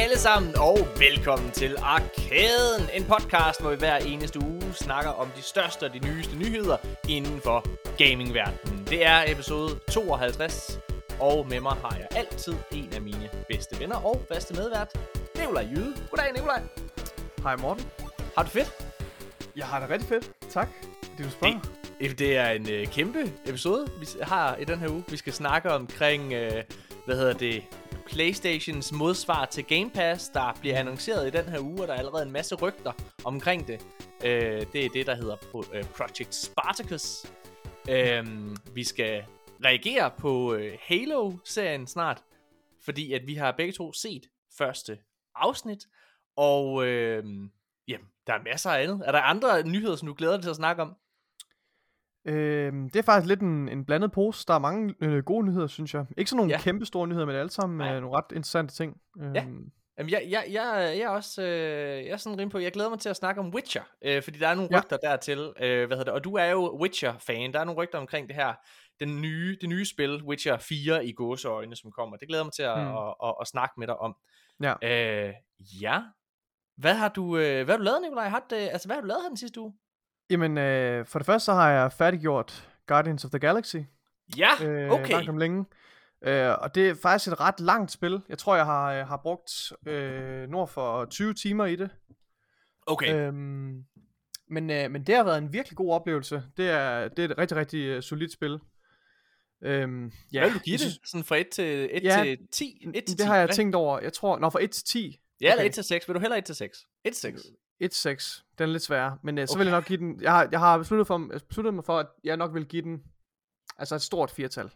Alle sammen, og velkommen til Arkaden, en podcast, hvor vi hver eneste uge snakker om de største og de nyeste nyheder inden for gamingverdenen. Det er episode 52, og med mig har jeg altid en af mine bedste venner og faste medvært, Nikolaj Jyde. Goddag, Nikolaj. Hej Morten. Har du fedt? Jeg har det rigtig fedt. Tak. Det du spørger. Det, det er en øh, kæmpe episode, vi har i den her uge. Vi skal snakke omkring, øh, hvad hedder det, Playstations modsvar til Game Pass, der bliver annonceret i den her uge, og der er allerede en masse rygter omkring det. Øh, det er det, der hedder øh, Project Spartacus. Øh, vi skal reagere på øh, Halo-serien snart, fordi at vi har begge to set første afsnit, og øh, jamen, der er masser af andet. Er der andre nyheder, som du glæder dig til at snakke om? Øh, det er faktisk lidt en, en blandet pose. Der er mange øh, gode nyheder, synes jeg. Ikke sådan nogle ja. kæmpe store nyheder, men alle sammen øh, nogle ret interessante ting. Øh, ja. Jamen, jeg, jeg, jeg, jeg er også øh, jeg er sådan rimelig på, jeg glæder mig til at snakke om Witcher, øh, fordi der er nogle rygter ja. dertil, øh, hvad hedder det, og du er jo Witcher-fan, der er nogle rygter omkring det her, den nye, det nye spil, Witcher 4 i gåseøjne, som kommer, det glæder mig til at, mm. at, at, at snakke med dig om. Ja. Øh, ja. Hvad har du, øh, hvad har du lavet, Nikolaj? Har det, altså, hvad har du lavet her den sidste uge? Jamen, øh, for det første så har jeg færdiggjort Guardians of the Galaxy. Ja, øh, okay. Langt om længe. Øh, og det er faktisk et ret langt spil. Jeg tror, jeg har, jeg har brugt øh, nord for 20 timer i det. Okay. Øhm, men, øh, men det har været en virkelig god oplevelse. Det er, det er et rigtig, rigtig uh, solidt spil. Øhm, ja, Hvad vil du give det? Sådan fra 1 til, 1 ja, til 10? 1 til det 10, har jeg hvad? tænkt over. Jeg tror, når fra 1 til 10. Ja, okay. eller 1 til 6. Vil du hellere 1 til 6? 1 til 6. 1-6. Den er lidt sværere, men uh, så okay. vil jeg nok give den... Jeg har, jeg har besluttet, for, besluttet mig for, at jeg nok vil give den altså et stort firtal.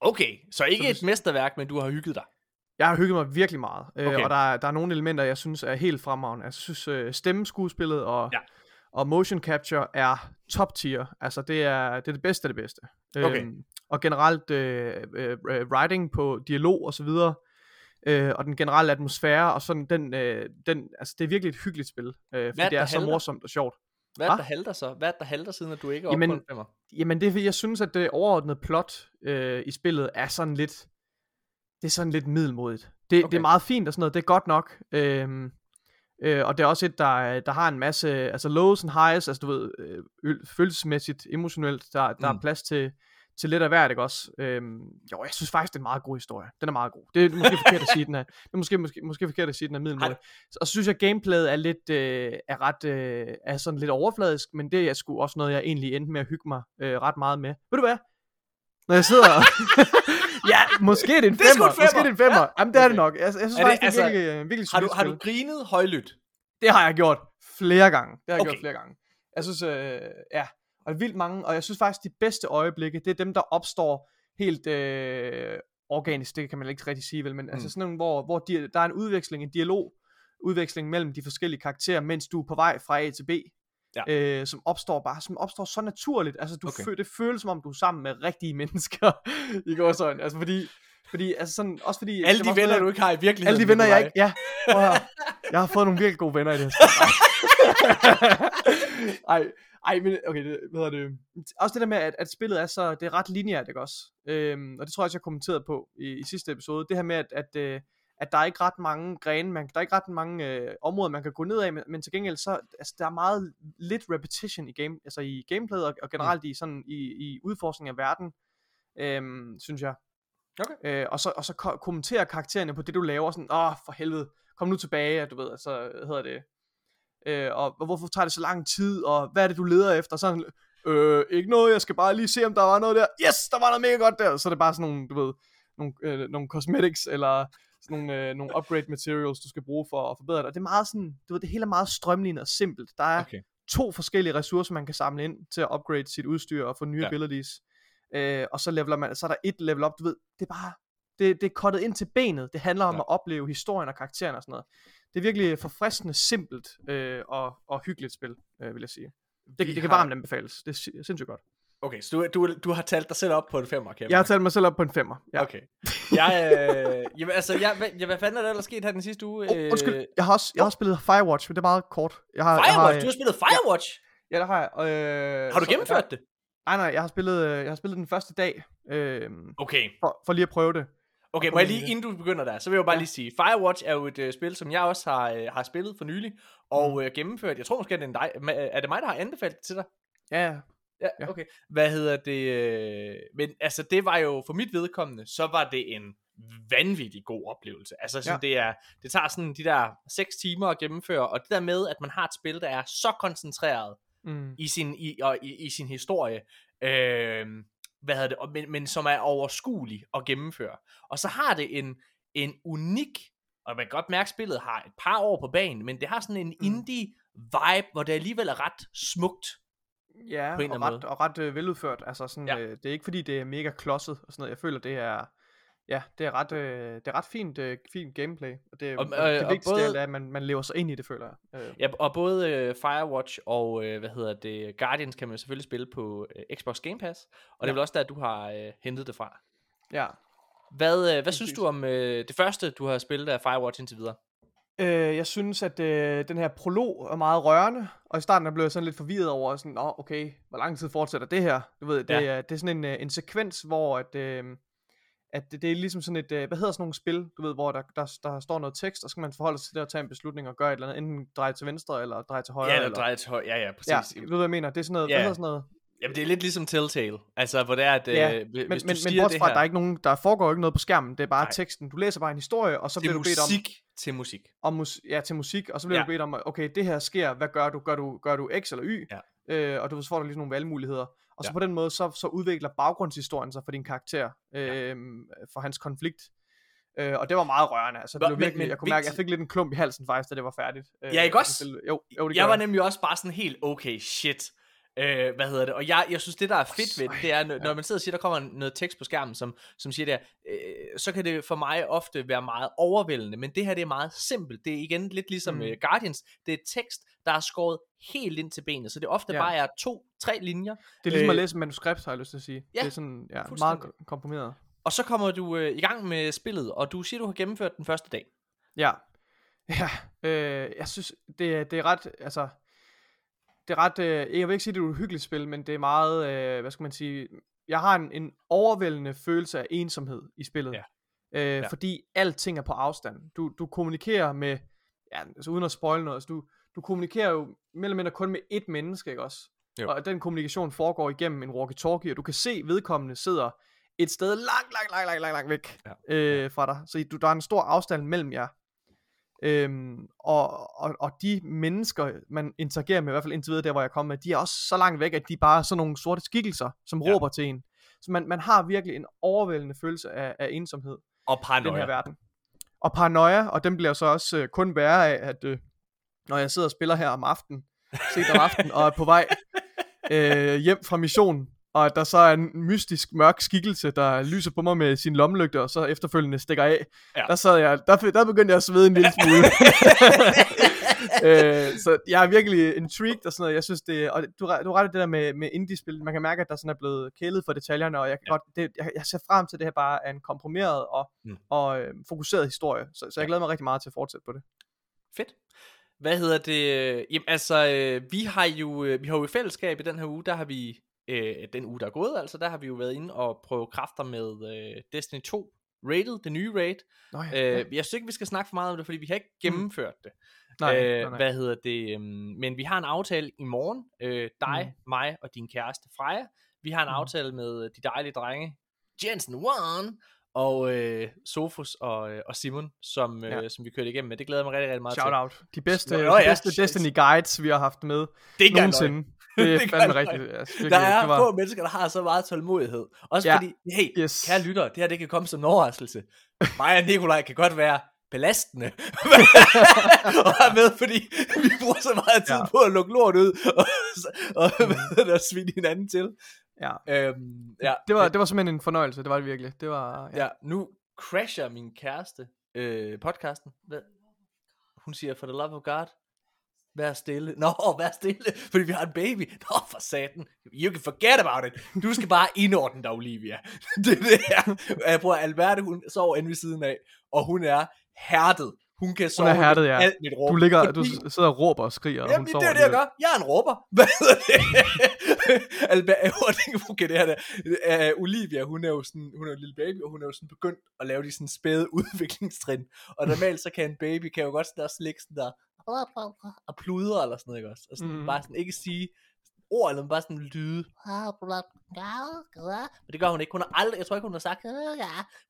Okay, så ikke så et mesterværk, men du har hygget dig. Jeg har hygget mig virkelig meget, øh, okay. øh, og der er, der er nogle elementer, jeg synes er helt fremragende. Jeg synes, øh, stemmeskuespillet og, ja. og motion capture er top tier. Altså, det er det, er det bedste af det bedste. Okay. Øhm, og generelt øh, øh, writing på dialog og så videre, øh, og den generelle atmosfære, og sådan den, øh, den, altså det er virkelig et hyggeligt spil, øh, fordi det er så morsomt og sjovt. Hvad er det, der halter så? Hvad er der halter, siden at du ikke jamen, en femmer? Jamen, det er jeg synes, at det overordnede plot øh, i spillet er sådan lidt, det er sådan lidt middelmodigt. Det, okay. det er meget fint og sådan noget, det er godt nok. Øh, øh, og det er også et, der, der har en masse, altså lows and highs, altså du ved, øh, følelsesmæssigt, emotionelt, der, der mm. er plads til, til lidt af hvert, ikke også? Øhm, jo, jeg synes faktisk, det er en meget god historie. Den er meget god. Det er måske forkert at sige, den er, det er måske, måske, måske forkert at sige, den er middelmåde. Og så synes jeg, gameplayet er lidt, øh, er ret, øh, er sådan lidt overfladisk, men det er sgu også noget, jeg egentlig endte med at hygge mig øh, ret meget med. Ved du hvad? Når jeg sidder Ja, måske er det en femmer. Det er femmer. Måske er det en femmer. Ja. Jamen, det er det nok. Jeg, jeg synes er faktisk, det, altså, det er virkelig, øh, virkelig har du, har du grinet højlydt? Det har jeg gjort flere gange. Det har jeg okay. gjort flere gange. Jeg synes, øh, ja, og vildt mange, og jeg synes faktisk, de bedste øjeblikke, det er dem, der opstår helt øh, organisk, det kan man ikke rigtig sige vel, men altså mm. altså sådan nogle, hvor, hvor de, der er en udveksling, en dialog, udveksling mellem de forskellige karakterer, mens du er på vej fra A til B, ja. øh, som opstår bare, som opstår så naturligt, altså du okay. fø, det føles som om du er sammen med rigtige mennesker, i går sådan, altså fordi, fordi, altså sådan, også fordi... Alle de venner, du ikke har i virkeligheden. Alle de venner, jeg ikke, ja, jeg har fået nogle virkelig gode venner i det her Ej, ej, men okay, det, hvad hedder det? Også det der med, at, at spillet er så, det er ret lineært, ikke også? Øhm, og det tror jeg også, jeg kommenterede på i, i sidste episode. Det her med, at, at, øh, at der er ikke ret mange grene, man, der er ikke ret mange øh, områder, man kan gå ned af, men, men til gengæld så, altså, der er meget lidt repetition i, game, altså i gameplayet, og, og generelt mm. i, sådan, i, i udforskning af verden, øhm, synes jeg. Okay. Øh, og, så, og så ko- kommenterer karaktererne på det, du laver, sådan, åh, for helvede, kom nu tilbage, du ved, altså, hedder det, øh, og hvorfor tager det så lang tid, og hvad er det, du leder efter? Sådan, øh, ikke noget, jeg skal bare lige se, om der var noget der. Yes, der var noget mega godt der. Så er det bare sådan nogle, du ved, nogle, øh, nogle cosmetics, eller sådan nogle, øh, nogle upgrade materials, du skal bruge for at forbedre det. Og det er meget sådan, du ved, det hele er meget strømlignet og simpelt. Der er okay. to forskellige ressourcer, man kan samle ind til at upgrade sit udstyr og få nye ja. abilities. Øh, og så leveler man, så er der et level up, du ved, det er bare, det, det er kottet ind til benet. Det handler om ja. at opleve historien og karakteren og sådan noget det er virkelig forfriskende simpelt øh, og, og hyggeligt spil, øh, vil jeg sige. Det, det kan varmt anbefales. Det er sindssygt godt. Okay, så du, du, du har talt dig selv op på en femmer, kan jeg har talt mig selv op på en femmer, ja. Okay. Jeg, øh, jamen, altså, jeg, hvad, hvad fanden er der ellers sket her den sidste uge? Oh, undskyld, jeg har også jeg har spillet Firewatch, men det er meget kort. Jeg har, Firewatch? Jeg har, du har spillet Firewatch? Ja, ja det har jeg. Øh, har du gennemført jeg, det? Nej, nej, jeg har spillet, øh, jeg har spillet den første dag. Øh, okay. For, for lige at prøve det. Okay, må jeg lige, inden du begynder der, så vil jeg jo bare ja. lige sige, Firewatch er jo et uh, spil, som jeg også har, uh, har spillet for nylig, og mm. uh, gennemført. Jeg tror måske, at det er, dig, er det mig, der har anbefalet det til dig? Ja, ja. Ja, okay. Hvad hedder det? Øh... Men altså, det var jo for mit vedkommende, så var det en vanvittig god oplevelse. Altså sådan, ja. det, er, det tager sådan de der 6 timer at gennemføre, og det der med, at man har et spil, der er så koncentreret mm. i, sin, i, og, i, i sin historie, øh, hvad hedder det, men, men som er overskuelig at gennemføre. Og så har det en, en unik, og man kan godt mærke, at spillet har et par år på banen, men det har sådan en mm. indie vibe, hvor det alligevel er ret smukt. Ja, på en og, ret, måde. og ret øh, veludført. Altså sådan, ja. øh, det er ikke fordi, det er mega klodset og sådan noget. Jeg føler, det er Ja, det er ret, øh, det er ret fint, øh, fint gameplay. Og det, og, øh, det vigtigste både, er, at man, man lever sig ind i det, føler jeg. Øh. Ja, og både øh, Firewatch og, øh, hvad hedder det, Guardians kan man selvfølgelig spille på øh, Xbox Game Pass. Og ja. det er vel også der, du har øh, hentet det fra. Ja. Hvad, øh, hvad synes du om øh, det første, du har spillet af Firewatch indtil videre? Øh, jeg synes, at øh, den her prolog er meget rørende, og i starten blev jeg sådan lidt forvirret over, sådan, Nå, okay, hvor lang tid fortsætter det her? Du ved, det, ja. er, det er sådan en, øh, en sekvens, hvor at, øh, at det, det er ligesom sådan et, øh, hvad hedder sådan nogle spil, du ved, hvor der, der, der står noget tekst, og så skal man forholde sig til det og tage en beslutning og gøre et eller andet, enten dreje til venstre eller dreje til højre. Ja, eller, eller dreje til højre, ja, ja, præcis. Ja, du ved, hvad jeg mener, det er sådan noget, ja. hvad hedder sådan noget? Jamen, det er lidt ligesom Telltale, altså, hvor det er, at ja, øh, hvis men, du men, siger men det her... der er ikke nogen, der foregår ikke noget på skærmen, det er bare Nej. teksten. Du læser bare en historie, og så bliver du bedt om... musik til musik. Om mus, ja, til musik, og så bliver ja. du bedt om, okay, det her sker, hvad gør du? Gør du, gør du X eller Y? Ja. Øh, og du får der ligesom nogle valgmuligheder. Og så ja. på den måde, så, så udvikler baggrundshistorien sig for din karakter, øh, ja. for hans konflikt. Øh, og det var meget rørende. Altså, det var virkelig, men, jeg kunne mærke, jeg fik lidt en klump i halsen faktisk, da det var færdigt. Øh, ja, ikke også? Jo, jo, det jeg var nemlig også bare sådan helt, okay, shit. Øh, hvad hedder det? Og jeg, jeg synes, det der er fedt ved det, det er, når, man sidder og siger, der kommer noget tekst på skærmen, som, som siger der, øh, så kan det for mig ofte være meget overvældende, men det her det er meget simpelt. Det er igen lidt ligesom mm. uh, Guardians. Det er tekst, der er skåret helt ind til benet, så det ofte ja. bare er to, tre linjer. Det er ligesom øh, at læse manuskript, har jeg lyst til at sige. Ja, det er sådan ja, meget komprimeret. Og så kommer du øh, i gang med spillet, og du siger, du har gennemført den første dag. Ja. Ja, øh, jeg synes, det, det er ret, altså, det er ret, øh, jeg vil ikke sige, det er et uhyggeligt spil, men det er meget, øh, hvad skal man sige, jeg har en, en overvældende følelse af ensomhed i spillet. Ja. Øh, ja. Fordi alting er på afstand. Du, du kommunikerer med, ja, altså uden at spoil noget, altså du, du kommunikerer jo mellem mindre kun med ét menneske, ikke også? Jo. Og den kommunikation foregår igennem en walkie-talkie, og du kan se, vedkommende sidder et sted langt, langt, langt, langt, langt, langt væk ja. øh, fra dig. Så du, der er en stor afstand mellem jer. Øhm, og, og, og de mennesker, man interagerer med, i hvert fald indtil videre der, hvor jeg kommer med, de er også så langt væk, at de bare er sådan nogle sorte skikkelser, som ja. råber til en. Så man, man har virkelig en overvældende følelse af, af ensomhed. Og paranoia. I den her verden. Og paranoia, og den bliver så også øh, kun værre af, at øh, når jeg sidder og spiller her om aftenen, set om aftenen, og er på vej øh, hjem fra missionen, og at der så er en mystisk mørk skikkelse, der lyser på mig med sin lommelygte, og så efterfølgende stikker af. Ja. Der, sad jeg, der, der begyndte jeg at svede en lille smule. øh, så jeg er virkelig intrigued og sådan noget. Jeg synes det, og du, du ret det der med, med indie-spil. Man kan mærke, at der sådan er blevet kælet for detaljerne, og jeg, kan ja. godt, det, jeg, jeg ser frem til, det her bare er en komprimeret og, mm. og øh, fokuseret historie. Så, så jeg glæder mig rigtig meget til at fortsætte på det. Fedt. Hvad hedder det? Jamen altså, øh, vi har jo øh, vi har jo i fællesskab i den her uge, der har vi øh, den uge, der er gået, altså, der har vi jo været inde og prøve kræfter med øh, Destiny 2 rated, det nye raid. Nå ja, øh, ja. Jeg synes ikke, vi skal snakke for meget om det, fordi vi har ikke mm. gennemført mm. det. Nej, øh, nej, nej. Hvad hedder det? Øh, men vi har en aftale i morgen. Øh, dig, mm. mig og din kæreste Freja. Vi har en mm. aftale med de dejlige drenge. Jensen One og øh, Sofus og, øh, og Simon, som, øh, ja. som vi kørte igennem med. Det glæder jeg mig rigtig, rigtig meget Shout til. out. De bedste, Nå, de bedste ja, Destiny Guides, vi har haft med det nogensinde. Det er fandme rigtigt. Virkelig, der er var... få mennesker, der har så meget tålmodighed. Også ja. fordi, hey, yes. kære lytter, det her det kan komme som en overraskelse. Mig og Nikolaj kan godt være belastende og er med, fordi vi bruger så meget tid ja. på at lukke lort ud og, og mm. og svine hinanden til. Ja. Øhm, ja. Det, var, det var simpelthen en fornøjelse, det var det virkelig. Det var, ja. ja nu crasher min kæreste øh, podcasten. Hun siger, for the love of God, vær stille. Nå, vær stille, fordi vi har en baby. Nå, for satan. You can forget about it. Du skal bare indordne dig, Olivia. det er det her. Jeg prøver, Alberte, hun sover inde ved siden af, og hun er hærdet. hun kan Hun sove er hærdet, ja. alt mit råb. Du, ligger, fordi... du sidder og råber og skriger, og hun Jamen, det sover er det, jeg gør. Jeg er en råber. Hvad hedder det? altså, okay, det her der. Uh, Olivia, hun er jo sådan, hun er en lille baby, og hun er jo sådan begyndt at lave de sådan spæde udviklingstrin. Og normalt så kan en baby, kan jo godt sådan der slikke sådan der, og pludre eller sådan noget, ikke også? Og sådan, mm. bare sådan ikke sige ord, eller bare sådan lyde. Men det gør hun ikke. Hun har aldrig, jeg tror ikke, hun har sagt,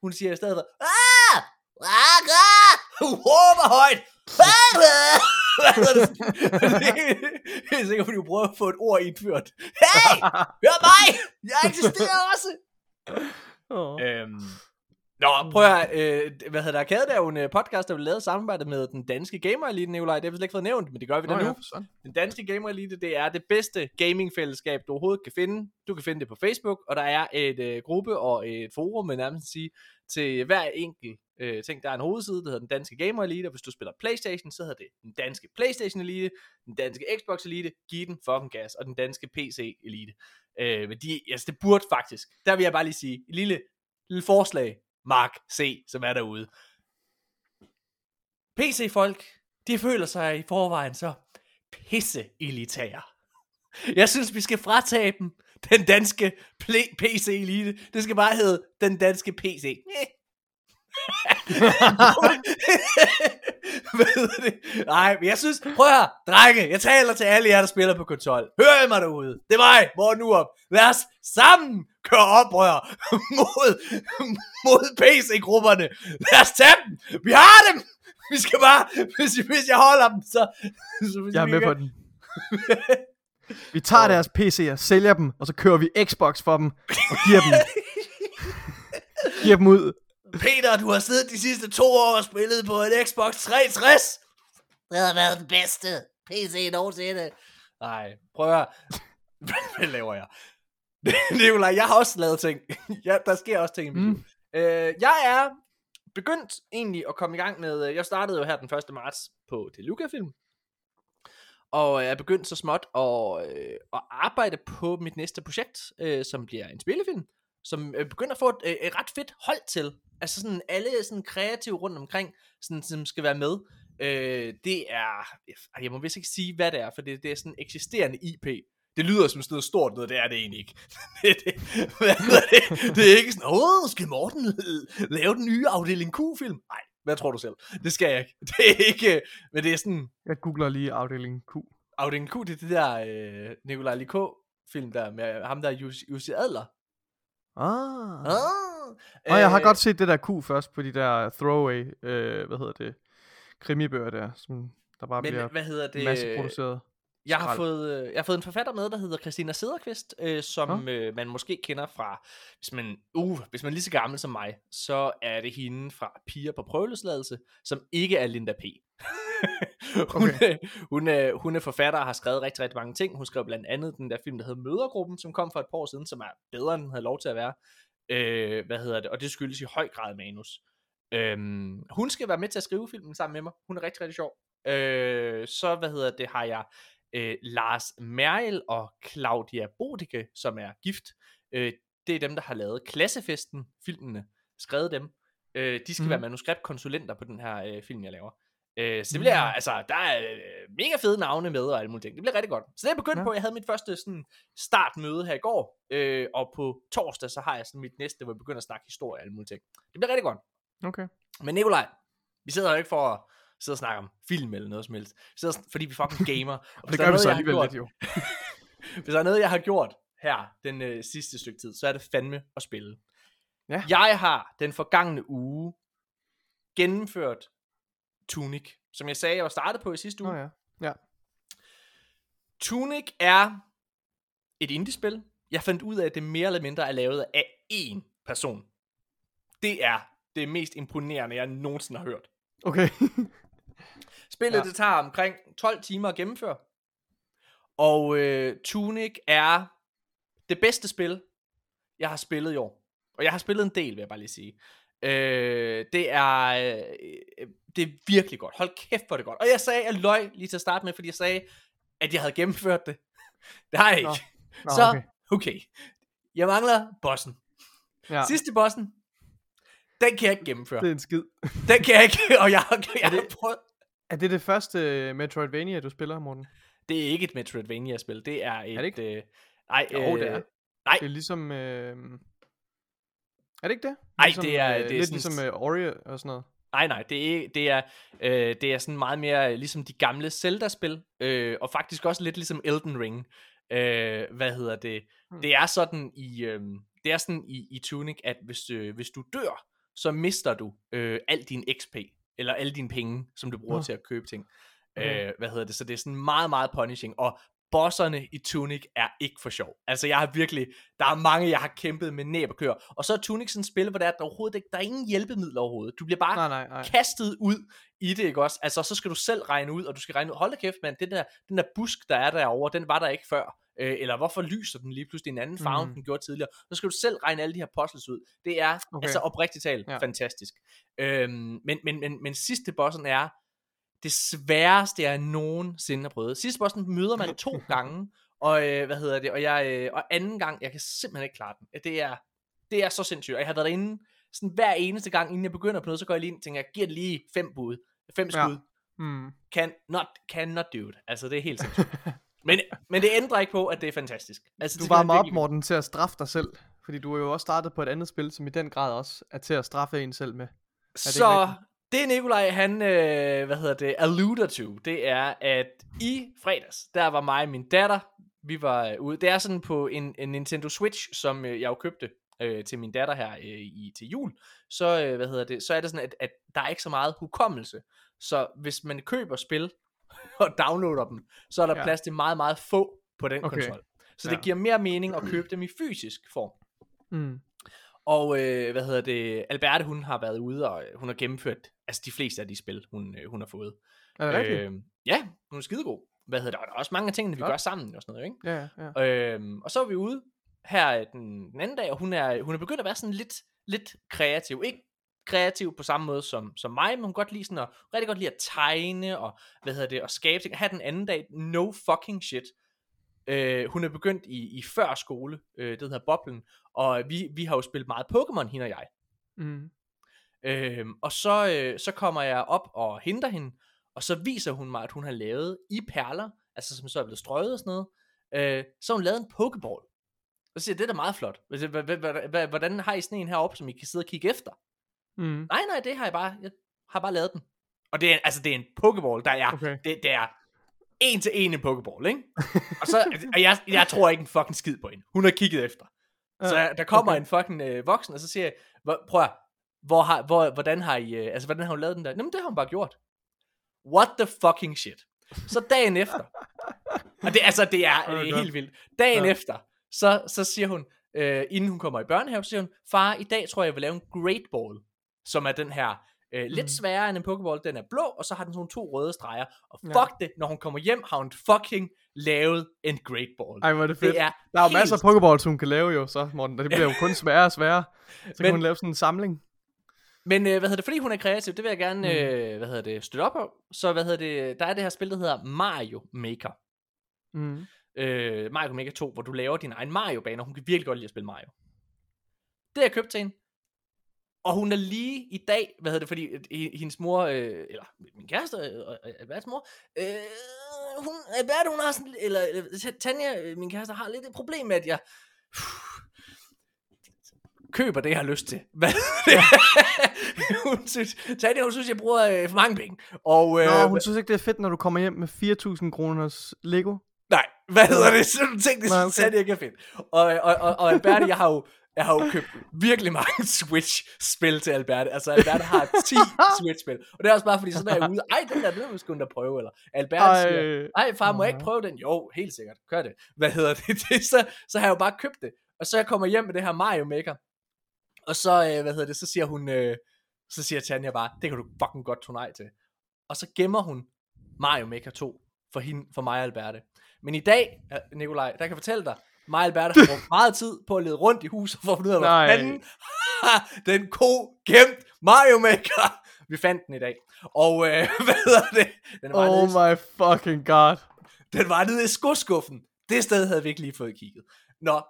hun siger i stedet for, ah! Ah! Hun råber højt. Det? Er sikkert, fordi hun prøver at få et ord indført. Hey! Hør mig! Jeg eksisterer også! Åh. Øhm, Nå, prøv at øh, hvad hedder der? Arcade er jo en øh, podcast, der vil lavet samarbejde med den danske Gamer Elite, Nikolaj. Det har vi slet ikke fået nævnt, men det gør vi da Nå, nu. ja. Den danske Gamer Elite, det er det bedste gamingfællesskab, du overhovedet kan finde. Du kan finde det på Facebook, og der er et øh, gruppe og et forum, men nærmest sige, til hver enkelt øh, ting. Der er en hovedside, der hedder den danske Gamer Elite, og hvis du spiller Playstation, så hedder det den danske Playstation Elite, den danske Xbox Elite, giv den fucking gas, og den danske PC Elite. Øh, men de, altså det burde faktisk, der vil jeg bare lige sige, et lille, lille forslag, Mark C., som er derude. PC-folk, de føler sig i forvejen så pisse elitære. Jeg synes, vi skal fratage dem den danske PC-elite. Det skal bare hedde den danske PC. Hvad det? Nej, men jeg synes, prøv her, drenge, jeg taler til alle jer, der spiller på konsol. Hør I mig derude. Det er mig, Morten Urup. Lad os sammen køre oprør mod, mod PC-grupperne. Lad os tage dem. Vi har dem. Vi skal bare, hvis, hvis jeg holder dem, så... så hvis Jeg er med kan- på den. Vi tager deres PC'er, sælger dem, og så kører vi Xbox for dem, og giver dem, giver dem ud. Peter, du har siddet de sidste to år og spillet på en Xbox 360. Det har været den bedste PC nogensinde. Nej, prøv at høre. Hvad laver jeg? Nikolaj, jeg har også lavet ting. ja, der sker også ting i mit Mm. liv. Øh, jeg er begyndt egentlig at komme i gang med, øh, jeg startede jo her den 1. marts på det Luca-film. Og jeg er begyndt så småt at, øh, at arbejde på mit næste projekt, øh, som bliver en spillefilm, som øh, begynder at få et, øh, et ret fedt hold til. Altså sådan alle sådan kreative rundt omkring, sådan, som skal være med. Øh, det er, jeg må vist ikke sige, hvad det er, for det, det er sådan eksisterende IP. Det lyder som sådan noget stort noget, det er det egentlig ikke. det, det, det? det er ikke sådan, åh, skal Morten øh, lave den nye afdeling Q-film? Nej, hvad tror du selv? Det skal jeg ikke. Det er ikke, men det er sådan, Jeg googler lige afdeling Q. afdeling Q, det er det der øh, Nikolaj Likå film der, med ham der Jussi Jussi Adler. Ah. Ah, Og jeg har godt set det der Q først på de der throwaway, øh, hvad hedder det, krimibøger der, som der bare men bliver hvad hedder det? masseproduceret. Jeg har, fået, øh, jeg har fået en forfatter med, der hedder Christina Sederqvist, øh, som øh, man måske kender fra, hvis man, uh, hvis man er lige så gammel som mig, så er det hende fra Piger på prøveløsladelse, som ikke er Linda P. hun, Okay. er, hun, er, hun er forfatter og har skrevet rigtig, rigtig mange ting. Hun skrev blandt andet den der film, der hedder Mødergruppen, som kom for et par år siden, som er bedre, end den havde lov til at være. Øh, hvad hedder det? Og det skyldes i høj grad manus. Øhm, hun skal være med til at skrive filmen sammen med mig. Hun er rigtig, rigtig sjov. Øh, så, hvad hedder det, har jeg øh, Lars Merkel og Claudia Bodike, som er gift. Øh, det er dem, der har lavet Klassefesten, filmene, skrevet dem. Øh, de skal Mhm. mm. være manuskriptkonsulenter på den her øh, film, jeg laver. Øh, så det bliver, Mhm. altså, der er øh, mega fede navne med og alle mulige ting. Det bliver rigtig godt. Så det er begyndt Ja. på. Jeg havde mit første sådan, startmøde her i går, øh, og på torsdag, så har jeg sådan mit næste, hvor jeg begynder at snakke historie og alle mulige ting. Det bliver rigtig godt. Okay. Men Nikolaj, vi sidder jo ikke for at sidde og snakke om film eller noget som helst. Vi sidder, fordi vi fucking gamer. Og Det gør vi så alligevel gjort- lidt jo. hvis der er noget, jeg har gjort her den øh, sidste stykke tid, så er det fandme at spille. Ja. Jeg har den forgangne uge gennemført Tunic, som jeg sagde, jeg var startet på i sidste uge. Nå ja. Ja. Tunic er et indie-spil. Jeg fandt ud af, at det mere eller mindre er lavet af én person. Det er det mest imponerende, jeg nogensinde har hørt. Okay. Spillet Ja. det tager omkring 12 timer at gennemføre. Og øh, Tunic er det bedste spil, jeg har spillet i år. Og jeg har spillet en del, vil jeg bare lige sige. Øh, det er øh, det er virkelig godt. Hold kæft for det godt. Og jeg sagde, jeg løg lige til at starte med, fordi jeg sagde, at jeg havde gennemført det. Det har jeg ikke. Nå. Nå, Så, okay. okay. Jeg mangler bossen. Ja. Sidste bossen, Den kan jeg ikke gennemføre. Det er en skid. Den kan jeg ikke, og jeg, jeg, jeg har prøvet. Er det det første øh, Metroidvania, du spiller, Morten? Det er ikke et Metroidvania-spil. Det er et... det ikke? Øh, nej, Jo, øh, det er. Nej, Det er ligesom... Øh... Er det ikke det? Ej, ligesom, det er- Øh, det er lidt sådan- ligesom øh, Ori og sådan noget. nej, nej. Det er, det er, øh, det er sådan meget mere øh, ligesom de gamle Zelda-spil. Øh, og faktisk også lidt ligesom Elden Ring. Øh, hvad hedder det? Hmm. Det er sådan i... Øh, det er sådan i, i Tunic, at hvis, øh, hvis du dør, så mister du øh, al din XP. Eller alle dine penge, som du bruger Nå. til at købe ting. Okay. Øh, hvad hedder det? Så det er sådan meget, meget punishing. Og bosserne i Tunic er ikke for sjov. Altså jeg har virkelig, der er mange, jeg har kæmpet med næb og kør. Og så er Tunic sådan et spil, hvor der er, der overhovedet ikke, der er ingen hjælpemidler overhovedet. Du bliver bare Nej, nej, nej. kastet ud i det, ikke også? Altså, så skal du selv regne ud, og du skal regne ud, hold da kæft, mand, det der, den der busk, der er derovre, den var der ikke før. Øh, eller hvorfor lyser den lige pludselig en anden farve, mm. Mhm. den gjorde tidligere. Så skal du selv regne alle de her puzzles ud. Det er, okay. Altså oprigtigt talt, ja. fantastisk. Øhm, men, men, men, men sidste bossen er det sværeste, jeg nogensinde har prøvet. Sidste bossen møder man to gange, og øh, hvad hedder det, og, jeg, øh, og anden gang, jeg kan simpelthen ikke klare den. Det er, det er så sindssygt, og jeg har været derinde sådan hver eneste gang, inden jeg begynder på noget, så går jeg lige ind og tænker, jeg giver det lige fem bud, fem Ja. skud, Mm. can not, can not do it. Altså, det er helt sindssygt. men, men det ændrer ikke på, at det er fantastisk. Altså, Du var meget op, Morten, til at straffe dig selv. Fordi du er jo også startet på et andet spil, som i den grad også er til at straffe en selv med. ikke Så? Det Nikolaj, han, øh, hvad hedder det, alluder to, det er, at i fredags, der var mig og min datter, vi var øh, ude, det er sådan på en, en Nintendo Switch, som øh, jeg jo købte øh, til min datter her øh, i til jul, så, øh, hvad hedder det, så er det sådan, at, at der er ikke så meget hukommelse. Så hvis man køber spil og downloader dem, så er der Ja. plads til meget, meget få på den okay. konsol. Så Ja. det giver mere mening at købe dem i fysisk form. Mm. Og øh, hvad hedder det, Alberte hun har været ude, og øh, hun har gennemført altså de fleste af de spil, hun, øh, hun har fået. Er det rigtigt? Øh, ja, hun er skidegod. Hvad hedder det, og der er også mange af tingene, vi Godt. gør sammen og sådan noget, ikke? Ja, ja. Øhm, og så er vi ude her øh, den, den anden dag, og hun er, hun er begyndt at være sådan lidt, lidt kreativ. Ikke kreativ på samme måde som, som mig, men hun godt lide sådan at, rigtig godt lide at tegne, og hvad hedder det, og skabe ting. Her den anden dag, no fucking shit. Øh, hun er begyndt i, i før skole, øh, det hedder Boblen, og vi, vi har jo spillet meget Pokémon, hende og jeg. Mm. Øhm, og så, øh, så kommer jeg op og henter hende, og så viser hun mig, at hun har lavet i perler, altså som så er blevet strøget og sådan noget, øh, så hun lavet en pokeball. Og så siger jeg, det er da meget flot. Hvordan har I sådan en heroppe, som I kan sidde og kigge efter? Mm. Nej, nej, det har jeg bare, jeg har bare lavet den. Og det er, altså, det er en pokeball, der er, Okay. det, det er en til en en pokeball, ikke? og så, og jeg, jeg tror ikke en fucking skid på hende. Hun har kigget efter. Så Ja, der kommer okay. en fucking øh, voksen, og så siger jeg, prøv at, hvor har, hvor, hvordan har I, øh, altså hvordan har hun lavet den der? Jamen det har hun bare gjort. What the fucking shit. Så dagen efter, og det, altså det er, godt. helt vildt. Dagen Ja. efter, så, så siger hun, øh, inden hun kommer i børnehave, så siger hun, far, i dag tror jeg, jeg vil lave en great ball, som er den her, øh, lidt Mhm. sværere end en pokeball, den er blå, og så har den sådan to røde streger, og Ja. fuck det, når hun kommer hjem, har hun fucking lavet en great ball. Ej, hvor er det fedt. det er Der er jo helt masser af pokeballs, hun kan lave jo, så Morten. Og det bliver jo kun sværere og sværere. Så kan Men- hun lave sådan en samling. Men øh, hvad hedder det, fordi hun er kreativ, det vil jeg gerne, Mm. øh, hvad hedder det, støtte op på. Så hvad hedder det, der er det her spil, der hedder Mario Maker. Mm. Øh, Mario Maker 2, hvor du laver din egen Mario-bane, og hun kan virkelig godt lide at spille Mario. Det har jeg købt til hende. Og hun er lige i dag, hvad hedder det, fordi øh, he- hendes mor, øh, eller min kæreste, øh, øh, Alberts mor, øh, hun, Albert, hun har sådan, eller øh, Tanja, min kæreste, har lidt et problem med, at jeg køber det, jeg har lyst til. Hvad? hun synes, Tanja, hun synes, jeg bruger øh, for mange penge. Og, øh, Nå, hun synes ikke, det er fedt, når du kommer hjem med 4.000 kroners Lego. Nej, hvad hedder det? Sådan nogle ting, det Nej, okay. okay. ikke er fedt. Og, og, og, og Alberte, jeg har jo, jeg har jo købt virkelig mange Switch-spil til Alberte. Altså, Alberte har 10 Switch-spil. Og det er også bare fordi, sådan er jeg ude. Ej, den der, den er måske da prøve. Eller Alberte Ej. siger, ej far, må jeg ikke prøve den? Jo, helt sikkert. Gør det. Hvad hedder det? det så, så har jeg jo bare købt det. Og så jeg kommer hjem med det her Mario Maker. Og så, øh, hvad hedder det, så siger hun, øh, så siger Tanja bare, det kan du fucking godt tro nej til. Og så gemmer hun Mario Maker 2 for, hende, for mig og Alberte. Men i dag, Nikolaj, der kan jeg fortælle dig, mig og Alberte har brugt meget tid på at lede rundt i huset for at finde ud af, hvor fanden den ko gemt Mario Maker. Vi fandt den i dag. Og øh, hvad hedder det? Den var, Oh nede, my fucking god. den var nede i skoskuffen. Det sted havde vi ikke lige fået kigget. Nå,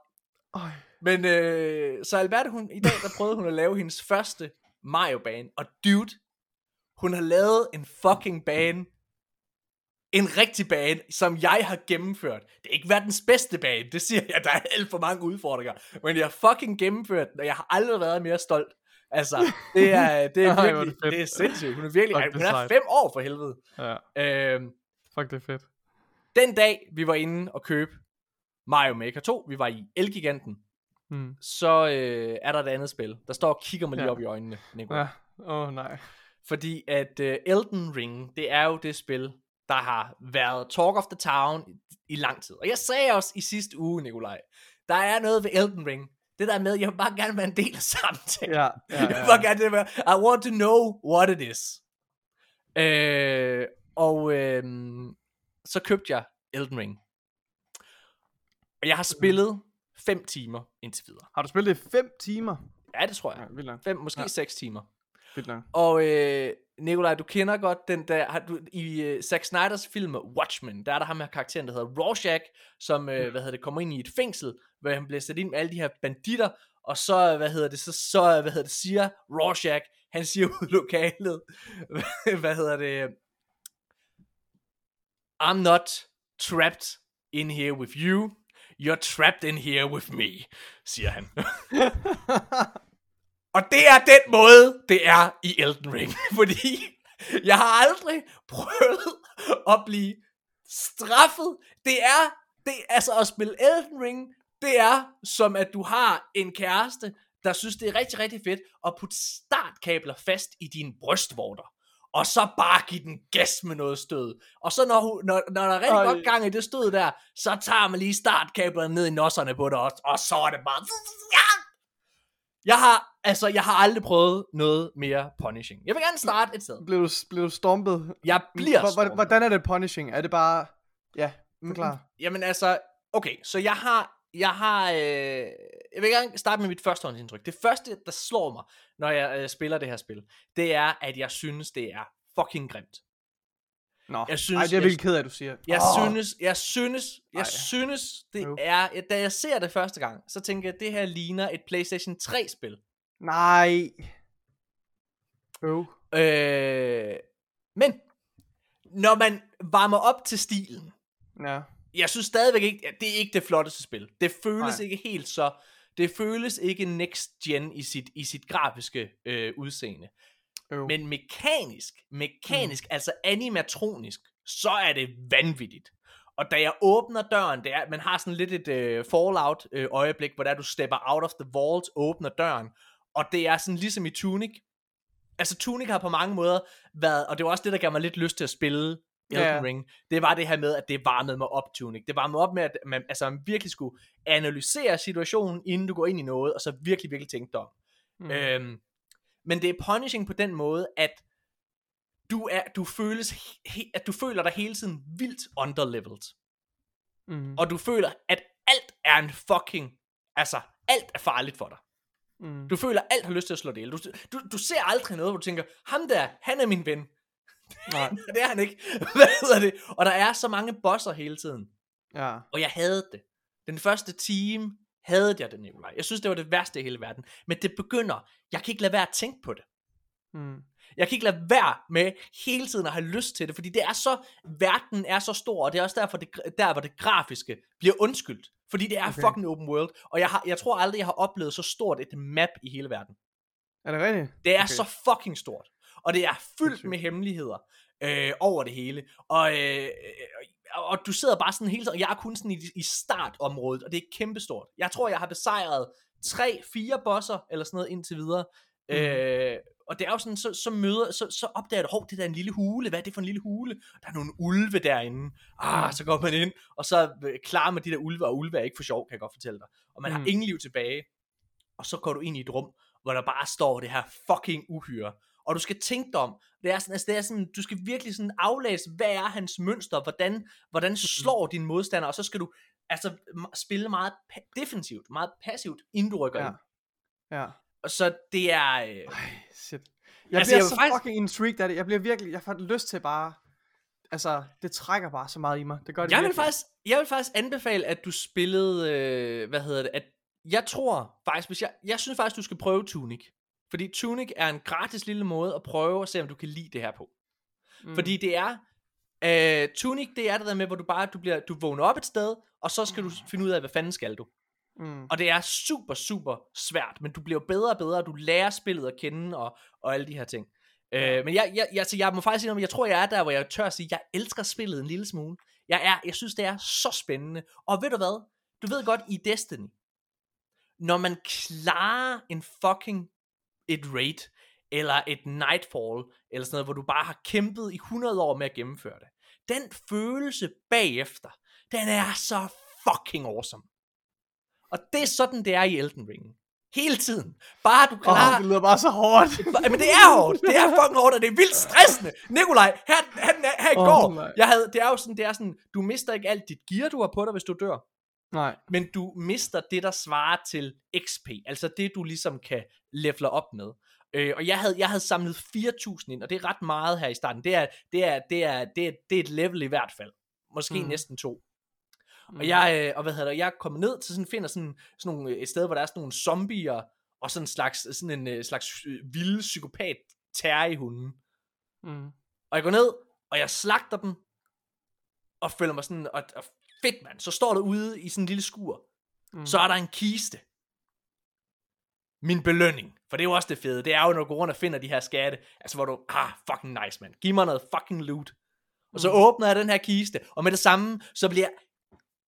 Øj. men øh, så Alberte, hun, i dag der prøvede hun at lave hendes første Mario-bane, og dude, hun har lavet en fucking bane, en rigtig bane, som jeg har gennemført. Det er ikke verdens bedste bane, det siger jeg, der er alt for mange udfordringer, men jeg har fucking gennemført den, og jeg har aldrig været mere stolt. Altså, det er, det er virkelig, det det er sindssygt. Hun er virkelig, Fuck, hun er fem år for helvede. Ja, Øhm, fuck det er fedt. den dag, vi var inde og købe Mario Maker 2, vi var i Elgiganten, Mm. så øh, er der et andet spil, der står og kigger mig lige Ja. op i øjnene, Nico. Ja, åh oh, nej. Fordi at uh, Elden Ring, det er jo det spil, der har været talk of the town i, i lang tid. Og jeg sagde også i sidste uge, Nikolaj, der er noget ved Elden Ring. Det der med, jeg vil bare gerne være en del af samtalen. Ja, ja, Jeg vil ja. bare gerne det med, I want to know what it is. Øh, og øh, så købte jeg Elden Ring. Og jeg har spillet 5 timer indtil videre. Har du spillet det i 5 timer? Ja, det tror jeg. Ja, vildt nok. 5, måske Ja. 6 timer. Vildt nok. Og øh, Nikolaj, du kender godt den der, har du, i øh, Zack Snyders film Watchmen, der er der ham her karakteren, der hedder Rorschach, som, øh, hvad hedder det, kommer ind i et fængsel, hvor han bliver sat ind med alle de her banditter, og så, hvad hedder det, så, så hvad hedder det, siger Rorschach, han siger ud lokalet, hvad hedder det, I'm not trapped in here with you, you're trapped in here with me, siger han. Og det er den måde, det er i Elden Ring. Fordi jeg har aldrig prøvet at blive straffet. Det er, det, altså at spille Elden Ring, det er som at du har en kæreste, der synes det er rigtig, rigtig fedt at putte startkabler fast i dine brystvorter. Og så bare give den gas med noget stød. Og så når, hun, når, når der er rigtig Ej. godt gang i det stød der, så tager man lige startkablerne ned i nosserne på dig også. Og så er det bare... Jeg har, altså, jeg har aldrig prøvet noget mere punishing. Jeg vil gerne starte et sted. blev, du, blev du stompet? Jeg bliver stormet. Hvordan er det punishing? Er det bare... Ja, forklar. Jamen altså, okay, så jeg har, jeg har, øh, jeg vil gerne starte med mit førstehåndsindtryk. Det første, der slår mig, når jeg øh, spiller det her spil, det er, at jeg synes, det er fucking grimt. Nå, Jeg synes, Ej, det er jeg virkelig ked af, at du siger. Jeg oh. synes, jeg synes, jeg Ej. synes, det Øv. er, da jeg ser det første gang, så tænker jeg, at det her ligner et PlayStation 3-spil. Nej. Øv. Øh, men, når man varmer op til stilen, Ja. jeg synes stadigvæk ikke, at det er ikke det flotteste spil. Det føles. Nej. ikke helt så, det føles ikke next gen i sit, i sit grafiske øh, udseende. Øv. Men mekanisk, mekanisk, mm. altså animatronisk, så er det vanvittigt. Og da jeg åbner døren, det er, man har sådan lidt et øh, Fallout øh, øjeblik, hvor der du stepper out of the vault, åbner døren, og det er sådan ligesom i Tunic. Altså Tunic har på mange måder været, og det var også det, der gav mig lidt lyst til at spille Elden ja. Ring, det var det her med, at det varmede mig op, Tunic. Det varmede mig op med, at man, altså, man virkelig skulle analysere situationen, inden du går ind i noget, og så virkelig, virkelig tænke dig om. Mm. Mm. Øhm, men det er punishing på den måde, at du er, du føles, he, at du føler dig hele tiden vildt underleveled. Mm. Og du føler, at alt er en fucking, altså, alt er farligt for dig. Mm. Du føler, at alt har lyst til at slå det ihjel. Du, du, du ser aldrig noget, hvor du tænker, ham der, han er min ven. Nej. det er han ikke. Hvad hedder det? Og der er så mange bosser hele tiden. Ja. Og jeg havde det. Den første time havde jeg det, Nikolaj. Jeg synes, det var det værste i hele verden. Men det begynder, jeg kan ikke lade være at tænke på det. Mm. Jeg kan ikke lade være med hele tiden at have lyst til det, fordi det er så, verden er så stor, og det er også derfor, det, der hvor det grafiske bliver undskyldt. Fordi det er Okay. fucking open world, og jeg, har, jeg tror aldrig, jeg har oplevet så stort et map i hele verden. Er det rigtigt? Det er Okay. så fucking stort. Og det er fyldt med hemmeligheder øh, over det hele. Og, øh, og, du sidder bare sådan hele tiden, og jeg er kun sådan i, i startområdet, og det er kæmpestort. Jeg tror, jeg har besejret tre, fire bosser, eller sådan noget indtil videre. Mhm. Mm. Øh, og det er jo sådan, så, så møder, så, så opdager du, hov, det der er en lille hule, hvad er det for en lille hule? Der er nogle ulve derinde. Ah, Mhm. så går man ind, og så øh, klarer man de der ulve, og ulve er ikke for sjov, kan jeg godt fortælle dig. Og man mm. Mhm. har ingen liv tilbage. Og så går du ind i et rum, hvor der bare står det her fucking uhyre. Og du skal tænke dig om, det er sådan, altså det er sådan, du skal virkelig sådan aflæse, hvad er hans mønster, hvordan, hvordan slår din modstander, og så skal du altså spille meget defensivt, meget passivt, inden du rykker Ja. ind. Ja. Og så det er, øh, Ej, shit. Jeg Altså, bliver jeg så faktisk- fucking intrigued af det. Jeg bliver virkelig, jeg får lyst til bare, altså, det trækker bare så meget i mig. Det gør det jeg vil virkelig. faktisk, jeg vil faktisk anbefale, at du spillede, øh, hvad hedder det, at jeg tror faktisk, hvis jeg, jeg synes faktisk, du skal prøve Tunic. Fordi Tunic er en gratis lille måde at prøve at se, om du kan lide det her på. Mm. Fordi det er, øh, Tunic, det er det der med, hvor du bare, du, bliver, du vågner op et sted, og så skal du finde ud af, hvad fanden skal du. Mm. Og det er super, super svært, men du bliver bedre og bedre, og du lærer spillet at kende, og, og alle de her ting. Øh, men jeg, jeg, jeg, altså, jeg må faktisk sige, jeg tror, jeg er der, hvor jeg tør at sige, jeg elsker spillet en lille smule. Jeg, er, jeg synes, det er så spændende. Og ved du hvad? Du ved godt, i Destiny, når man klarer en fucking et raid, eller et nightfall, eller sådan noget, hvor du bare har kæmpet i 100 år med at gennemføre det. Den følelse bagefter, den er så fucking awesome. Og det er sådan, det er i Elden Ring. Hele tiden. Bare du klarer... Oh, det lyder bare så hårdt. Men det er hårdt. Det er fucking hårdt, og det er vildt stressende. Nikolaj, her, her, her i Åh, går, nej. jeg havde, det er jo sådan, det er sådan, du mister ikke alt dit gear, du har på dig, hvis du dør. Nej. Men du mister det, der svarer til XP. Altså det, du ligesom kan leveler op med. Øh, og jeg havde, jeg havde samlet 4.000 ind, og det er ret meget her i starten. Det er, det er, det er, det er, det er et level i hvert fald. Måske Mm. næsten to. Mm. Og jeg, øh, og hvad hedder det, jeg er kommet ned til sådan, finder sådan, sådan nogle, øh, et sted, hvor der er sådan nogle zombier, og sådan en slags, sådan en øh, slags øh, vilde psykopat hunden. Mm. Og jeg går ned, og jeg slagter dem, og føler mig sådan, og, og fedt mand, så står der ude i sådan en lille skur, Mm. så er der en kiste. Min belønning. For det er jo også det fede. Det er jo, når du går rundt og finder de her skatte. Altså, hvor du, ah, fucking nice, man. Giv mig noget fucking loot. Og så Mm. åbner jeg den her kiste, og med det samme, så bliver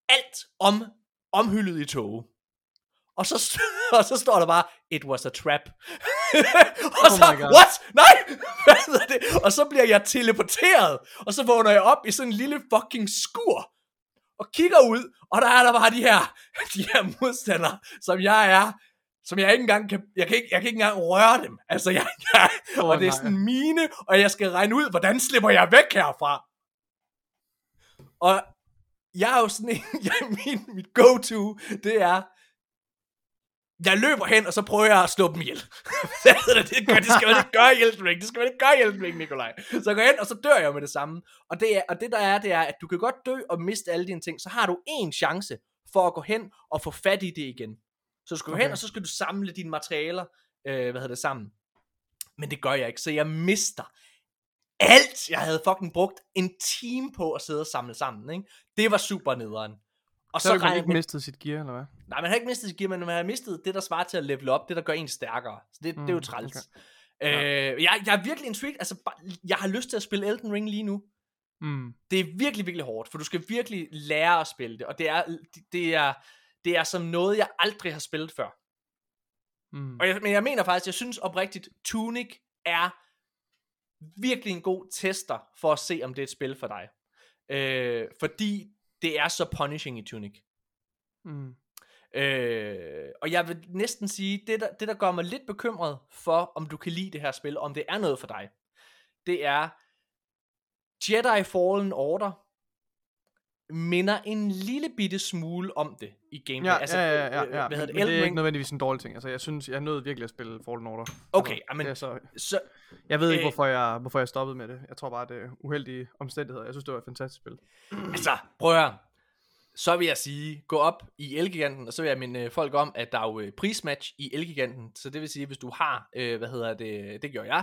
alt om, omhyldet i tåge. Og så, og så står der bare, it was a trap. og Oh så, God. what? Nej! Hvad hedder det? Og så bliver jeg teleporteret, og så vågner jeg op i sådan en lille fucking skur, og kigger ud, og der er der bare de her, de her modstandere, som jeg er, som jeg ikke engang kan, jeg kan ikke, jeg kan ikke engang røre dem. Altså, jeg, jeg og det er sådan mine, og jeg skal regne ud, hvordan slipper jeg væk herfra. Og jeg er jo sådan en, jeg, min, mit go-to, det er, jeg løber hen, og så prøver jeg at slå dem ihjel. det, gør, det skal man ikke gøre i Elden Ring. Det skal man ikke gøre i Elden Ring, Nikolaj. Så jeg går hen, og så dør jeg med det samme. Og det, er, og det der er, det er, at du kan godt dø og miste alle dine ting. Så har du en chance for at gå hen og få fat i det igen. Så du skal gå Okay. hen, og så skal du samle dine materialer, øh, hvad hedder det, sammen. Men det gør jeg ikke, så jeg mister alt, jeg havde fucking brugt en time på at sidde og samle sammen, ikke? Det var super nederen. Og Så har så man regner ikke mistet sit gear, eller hvad? Nej, man har ikke mistet sit gear, men man har mistet det, der svarer til at level op, det, der gør en stærkere. Så det, mm, det er jo Mm, træls. okay. Øh, jeg, jeg er virkelig intrigued, altså, jeg har lyst til at spille Elden Ring lige nu. Mm. Det er virkelig, virkelig hårdt, for du skal virkelig lære at spille det, og det er, det, det er, det er som noget, jeg aldrig har spillet før. Mm. Og jeg, men jeg mener faktisk, jeg synes oprigtigt, Tunic er virkelig en god tester for at se, om det er et spil for dig. Øh, fordi det er så punishing i Tunic. Mm. Øh, og jeg vil næsten sige, det der, det der gør mig lidt bekymret for, om du kan lide det her spil, om det er noget for dig, det er, Jedi Fallen Order minder en lille bitte smule om det i gameplay. Ja, ja, ja, ja, øh, ja. Hvad hedder Men, det? men det er ikke nødvendigvis en dårlig ting. Altså, jeg synes, jeg nød virkelig at spille Fallen Order. Okay, Altså, er så, så, jeg ved ikke, Øh. hvorfor jeg, hvorfor jeg stoppede med det. Jeg tror bare, det er uheldige omstændigheder. Jeg synes, det var et fantastisk spil. altså, prøv at høre. Så vil jeg sige, gå op i Elgiganten, og så vil jeg minde øh, folk om, at der er jo øh, prismatch i Elgiganten. Så det vil sige, hvis du har, øh, hvad hedder det, det gjorde jeg,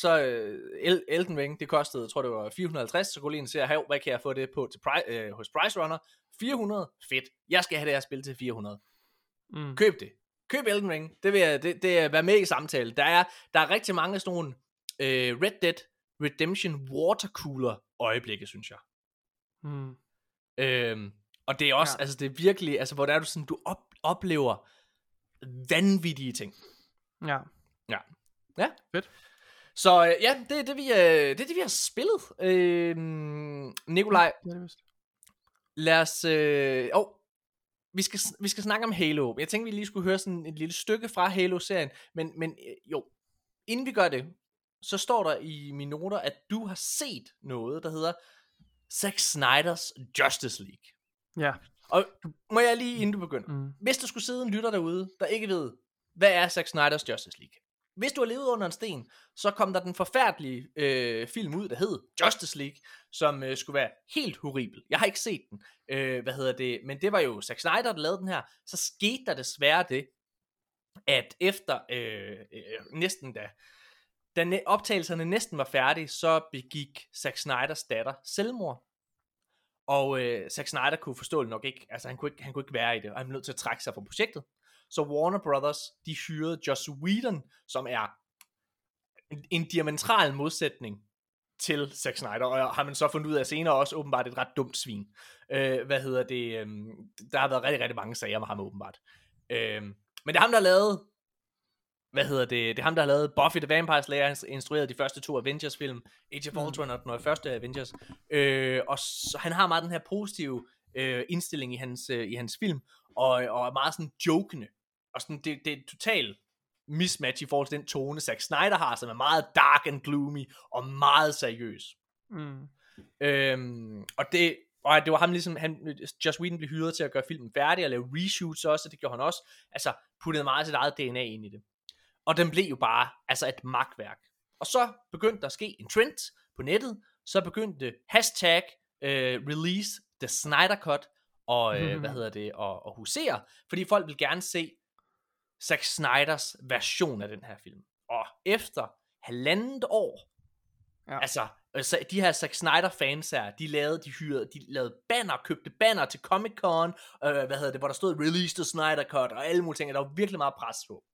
så øh, El- Elden Ring, det kostede, jeg tror det var 450, så gå lige ind og se, hey, hvad kan jeg få det på til pri- øh, hos Price Runner? 400, fedt. Jeg skal have det her spil til 400. Mm. Køb det. Køb Elden Ring. Det vil jeg, det, det er være med i samtale. Der er, der er rigtig mange sådan nogle øh, Red Dead Redemption watercooler øjeblikke, synes jeg. Mm. Øhm, og det er også, Ja. ja. altså det er virkelig, altså hvor der er du sådan, du op, oplever vanvittige ting. Ja. Så øh, ja, det er det, vi, øh, det, er det, vi har spillet. Øhm, Nikolaj, det vist. lad os, øh, oh, vi skal, vi skal snakke om Halo. Jeg tænkte, vi lige skulle høre sådan et lille stykke fra Halo-serien, men, men øh, jo, inden vi gør det, så står der i mine noter, at du har set noget, der hedder Zack Snyder's Justice League. Ja. Og må jeg lige, inden du begynder, Mm. hvis der skulle sidde en lytter derude, der ikke ved, hvad er Zack Snyder's Justice League? Hvis du har levet under en sten, så kom der den forfærdelige øh, film ud, der hed Justice League, som øh, skulle være helt horribel. Jeg har ikke set den, øh, hvad hedder det, men det var jo Zack Snyder, der lavede den her. Så skete der desværre det, at efter øh, øh, næsten da, da optagelserne næsten var færdige, så begik Zack Snyders datter selvmord. Og øh, Zack Snyder kunne forståeligt nok ikke, altså han kunne ikke, han kunne ikke være i det, og han blev nødt til at trække sig fra projektet. Så Warner Brothers, de hyrede Joss Whedon, som er en, en diametral modsætning til Zack Snyder, og har man så fundet ud af senere også åbenbart et ret dumt svin. Øh, hvad hedder det? Øh, der har været rigtig, rigtig mange sager med ham åbenbart. Øh, men det er ham, der har lavet hvad hedder det, det er ham, der har lavet Buffy the Vampire Slayer, han instrueret de første to Avengers-film, Age of mm. Ultron og den første Avengers, øh, og så, han har meget den her positive øh, indstilling i hans, øh, i hans film, og, og er meget sådan jokende, og sådan, det, det er totalt mismatch i forhold til den tone, Zack Snyder har, som er meget dark and gloomy, og meget seriøs. Mm. Øhm, og det, og det var ham ligesom, han, Joss Whedon blev hyret til at gøre filmen færdig, og lave reshoots også, og det gjorde han også, altså puttede meget sit eget DNA ind i det. Og den blev jo bare altså et magtværk. Og så begyndte der at ske en trend på nettet, så begyndte hashtag uh, release the Snyder Cut, og mm. hvad hedder det, og, og husere, fordi folk vil gerne se Zack Snyders version af den her film. Og efter halvandet år, ja. altså, altså de her Zack Snyder fans her, de lavede, de hyrede, de lavede banner, købte banner til Comic Con, øh, hvad hedder det, hvor der stod Release the Snyder Cut, og alle mulige ting, der var virkelig meget pres på.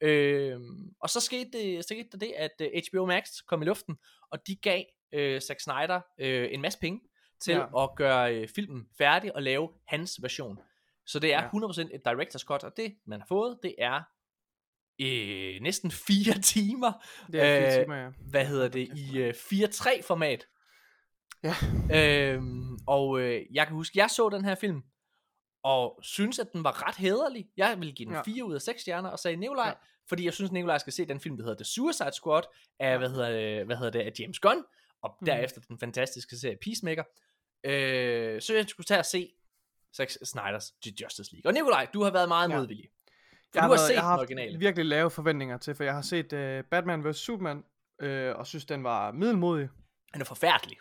Øh, og så skete, det, så skete der det, at uh, øh, HBO Max kom i luften, og de gav øh, Zack Snyder øh, en masse penge til ja. at gøre øh, filmen færdig og lave hans version. Så det er ja. 100% et director's cut, og det man har fået, det er øh, næsten 4 timer. Det er 4 øh, timer, ja. Hvad hedder det? I øh, 4.3 format. Ja. Øhm, og øh, jeg kan huske, jeg så den her film, og synes, at den var ret hederlig. Jeg ville give den ja. 4 ud af 6 stjerner, og sagde Nikolaj, ja. fordi jeg synes, Nikolaj skal se den film, der hedder The Suicide Squad, af, hvad hedder, det, hvad hedder det, af James Gunn, og mm. derefter den fantastiske serie Peacemaker. Øh, så jeg skulle tage at se Zack Snyder's Justice League. Og Nikolaj, du har været meget ja. modvillig. Jeg du har, set jeg har haft virkelig lave forventninger til, for jeg har set uh, Batman vs. Superman, uh, og synes, den var middelmodig. Den er forfærdelig.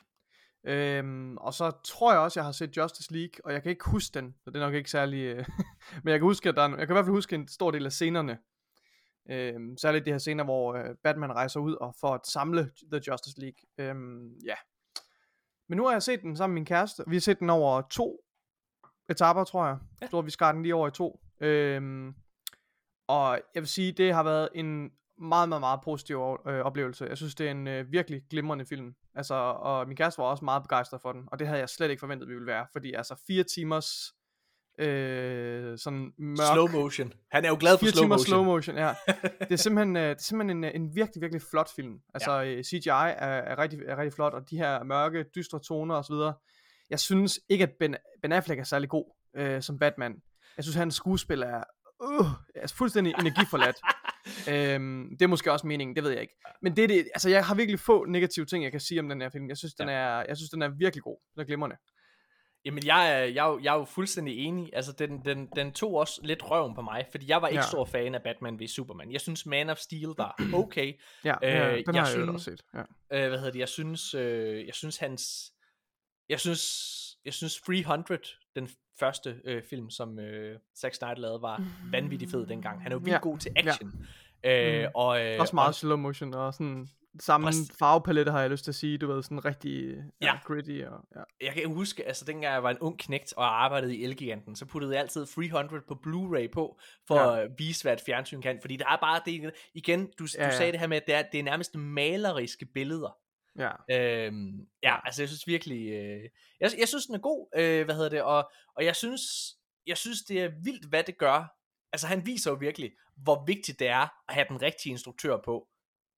Øhm, og så tror jeg også, jeg har set Justice League, og jeg kan ikke huske den, så det er nok ikke særlig... Øh, men jeg kan huske, at der er, jeg kan i hvert fald huske en stor del af scenerne. Øhm, særligt de her scener, hvor øh, Batman rejser ud og får at samle The Justice League. Øhm, ja. Men nu har jeg set den sammen med min kæreste. Vi har set den over to etaper, tror jeg. Ja. Så vi skar den lige over i to. Øhm, og jeg vil sige, det har været en meget, meget, meget positiv øh, oplevelse. Jeg synes, det er en øh, virkelig glimrende film. Altså, og min kæreste var også meget begejstret for den, og det havde jeg slet ikke forventet, vi ville være. Fordi altså, fire timers øh, sådan mørk... Slow motion. Han er jo glad for slow motion. slow motion, ja. det er simpelthen, øh, det er simpelthen en, en virkelig, virkelig flot film. Altså, ja. Øh, CGI er, er, rigtig, er rigtig flot, og de her mørke, dystre toner osv. Jeg synes ikke, at Ben, ben Affleck er særlig god øh, som Batman. Jeg synes, hans skuespil er uh, altså fuldstændig energiforladt. øhm, det er måske også meningen, det ved jeg ikke. Men det det, altså jeg har virkelig få negative ting, jeg kan sige om den her film. Jeg synes, den, ja. er, jeg synes, den er virkelig god. Den er glimrende. Jamen, jeg er, jeg, er, jeg er jo fuldstændig enig. Altså, den, den, den tog også lidt røven på mig, fordi jeg var ikke ja. stor fan af Batman v Superman. Jeg synes, Man of Steel var okay. ja, ja, øh, den jeg har synes, jeg også set. Ja. Øh, hvad hedder det? Jeg synes, øh, jeg synes hans... Jeg synes, jeg synes 300, den første øh, film, som øh, Zack Snyder lavede, var vanvittigt fed dengang. Han er jo vildt ja. god til action. Ja. Øh, mm. og, øh, Også meget og, slow motion og sådan samme præst... farvepalette har jeg lyst til at sige, du ved, sådan rigtig ja, ja. gritty. Og, ja. Jeg kan huske, altså dengang jeg var en ung knægt og arbejdede i Elgiganten, så puttede jeg altid 300 på Blu-ray på, for ja. at vise, hvad et fjernsyn kan, fordi der er bare det, igen, du, ja. du sagde det her med, at det er, det er nærmest maleriske billeder. Ja. Øhm, ja, altså jeg synes virkelig, øh, jeg, jeg synes den er god, øh, hvad hedder det, og, og jeg synes, jeg synes det er vildt, hvad det gør. Altså han viser jo virkelig, hvor vigtigt det er at have den rigtige instruktør på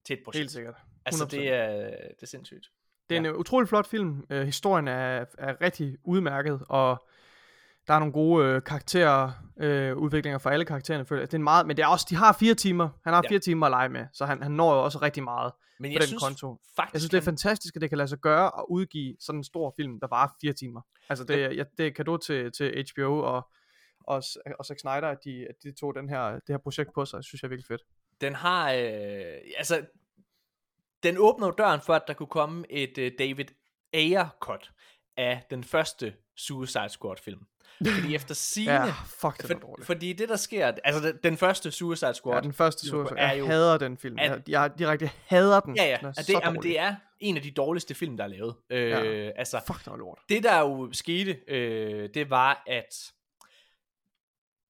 til et projekt. Helt sikkert. 100%. Altså det er, det er sindssygt. Det er ja. en utrolig flot film. Uh, historien er, er rigtig udmærket, og der er nogle gode øh, karakterudviklinger øh, for alle karaktererne. Føler. Det er en meget, men det er også, de har fire timer. Han har ja. fire timer at lege med, så han, han når jo også rigtig meget men jeg på den synes, konto. Faktisk, jeg synes, det er fantastisk, at det kan lade sig gøre at udgive sådan en stor film, der var fire timer. Altså, det, ja. jeg, det er kado til, til HBO og, og, og Zack Snyder, at de, at de tog den her, det her projekt på sig. Det synes jeg er virkelig fedt. Den har, øh, altså, den åbner døren for, at der kunne komme et uh, David Ayer-cut af den første Suicide Squad film. Fordi efter sine... Ja, fuck, det for, dårligt. fordi det, der sker... Altså, den, den første Suicide Squad... Ja, den første Suicide er Jeg jo- hader den film. at- Jeg, jeg direkte hader den. Ja, ja. Den er det, jamen, det er en af de dårligste film, der er lavet. Øh, Ja. Altså, Fuck, det var lort. det der jo skete, øh, det var, at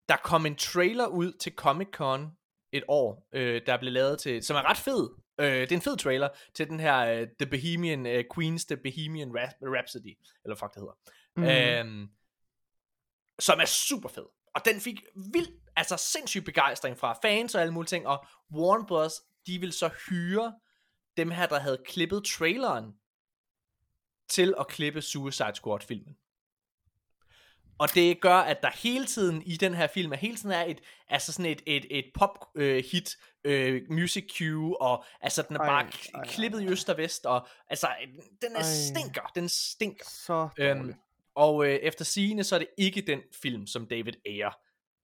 der kom en trailer ud til Comic Con et år, øh, der blev lavet til, som er ret fed. Øh, det er en fed trailer til den her øh, The Bohemian, øh, Queen's The Bohemian Rhap- Rhapsody, eller fuck det hedder. Mm. Mm. Øhm, som er super fed. Og den fik vild, altså sindssyg begejstring fra fans og alle mulige ting, og Warner Bros., de vil så hyre dem her, der havde klippet traileren, til at klippe Suicide Squad-filmen. Og det gør, at der hele tiden i den her film, er hele tiden er et, altså sådan et, et, et pop øh, hit, øh, music cue, og altså den er Ej, bare ej, k- ej, klippet i ej. øst og vest, og altså den er Ej. stinker, den stinker. Så Øhm, dårligt. Og øh, efter sigende, så er det ikke den film, som David Ayer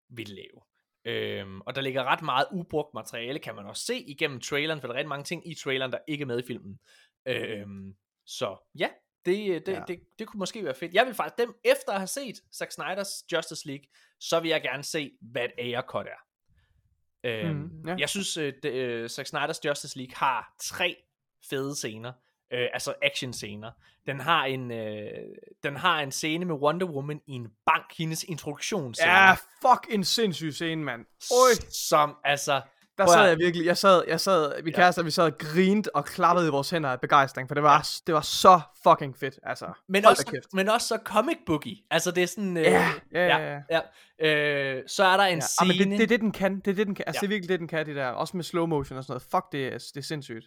vil lave. Øhm, og der ligger ret meget ubrugt materiale, kan man også se igennem traileren, for der er rigtig mange ting i traileren, der ikke er med i filmen. Øhm, så ja, det, det, Ja. Det, det kunne måske være fedt. Jeg vil faktisk, dem, efter at have set Zack Snyders Justice League, så vil jeg gerne se, hvad et Ayer cut er. Øhm, Mhm, ja. Jeg synes, øh, det, øh, Zack Snyders Justice League har tre fede scener, øh, altså action scener. Den har en øh, den har en scene med Wonder Woman i en bank, hendes introduktionsscene. Ja, fuck en sindssyg scene, mand. Oj, Som altså der sad jeg virkelig, jeg sad, jeg sad, vi Ja. kærester, vi sad og grinte og klappede i vores hænder af begejstring, for det var, det var så fucking fedt, altså. men Hold også, men også så comic booky. Altså det er sådan øh, Ja, ja, ja, ja. ja. Øh, så er der en Ja, scene. ah, men det, det er det, den kan. Det er det, den kan. Altså, Ja. det er virkelig det, den kan, det der. Også med slow motion og sådan noget. Fuck, det er, det er sindssygt.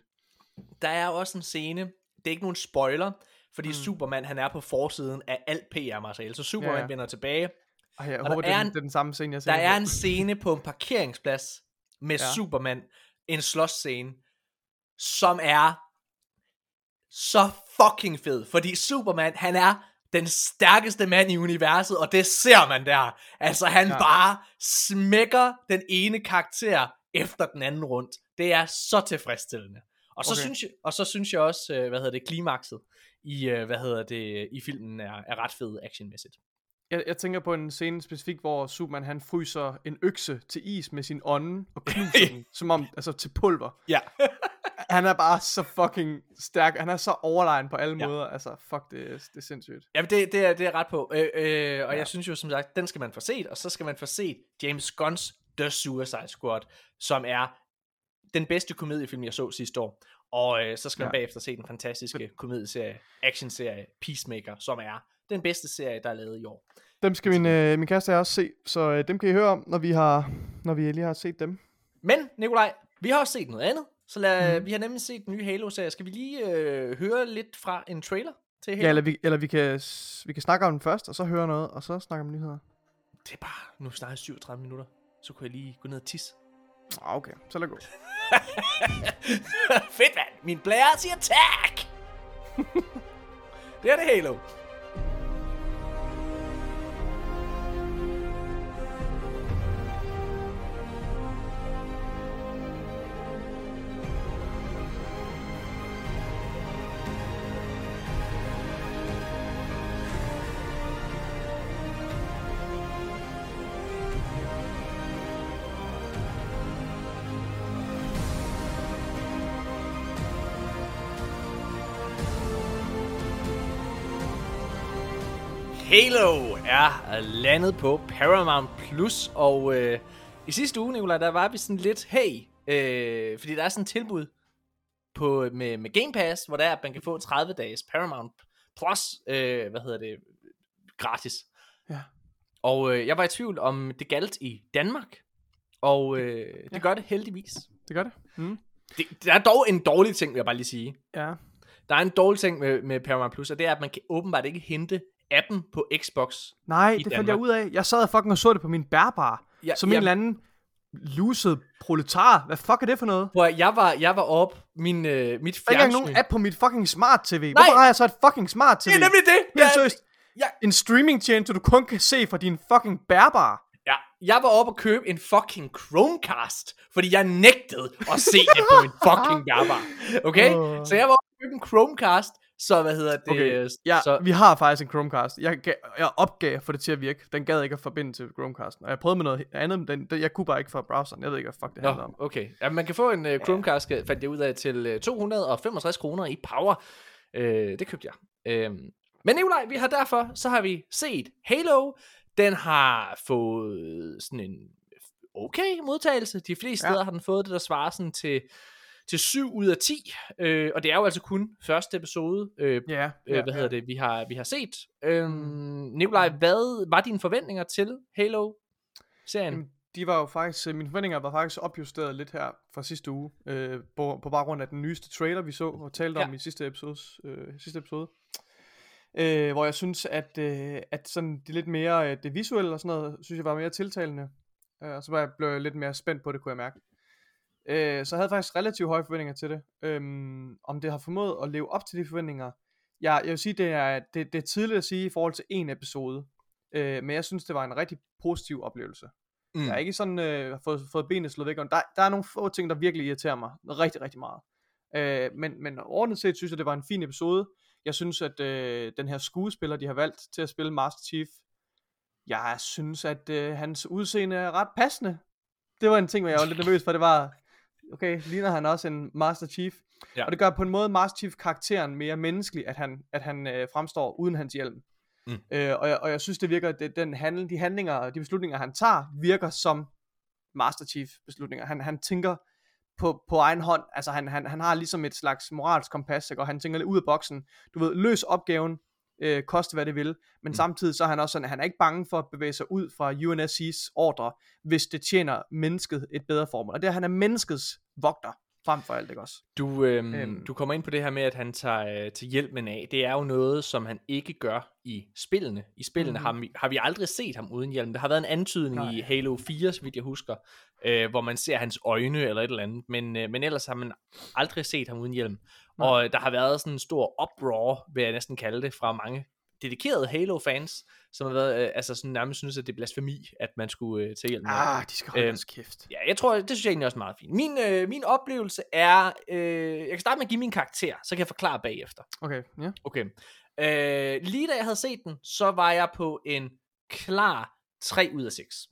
Der er også en scene. Det er ikke nogen spoiler, fordi Mm. Superman han er på forsiden af alt PR-materiale. Så Superman Ja, ja, vender tilbage. Ej, jeg Og håber, der det er, den, en- det er den samme scene, jeg Der ser. er en scene på en parkeringsplads med Ja. Superman. En slåsscene, som er så fucking fed. Fordi Superman, han er den stærkeste mand i universet, og det ser man der. Altså, han ja. bare smækker den ene karakter efter den anden rundt. Det er så tilfredsstillende. Og så, Okay. synes, jeg, og så synes jeg også, øh, hvad hedder det, klimakset i, øh, hvad hedder det, i filmen er, er ret fed actionmæssigt. Jeg, jeg tænker på en scene specifik, hvor Superman han fryser en økse til is med sin ånde og knuser den, som om, altså til pulver. Ja. Han er bare så fucking stærk. Han er så overlegen på alle Ja. måder. Altså, fuck, det, er- det er sindssygt. Jamen, det, det, er, det er ret på. Øh, øh, og Ja. ja. jeg synes jo, som sagt, den skal man få set, og så skal man få set James Gunn's The Suicide Squad, som er den bedste komediefilm, jeg så sidste år. Og øh, så skal man Ja. bagefter se den fantastiske komedieserie, actionserie Peacemaker, som er den bedste serie, der er lavet i år. Dem skal min, øh, min kæreste og jeg også se, så øh, dem kan I høre om, når vi, har, når vi lige har set dem. Men, Nikolaj, vi har også set noget andet. Så lad, mm. vi har nemlig set den nye Halo-serie. Skal vi lige øh, høre lidt fra en trailer til Halo? Ja, eller vi, eller vi, kan, vi kan snakke om den først, og så høre noget, og så snakke om nyheder. Det er bare, nu snakker jeg 37 minutter. Så kunne jeg lige gå ned og tisse. Ah, okay, så lad gå. Fedt, mand. Min blære siger tak. det er det Halo. Halo er landet på Paramount Plus, og øh, i sidste uge, Nicolaj, der var vi sådan lidt, hey, øh, fordi der er sådan et tilbud på, med, med Game Pass, hvor der er, at man kan få 30 dages Paramount Plus, øh, hvad hedder det, gratis. Ja. Og øh, jeg var i tvivl om det galt i Danmark, og øh, det Ja. gør det heldigvis. Det gør det. Mm. Det, der er dog en dårlig ting, vil jeg bare lige sige. Ja. Der er en dårlig ting med, med Paramount Plus, og det er, at man kan åbenbart ikke hente appen på Xbox. Nej, det fandt jeg Danmark. ud af. Jeg sad og fucking og så det på min bærbar. Ja, som en ja, eller anden luset proletar. Hvad fuck er det for noget? Hvor jeg var, jeg var op, min, øh, mit Der er ikke fjernsyn. nogen app på mit fucking smart tv. Hvorfor har jeg så et fucking smart tv? Det er nemlig det. Helt Jeg, seriøst. Ja. En streaming tjeneste, du kun kan se fra din fucking bærbar. ja, jeg var oppe og købe en fucking Chromecast, fordi jeg nægtede at se det på min fucking bærbar. Okay? Åh. Så jeg var oppe og købe en Chromecast, Så hvad hedder det? Okay, ja, så, vi har faktisk en Chromecast. Jeg, gav, jeg opgav få det til at virke. Den gad ikke at forbinde til Chromecasten. Og jeg prøvede med noget andet, men den, den, jeg kunne bare ikke fra browseren. Jeg ved ikke, hvad fuck det Nå, handler om. okay. Ja, man kan få en uh, Chromecast, ja. fandt jeg ud af, til uh, 265 kroner i Power. Uh, det købte jeg. Uh, men Nikolaj, vi har derfor, så har vi set Halo. Den har fået sådan en okay modtagelse. De fleste ja. steder har den fået det, der svarer sådan til til 7 ud af 10, øh, og det er jo altså kun første episode, øh, Ja, ja, øh, hvad hedder det, vi har, vi har set. Øhm, Nikolaj, hvad var dine forventninger til Halo-serien? De var jo faktisk, øh, mine forventninger var faktisk opjusteret lidt her fra sidste uge, øh, på, på baggrund af den nyeste trailer, vi så og talte Ja. om i sidste episode, øh, sidste episode. Øh, hvor jeg synes, at, øh, at sådan det lidt mere, øh, det visuelle og sådan noget, synes jeg var mere tiltalende. Øh, og så var jeg, blev jeg lidt mere spændt på det, kunne jeg mærke. Øh, så jeg havde faktisk relativt høje forventninger til det. Øhm, om det har formået at leve op til de forventninger. Jeg, jeg vil sige, det er, det, det er tidligt at sige i forhold til en episode. Øh, men jeg synes, det var en rigtig positiv oplevelse. Mm. Jeg er ikke sådan øh, fået, fået benene slået væk. Der, der er nogle få ting, der virkelig irriterer mig rigtig, rigtig meget. Øh, men, men ordentligt set synes jeg, det var en fin episode. Jeg synes, at øh, den her skuespiller, de har valgt til at spille Master Chief, jeg synes, at øh, hans udseende er ret passende. Det var en ting, hvor jeg var lidt nervøs for. Det var, okay, ligner han også en Master Chief? Ja. Og det gør på en måde Master Chief karakteren mere menneskelig, at han, at han øh, fremstår uden hans hjelm. Mm. Øh, og, jeg, og jeg synes, det virker, det, den handel, de handlinger og de beslutninger, han tager, virker som Master Chief beslutninger. Han, han tænker på, på egen hånd, altså han, han, han har ligesom et slags moralsk kompas, ikke? og han tænker lidt ud af boksen. Du ved, løs opgaven, øh, koste hvad det vil, men mm. samtidig så er han også sådan, at han er ikke bange for at bevæge sig ud fra UNSC's ordre, hvis det tjener mennesket et bedre formål. Og det er, at han er menneskets vogter, frem for alt, ikke også? Du, øhm, Øhm. du kommer ind på det her med, at han tager øh, til hjælpen af. Det er jo noget, som han ikke gør i spillene. I spillene Mhm. mm-hmm. har, vi, har vi aldrig set ham uden hjelm. Der har været en antydning Nej. i Halo 4, så vidt jeg husker, øh, hvor man ser hans øjne eller et eller andet. Men, øh, men ellers har man aldrig set ham uden hjelm. Nej. Og der har været sådan en stor uproar, vil jeg næsten kalde det, fra mange dedikerede Halo-fans, som har været, øh, altså sådan nærmest synes, at det er blasfemi, at man skulle øh, tage af. Ah, de skal holde deres kæft. Ja, jeg tror, det synes jeg egentlig også er meget fint. Min, øh, min oplevelse er, øh, jeg kan starte med at give min karakter, så kan jeg forklare bagefter. Okay, ja. Okay. Øh, lige da jeg havde set den, så var jeg på en klar 3 ud af 6.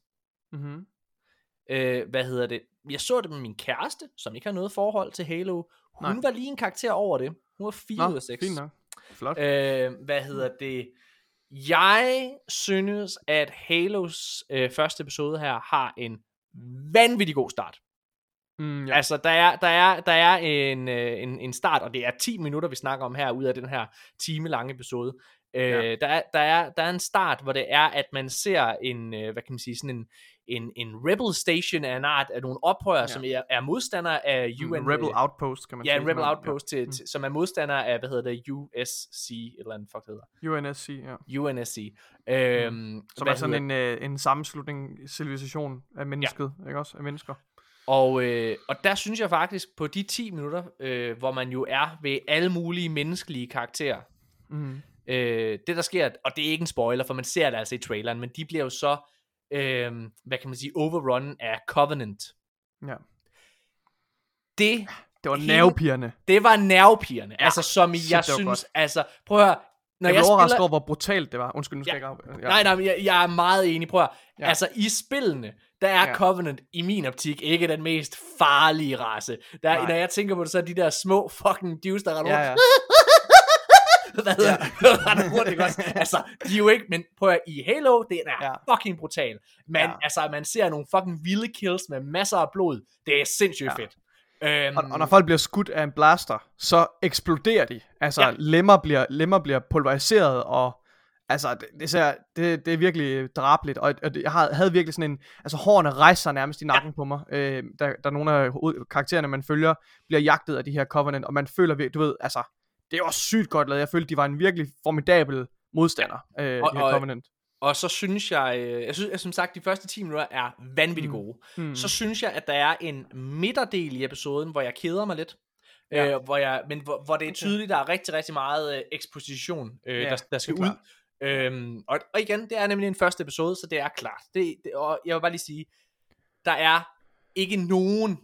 Mm-hmm. Øh, hvad hedder det? Jeg så det med min kæreste, som ikke har noget forhold til Halo. Hun Nej. var lige en karakter over det. Hun var 4 ud af 6. fint nok. Flot. Øh, hvad hedder det? Jeg synes, at Halos øh, første episode her har en vanvittig god start. Mm, Ja. Altså, der er, der er, der er en, øh, en, en start, og det er 10 minutter, vi snakker om her, ud af den her time lange episode. Øh, Ja. der, er, der, er, der er en start, hvor det er, at man ser en, øh, hvad kan man sige, sådan en, en, en rebel station af en art, af nogle oprørere, ja. Ja. som er, er modstandere af UN. en rebel øh, outpost, kan man Ja, sige. en rebel outpost, til, Mm. til, som er modstandere af, hvad hedder det, USC, et eller andet, fuck hedder. UNSC, ja. UNSC. Øhm, Som er sådan hedder- en, øh, en sammenslutning, civilisation af mennesket, ja. ikke også? Af mennesker. Og, øh, og der synes jeg faktisk, på de 10 minutter, øh, hvor man jo er ved alle mulige menneskelige karakterer, Mm. Øh, det der sker, og det er ikke en spoiler, for man ser det altså i traileren, men de bliver jo så, øh, hvad kan man sige, overrun af Covenant. Ja. Det, Det var nervepirrende. det var nervepirrende. Ja, altså som shit, jeg synes, godt. altså, prøv at høre, når Jeg jeg, overrasket spiller, over, hvor brutalt det var. Undskyld, nu skal Ja. jeg ikke af... Ja. Nej, nej, jeg, jeg er meget enig. Prøv at, ja. Altså, i spillene, der er ja. Covenant i min optik ikke den mest farlige race. Der, er- Nej. når jeg tænker på det, så er de der små fucking dudes, der render Ja, ja. Hvad hedder Ja. det? Ikke også? Altså, de er jo ikke, men prøv at, i Halo, det er Ja. fucking brutal. Men Ja. altså, man ser nogle fucking vilde kills med masser af blod. Det er sindssygt Ja. fedt. Øhm, Og, og når folk bliver skudt af en blaster, så eksploderer de. Altså, Ja. lemmer, bliver, lemmer bliver pulveriseret, og altså, det, det, ser, det, det er virkelig drabligt, og, og jeg havde, havde virkelig sådan en, altså hårene rejser sig nærmest i nakken ja. på mig, øh, der, der er nogle af karaktererne, man følger, bliver jagtet af de her Covenant, og man føler, du ved, altså, det er også sygt godt lavet, jeg følte, de var en virkelig formidabel modstander, øh, Og- de her og- Covenant. Og så synes jeg, øh, jeg synes, jeg, som sagt, de første 10 minutter er vanvittigt Mm. gode. Hmm. Så synes jeg, at der er en midterdel i episoden, hvor jeg keder mig lidt. Ja. Øh, hvor jeg, men hvor, hvor det er tydeligt, der er rigtig, rigtig meget øh, eksposition, øh, Ja, der, der skal ud. Øhm, og, og igen, det er nemlig en første episode, så det er klart. Det, det, og jeg vil bare lige sige, der er ikke nogen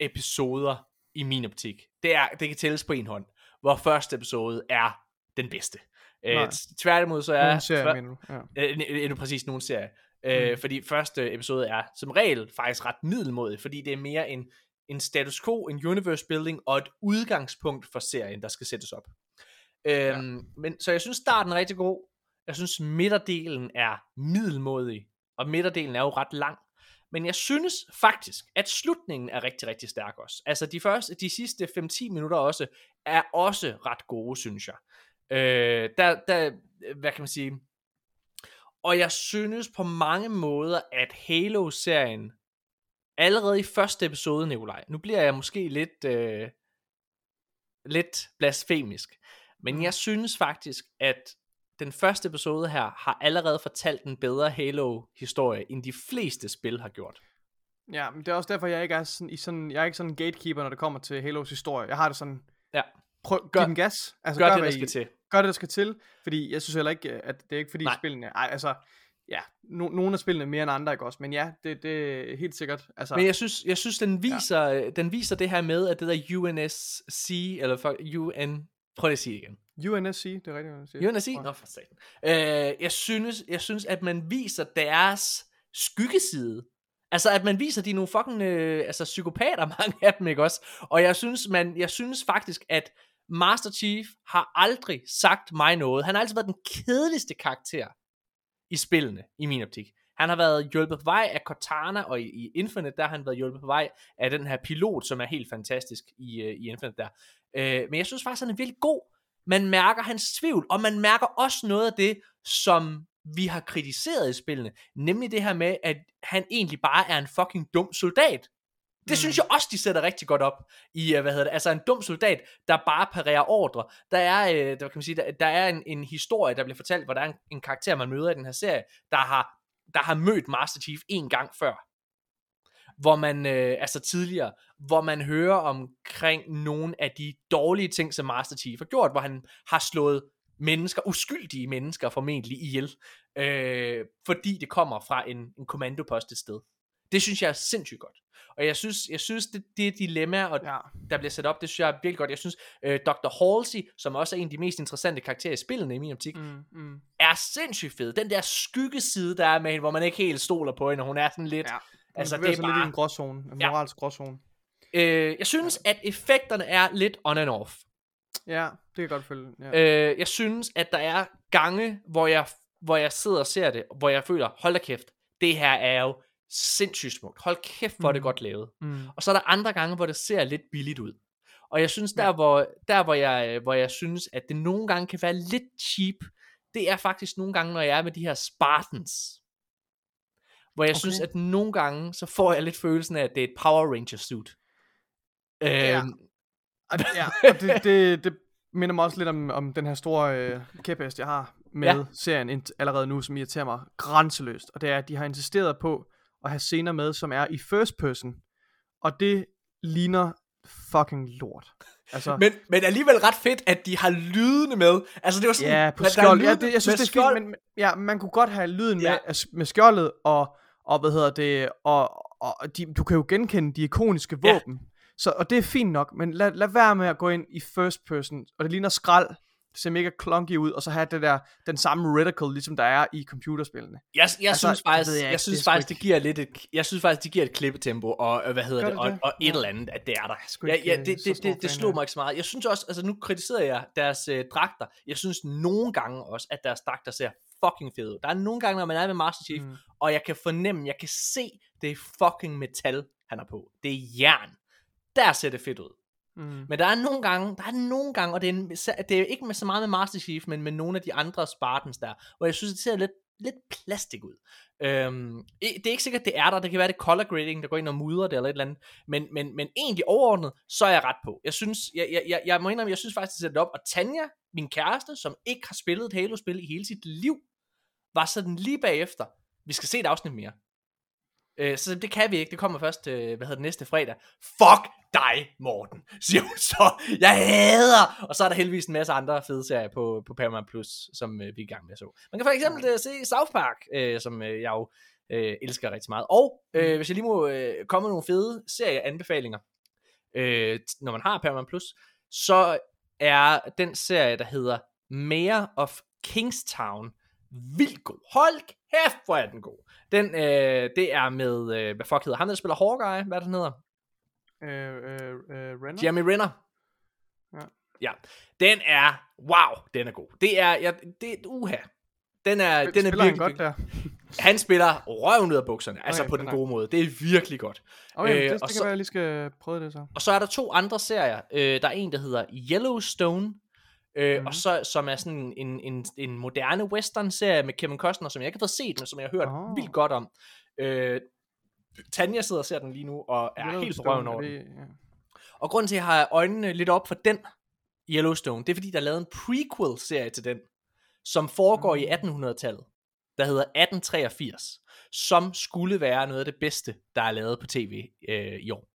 episoder i min optik. Det, er, det kan tælles på en hånd, hvor første episode er den bedste. Øh, tværtimod så er... Nogle serier, før- mener du? Ja. Øh, endnu præcis nogle serier. Øh, Mm. Fordi første episode er som regel faktisk ret middelmodig, fordi det er mere en, en status quo, en universe building og et udgangspunkt for serien, der skal sættes op. Øhm, men, så jeg synes starten er rigtig god. Jeg synes midterdelen er middelmodig, og midterdelen er jo ret lang. Men jeg synes faktisk, at slutningen er rigtig, rigtig stærk også. Altså de første, de sidste 5-10 minutter også, er også ret gode, synes jeg. Øh, der, der, hvad kan man sige, og jeg synes på mange måder, at Halo-serien, allerede i første episode, Nikolaj, nu bliver jeg måske lidt, øh, lidt blasfemisk, men jeg synes faktisk, at den første episode her har allerede fortalt en bedre Halo-historie, end de fleste spil har gjort. Ja, men det er også derfor, jeg ikke er sådan, i sådan, jeg er ikke sådan en gatekeeper, når det kommer til Halos historie. Jeg har det sådan, Ja. prøv, Gør- giv den gas. Altså, Gør det, hvad der I- skal til. Gør det, der skal til. Fordi jeg synes heller ikke, at det er ikke fordi Nej. spillene, ej, altså, ja, no, nogle af spillene er mere end andre, ikke også? Men ja, det, det er helt sikkert. Altså, Men jeg synes, jeg synes den, viser, ja. den viser det her med, at det der UNSC, eller for, UN, prøv lige at sige det igen. UNSC, det er rigtigt. UNSC? Jeg. Nå, for satan. Øh, jeg, synes, jeg synes, at man viser deres skyggeside. Altså, at man viser, de er nogle fucking øh, altså, psykopater, mange af dem, ikke også? Og jeg synes, man, jeg synes faktisk, at Master Chief har aldrig sagt mig noget. Han har altid været den kedeligste karakter i spillene, i min optik. Han har været hjulpet på vej af Cortana, og i, i Infinite, der har han været hjulpet på vej af den her pilot, som er helt fantastisk i, øh, i Infinite der. Øh, men jeg synes faktisk, han er virkelig god. Man mærker hans tvivl, og man mærker også noget af det, som vi har kritiseret i spillene, nemlig det her med, at han egentlig bare er en fucking dum soldat. Det Mm. synes jeg også, de sætter rigtig godt op i, øh, hvad hedder det, altså en dum soldat, der bare parerer ordre. Der er, øh, der kan man sige, der, der er en, en historie, der bliver fortalt, hvor der er en, en karakter, man møder i den her serie, der har, der har mødt Master Chief en gang før. Hvor man, øh, altså tidligere, hvor man hører omkring nogle af de dårlige ting, som Master Chief har gjort, hvor han har slået mennesker, uskyldige mennesker formentlig ihjel, øh, fordi det kommer fra en, en kommandopost et sted. Det synes jeg er sindssygt godt. Og jeg synes, jeg synes det, det dilemma, og Ja, der bliver sat op, det synes jeg er virkelig godt. Jeg synes, øh, Dr. Halsey, som også er en af de mest interessante karakterer i spillene i min optik, mm. mm, er sindssygt fed. Den der skyggeside, der er med hende, hvor man ikke helt stoler på hende, og hun er sådan lidt... ja. Altså, det er er lidt i bare... en gråzone, en Ja. moralsk gråzone. Øh, jeg synes, at effekterne er lidt on and off. Ja, det kan jeg godt følge. Ja. Øh, jeg synes, at der er gange, hvor jeg, hvor jeg sidder og ser det, hvor jeg føler, hold da kæft, det her er jo sindssygt smukt. Hold kæft, hvor er det Mm. godt lavet. mm. Og så er der andre gange, hvor det ser lidt billigt ud. Og jeg synes, der, Ja. hvor, der hvor, jeg, hvor jeg synes, at det nogle gange kan være lidt cheap, det er faktisk nogle gange, når jeg er med de her Spartans. Hvor jeg okay. synes, at nogle gange, så får jeg lidt følelsen af, at det er et Power Ranger suit. Ja. Øhm, Og, ja, og det, det, det minder mig også lidt om, om den her store øh, kæphest, jeg har med Ja. ja. serien allerede nu, som irriterer mig grænseløst. Og det er, at de har insisteret på at have scener med, som er i first person. Og det ligner fucking lort. Altså, men, men alligevel ret fedt, at de har lydene med. Altså det var sådan, ja, på skjold. Ja, det, jeg synes, det er skjold. fint, men ja, man kunne godt have lyden Ja. med, altså, med skjoldet, og, og hvad hedder det, og, og de, du kan jo genkende de ikoniske Ja. våben. Så, og det er fint nok, men lad, lad være med at gå ind i first person, og det ligner skrald, det ser mega clunky ud, og så have det der, den samme reticle, ligesom der er i computerspillene. Jeg, jeg Altså, synes det faktisk, jeg jeg, ikke, synes det faktisk, det giver lidt et, jeg synes faktisk, det giver et klippetempo, og hvad hedder Gør det, det og, det? og et Ja. eller andet, at det er der. sgu Ja, ja, øh, det, det, det, det fan slog mig ikke så meget. Jeg synes også, altså nu kritiserer jeg deres øh, dragter. Jeg synes nogle gange også, at deres dragter ser fucking fede. Der er nogle gange, når man er med Master Chief, Mm. og jeg kan fornemme, jeg kan se, det er fucking metal, han er på. Det er jern. Der ser det fedt ud. Mm. Men der er nogle gange, der er nogle gange, og det er, en, det er ikke med så meget med Master Chief, men med nogle af de andre Spartans der, hvor jeg synes, det ser lidt, lidt plastik ud. Øhm, det er ikke sikkert, det er der. Det kan være, det er color grading, der går ind og mudrer det eller et eller andet. Men, men, men egentlig overordnet, så er jeg ret på. Jeg synes, jeg, jeg, jeg, jeg må indrømme, jeg synes faktisk, det sætter det op. Og Tanja, min kæreste, som ikke har spillet et Halo-spil i hele sit liv, var sådan lige bagefter. Vi skal se et afsnit mere. Øh, så det kan vi ikke. Det kommer først, øh, hvad hedder det, næste fredag. Fuck dig, Morten, siger hun så. Jeg hader! Og så er der heldigvis en masse andre fede serier på, på Paramount Plus, som øh, vi er i gang med at så. Man kan for eksempel øh, se South Park, øh, som øh, jeg jo øh, elsker rigtig meget. Og øh, hvis jeg lige må øh, komme med nogle fede serieanbefalinger, øh, når man har Paramount Plus, så er den serie, der hedder Mayor of Kingstown. Vildt god. Hold kæft, hvor er den god. Den, øh, det er med, øh, hvad fuck hedder han, der spiller Hawkeye, hvad er det, han hedder? Øh, øh, øh, Renner? Jeremy Renner. Ja. Ja. Den er, wow, den er god. Det er, ja, det er, uha. Den er, den er Spiller virkelig, han godt der? han spiller røven ud af bukserne, altså Okay, på den gode måde. Det er virkelig godt. Okay, Øh, det, det og kan så- være, jeg lige skal prøve det så. Og så er der to andre serier. Øh, der er en, der hedder Yellowstone, øh, Mhm. og så, som er sådan en, en, en moderne western-serie med Kevin Costner, som jeg ikke har fået set, men som jeg har hørt oh. vildt godt om. Øh, Tanja sidder og ser den lige nu, og er helt på røven over den. det, ja. Og grunden til, at jeg har øjnene lidt op for den Yellowstone, det er fordi, der er lavet en prequel-serie til den, som foregår i Mm. 1800-tallet, der hedder 1883, som skulle være noget af det bedste, der er lavet på tv øh, i år.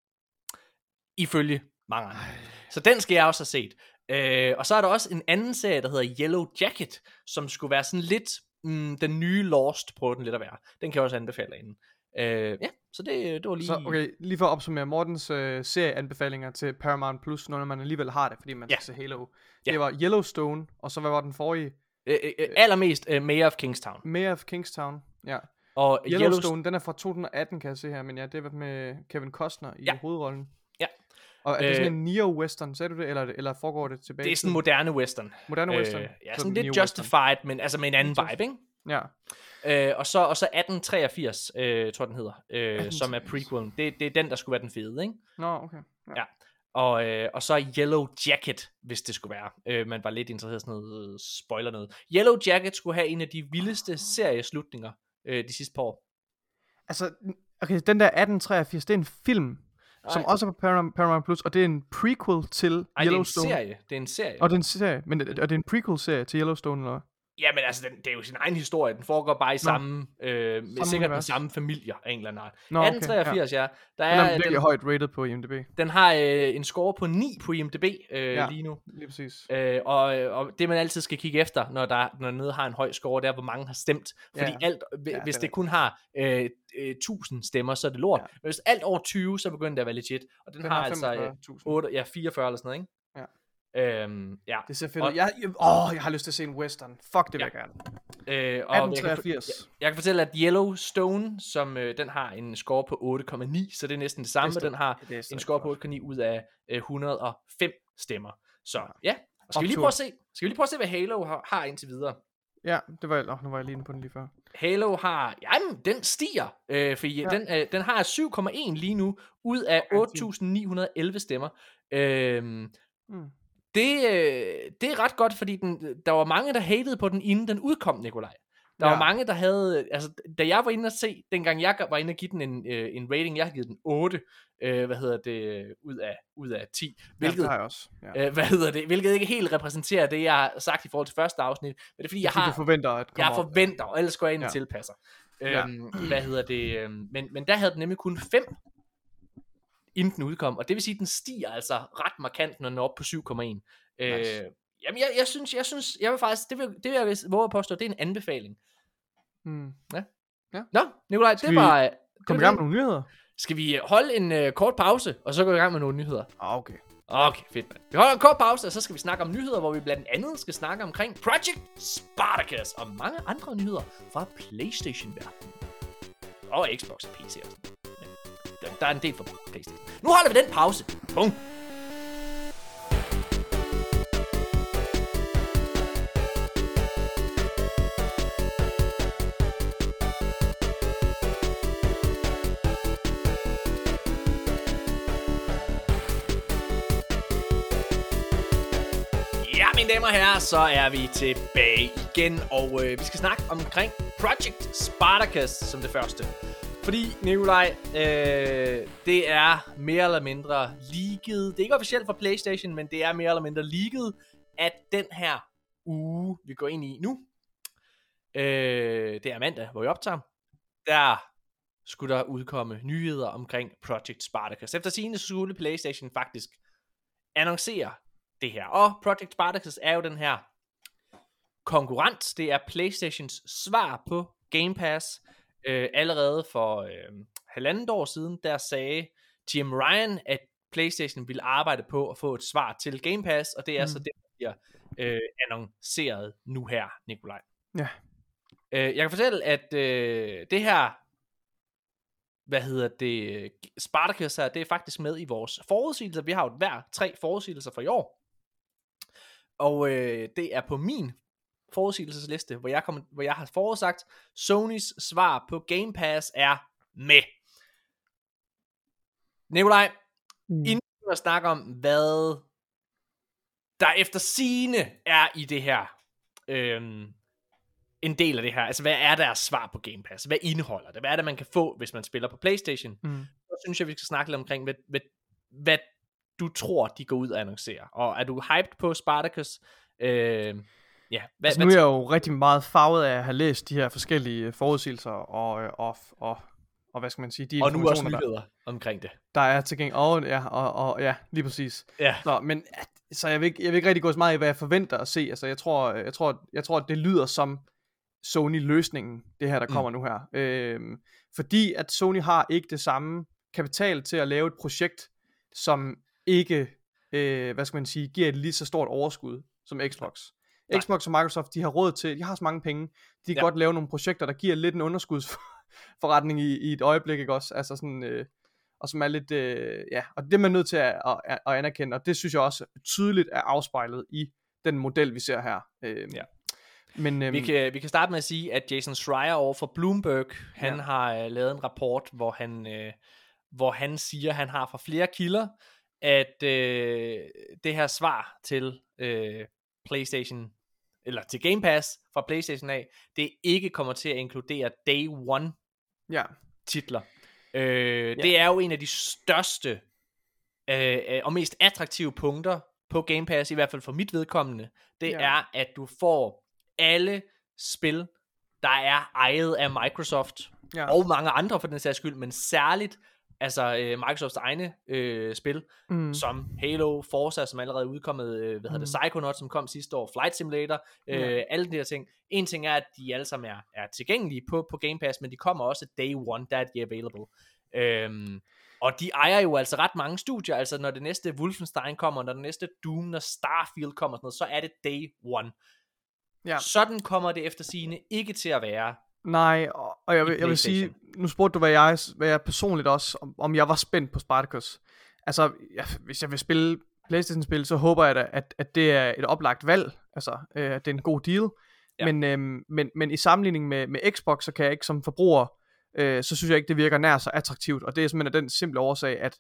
Ifølge mange andre. Så den skal jeg også have set. Øh, og så er der også en anden serie, der hedder Yellow Jacket, som skulle være sådan lidt mm, den nye Lost, prøver den lidt at være. Den kan jeg også anbefale derinde. Øh, ja, så det, det var lige... Så okay, lige for at opsummere Mortens øh, serieanbefalinger til Paramount Plus, når man alligevel har det, fordi man Ja. skal se Halo. Ja. Det var Yellowstone, og så hvad var den forrige? Øh, øh, øh, allermest øh, Mayor of Kingstown. Mayor of Kingstown. Ja. Og Yellowstone, Yellowstone, den er fra 2018, kan jeg se her, men ja, det var med Kevin Costner i Ja. hovedrollen. Ja. Og er det Øh, sådan en neo-western, sagde du det, eller, eller foregår det tilbage? det er sådan tiden? moderne western. moderne western. Øh, ja, Så sådan lidt justified, men altså med en anden Just- vibe, ikke? Ja. Øh, og, så, og så 1883, øh, tror den hedder, øh, som er 1883. prequelen. Det, det er den, der skulle være den fede, ikke? Nå, okay. Ja. Og, øh, og så Yellow Jacket, hvis det skulle være. Øh, man var lidt interesseret i sådan noget øh, spoiler noget. Yellow Jacket skulle have en af de vildeste serieslutninger øh, de sidste par år. Altså, okay, den der 1883, det er en film, som også er på Paramount, Paramount Plus, og det er en prequel til Ej, det er en Yellowstone. serie. Det er en serie. Og det er en serie, men og det er en prequel-serie til Yellowstone, eller? Jamen altså, den, det er jo sin egen historie. Den foregår bare i samme, øh, med sikkert univers. samme familier af en eller anden art. Nå, okay, 1883, ja. Der Den er, er virkelig den, højt rated på IMDb. den har øh, en score på 9 på IMDb øh, Ja. lige nu. Lige præcis. Øh, og, og det man altid skal kigge efter, når der når noget har en høj score, det er, hvor mange har stemt. Fordi Ja. alt, ja, Ja, hvis det det kun har øh, øh, 1000 stemmer, så er det lort. Ja. Ja. Men hvis alt over 20, så begynder det at være legit. Og den, Den har, har altså øh, 45.000. 8, ja, 44 eller sådan noget, ikke? Ja. Øhm, ja. Det ser fedt ud. Jeg, jeg, åh, jeg har lyst til at se en western. Fuck, det vil Ja. jeg gerne. Øh, og jeg kan, 1883. jeg, jeg kan fortælle, at Yellowstone, som øh, den har en score på 8,9, så det er næsten det samme, Det den har Det en score på 8,9 ud af øh, 105 stemmer. Så ja, og skal vi lige prøve at se, skal vi lige prøve at se, hvad Halo har, har indtil videre? Ja, det var, oh, nu var jeg lige inde på den lige før. Halo har, jamen, den stiger, øh, fordi Ja. den, øh, den har 7,1 lige nu, ud af Ja, 8.911 stemmer. Øhm, Mm. Det, øh, det er ret godt, fordi den, der var mange, der hatede på den, inden den udkom, Nikolaj. Der ja. Ja. var mange, der havde, altså, da jeg var inde og se, dengang jeg var inde og give den en, øh, en rating, jeg har givet den 8, øh, hvad hedder det, ud af, ud af 10, Ja, hvilket, det har jeg også. Ja. øh, hvad hedder det, hvilket ikke helt repræsenterer det, jeg har sagt i forhold til første afsnit, men det er fordi, jeg Fordi har, du forventer, at jeg op. forventer, og ellers går jeg ind og Ja. tilpasser. Ja. Øhm, hvad hedder det? Øhm, men, men der havde den nemlig kun 5, inden den udkom, og det vil sige, at den stiger altså ret markant, når den er oppe på 7,1. Øh, Nice. jamen, jeg, jeg, synes, jeg synes, jeg vil faktisk, det vil, det vil jeg våge at påstå, det er en anbefaling. Mm. Nå, Nikolaj, Skal det var... det Kom i var gang med nogle nyheder? Skal vi holde en øh, kort pause, og så gå i gang med nogle nyheder? Ah, okay. Okay, fedt. Man. Vi holder en kort pause, og så skal vi snakke om nyheder, hvor vi blandt andet skal snakke omkring Project Spartacus og mange andre nyheder fra PlayStation-verdenen. Og Xbox og PC og sådan der, der er en del for PlayStation. Nu holder vi den pause. Punkt. Ja, mine damer og herrer, så er vi tilbage igen, og øh, vi skal snakke omkring Project Spartacus som det første. Fordi, Nikolaj, øh, det er mere eller mindre leaget. Det er ikke officielt fra Playstation, men det er mere eller mindre leaget, at den her uge, vi går ind i nu, øh, det er mandag, hvor vi optager, der skulle der udkomme nyheder omkring Project Spartacus. Efter sigende skulle Playstation faktisk annoncere det her. Og Project Spartacus er jo den her konkurrent. Det er PlayStations svar på Game Pass. Øh, allerede for øh, halvandet år siden, der sagde Jim Ryan, at PlayStation ville arbejde på at få et svar til Game Pass, og det er mm. så det, der bliver øh, annonceret nu her, Nikolaj. Ja. Øh, jeg kan fortælle, at øh, det her, hvad hedder det, Spartacus her, det er faktisk med i vores forudsigelser. Vi har jo hver tre forudsigelser for i år. Og øh, det er på min forudsigelsesliste, hvor jeg, kommer, hvor jeg har forudsagt, Sonys svar på Game Pass er med. Nikolaj, Mm. inden vi at snakke om, hvad der efter sine er i det her, øhm, en del af det her, altså hvad er deres svar på Game Pass? Hvad indeholder det? Hvad er det, man kan få, hvis man spiller på Playstation? Mm. Så synes jeg, vi skal snakke lidt omkring, hvad, hvad, hvad du tror, de går ud og annoncerer. Og er du hyped på Spartacus? Øh, ja, hvad, Altså, nu er jeg jo rigtig meget farvet af at have læst de her forskellige forudsigelser og, øh, og, og, og hvad skal man sige, de og nu også informationer, der, nyheder omkring det. der er tilgængelige. Og, ja, og, og, ja, lige præcis. Ja, Nå, men så jeg vil, ikke, jeg vil ikke rigtig gå så meget i, hvad jeg forventer at se. Altså, jeg tror, jeg tror, jeg tror, at det lyder som Sony-løsningen, det her, der Mm. kommer nu her. Øhm, fordi at Sony har ikke det samme kapital til at lave et projekt, som ikke, øh, hvad skal man sige, giver et lige så stort overskud som Xbox. Nej. Xbox og Microsoft, de har råd til, de har så mange penge, de kan Ja. godt lave nogle projekter, der giver lidt en underskudsforretning i, i et øjeblik, ikke også? Altså sådan, øh, og som er lidt, øh, ja, og det er man nødt til at, at, at anerkende, og det synes jeg også tydeligt er afspejlet i den model, vi ser her. Øh, Ja. Men, øhm, vi kan, vi kan starte med at sige, at Jason Schreier over for Bloomberg, han Ja. har øh, lavet en rapport, hvor han, øh, hvor han siger, at han har fra flere kilder, at øh, det her svar til øh, PlayStation, eller til Game Pass fra PlayStation af, det ikke kommer til at inkludere Day One ja, titler. Øh, Ja. Det er jo en af de største øh, øh, og mest attraktive punkter på Game Pass, i hvert fald for mit vedkommende, det Ja. er, at du får alle spil, der er ejet af Microsoft, ja. og mange andre for den sags skyld, men særligt altså øh, Microsofts egne øh, spil, mm, som Halo, Forza, som allerede er udkommet, øh, hvad hedder det, Mm. Psychonaut, som kom sidste år, Flight Simulator, øh, Ja. alle de her ting. En ting er, at de alle sammen er, er tilgængelige på, på Game Pass, men de kommer også day one, der er de available. Øhm, og de ejer jo altså ret mange studier, altså når det næste Wolfenstein kommer, når det næste Doom, når Starfield kommer, og sådan noget, så er det day one. Ja. Sådan kommer det efter sine ikke til at være. Nej, og, jeg, vil, jeg vil sige, nu spurgte du, hvad jeg, hvad jeg personligt også, om, om jeg var spændt på Spartacus. Altså, ja, hvis jeg vil spille Playstation-spil, så håber jeg da, at, at det er et oplagt valg, altså, øh, at det er en god deal. Ja. Men, øhm, men, men i sammenligning med, med Xbox, så kan jeg ikke som forbruger, øh, så synes jeg ikke, det virker nær så attraktivt, og det er simpelthen af den simple årsag, at,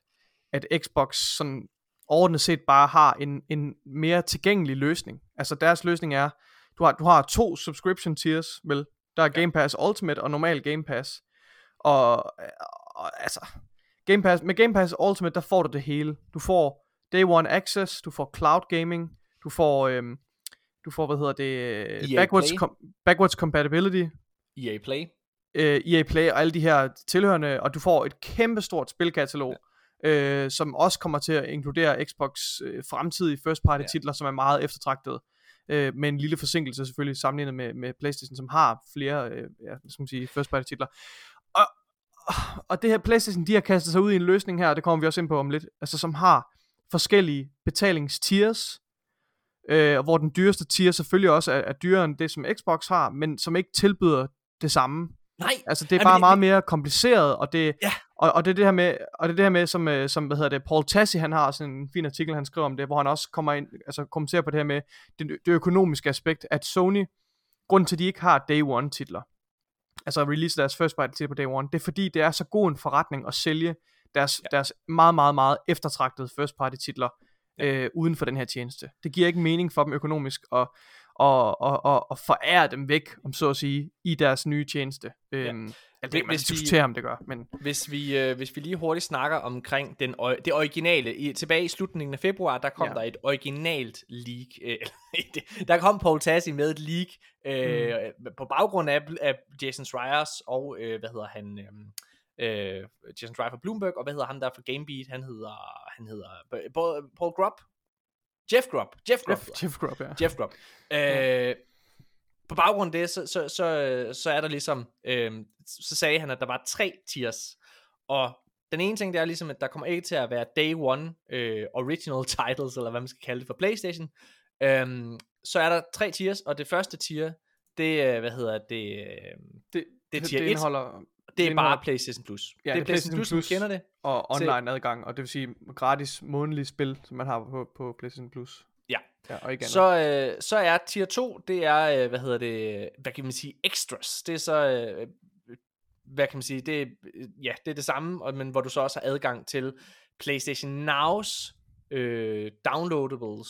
at Xbox sådan overordnet set bare har en, en mere tilgængelig løsning. Altså deres løsning er, du har, du har to subscription tiers, vel? Der er Game Pass Ultimate og normal Game Pass. Og, og altså, Game Pass, med Game Pass Ultimate, der får du det hele. Du får Day One Access, du får Cloud Gaming, du får, øhm, du får, hvad hedder det, EA backwards, Play. com- backwards Compatibility, EA Play. øh, EA Play og alle de her tilhørende, og du får et kæmpestort spilkatalog, ja. øh, som også kommer til at inkludere Xbox øh, fremtidige first party Ja. titler, som er meget eftertragtede. Øh, med en lille forsinkelse selvfølgelig sammenlignet med, med Playstation, som har flere øh, ja, skal man sige, first party titler. Og, og det her Playstation, de har kastet sig ud i en løsning her, og det kommer vi også ind på om lidt, altså som har forskellige betalingstiers, øh, hvor den dyreste tier selvfølgelig også er, er dyrere end det, som Xbox har, men som ikke tilbyder det samme. Nej, Altså det er Jamen, bare det- meget mere kompliceret, og det, Ja. og, og det er det her med, og det er det her med, som, øh, som hvad hedder det, Paul Tassi, han har sådan en fin artikel, han skriver om det, hvor han også kommer ind, altså kommenterer på det her med det, det økonomiske aspekt, at Sony, grunden til, at de ikke har Day One titler, altså release deres first party titler på Day One, det er fordi, det er så god en forretning at sælge deres, Ja. deres meget, meget, meget eftertragtede first party titler øh, uden for den her tjeneste. Det giver ikke mening for dem økonomisk at, og, og, og, og forære dem væk, om så at sige, i deres nye tjeneste. Øhm, ja. Det kan man Hvis vi- diskutere, om det gør, men Hvis vi, øh, hvis vi lige hurtigt snakker omkring den, ø- det originale, i, tilbage i slutningen af februar, der kom Ja. der et originalt leak, øh, der kom Paul Tassi med et leak, øh, mm. på baggrund af, af Jason Schreiers og, øh, hvad hedder han, øh, øh, Jason Schreier fra Bloomberg, og hvad hedder han der for Gamebeat, han hedder, han hedder, Paul, Paul Grubb? Jeff Grubb, Jeff Grubb. Jeff, Jeff Grubb, ja. Jeff Grubb. Øh, på baggrund af det, så, så, så, så er der ligesom, øh, så sagde han, at der var tre tiers, og den ene ting, det er ligesom, at der kommer ikke til at være day one øh, original titles, eller hvad man skal kalde det for Playstation. Øhm, så er der tre tiers, og det første tier, det er, hvad hedder det, øh, Det, Det det, tier det et. indeholder det er bare PlayStation Plus. Ja, det er PlayStation Plus, Plus, kender det. og online adgang, og det vil sige gratis månedlige spil, som man har på, på PlayStation Plus. Ja. Ja, og ikke. Så, øh, så er tier 2, det er, øh, hvad hedder det, hvad kan man sige, extras. Det er så, øh, hvad kan man sige, det er, ja, det er det samme, men hvor du så også har adgang til PlayStation Now's øh, downloadables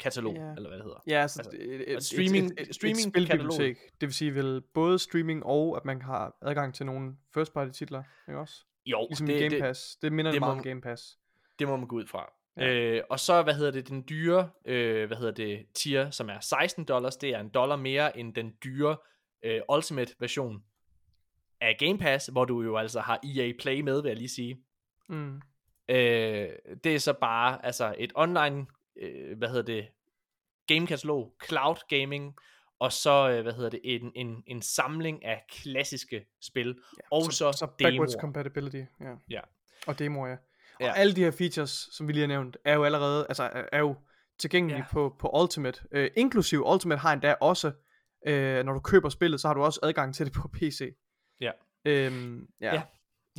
katalog, Ja. eller hvad det hedder. Ja, altså, Altså, et, et, streaming- et, et, streaming et spilbibliotek. Det vil sige vel både streaming og at man har adgang til nogle first party titler, ikke også? Jo, Ligesom det, det, Game det, Pass. Det minder det det meget må- om Game Pass. det må man gå ud fra. Ja. Øh, og så, hvad hedder det, den dyre, øh, hvad hedder det, tier, som er 16 dollars, det er en dollar mere end den dyre øh, Ultimate version af Game Pass, hvor du jo altså har EA Play med, vil jeg lige sige. Mm. Øh, det er så bare altså et online, øh, hvad hedder det, gamekatalog, cloud gaming, og så, øh, hvad hedder det, en, en, en samling af klassiske spil, ja, og så, så backwards demoer. compatibility. Ja. Ja. Og demoer, ja. Og Ja. alle de her features, som vi lige har nævnt, er jo allerede, altså er- er jo tilgængelige Ja. på, på Ultimate. Øh, inklusiv Ultimate har endda også, øh, når du køber spillet, så har du også adgang til det på PC. Ja. Øhm, ja. Ja.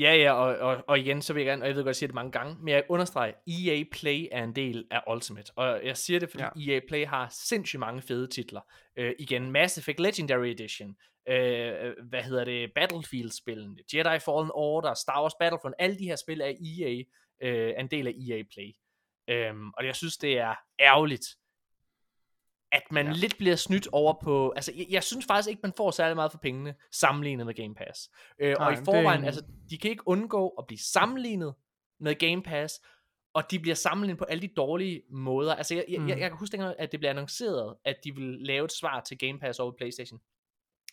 Ja, ja, og, og, og igen, så vil jeg gerne, og jeg ved godt, jeg siger det mange gange, men jeg understreger, EA Play er en del af Ultimate, og jeg siger det, fordi ja. EA Play har sindssygt mange fede titler. Øh, igen, Mass Effect Legendary Edition, øh, hvad hedder det, Battlefield-spillene, Jedi Fallen Order, Star Wars Battlefront, alle de her spil er EA, øh, er en del af EA Play. Øhm, og jeg synes, det er ærgerligt, at man ja. Lidt bliver snydt over på, altså jeg, jeg synes faktisk ikke, man får særlig meget for pengene, sammenlignet med Game Pass. Øh, Nej, og i det forvejen, en- altså de kan ikke undgå at blive sammenlignet med Game Pass, og de bliver sammenlignet på alle de dårlige måder. Altså jeg, jeg, Mm. jeg, jeg kan huske dengang, at det blev annonceret, at de ville lave et svar til Game Pass over Playstation.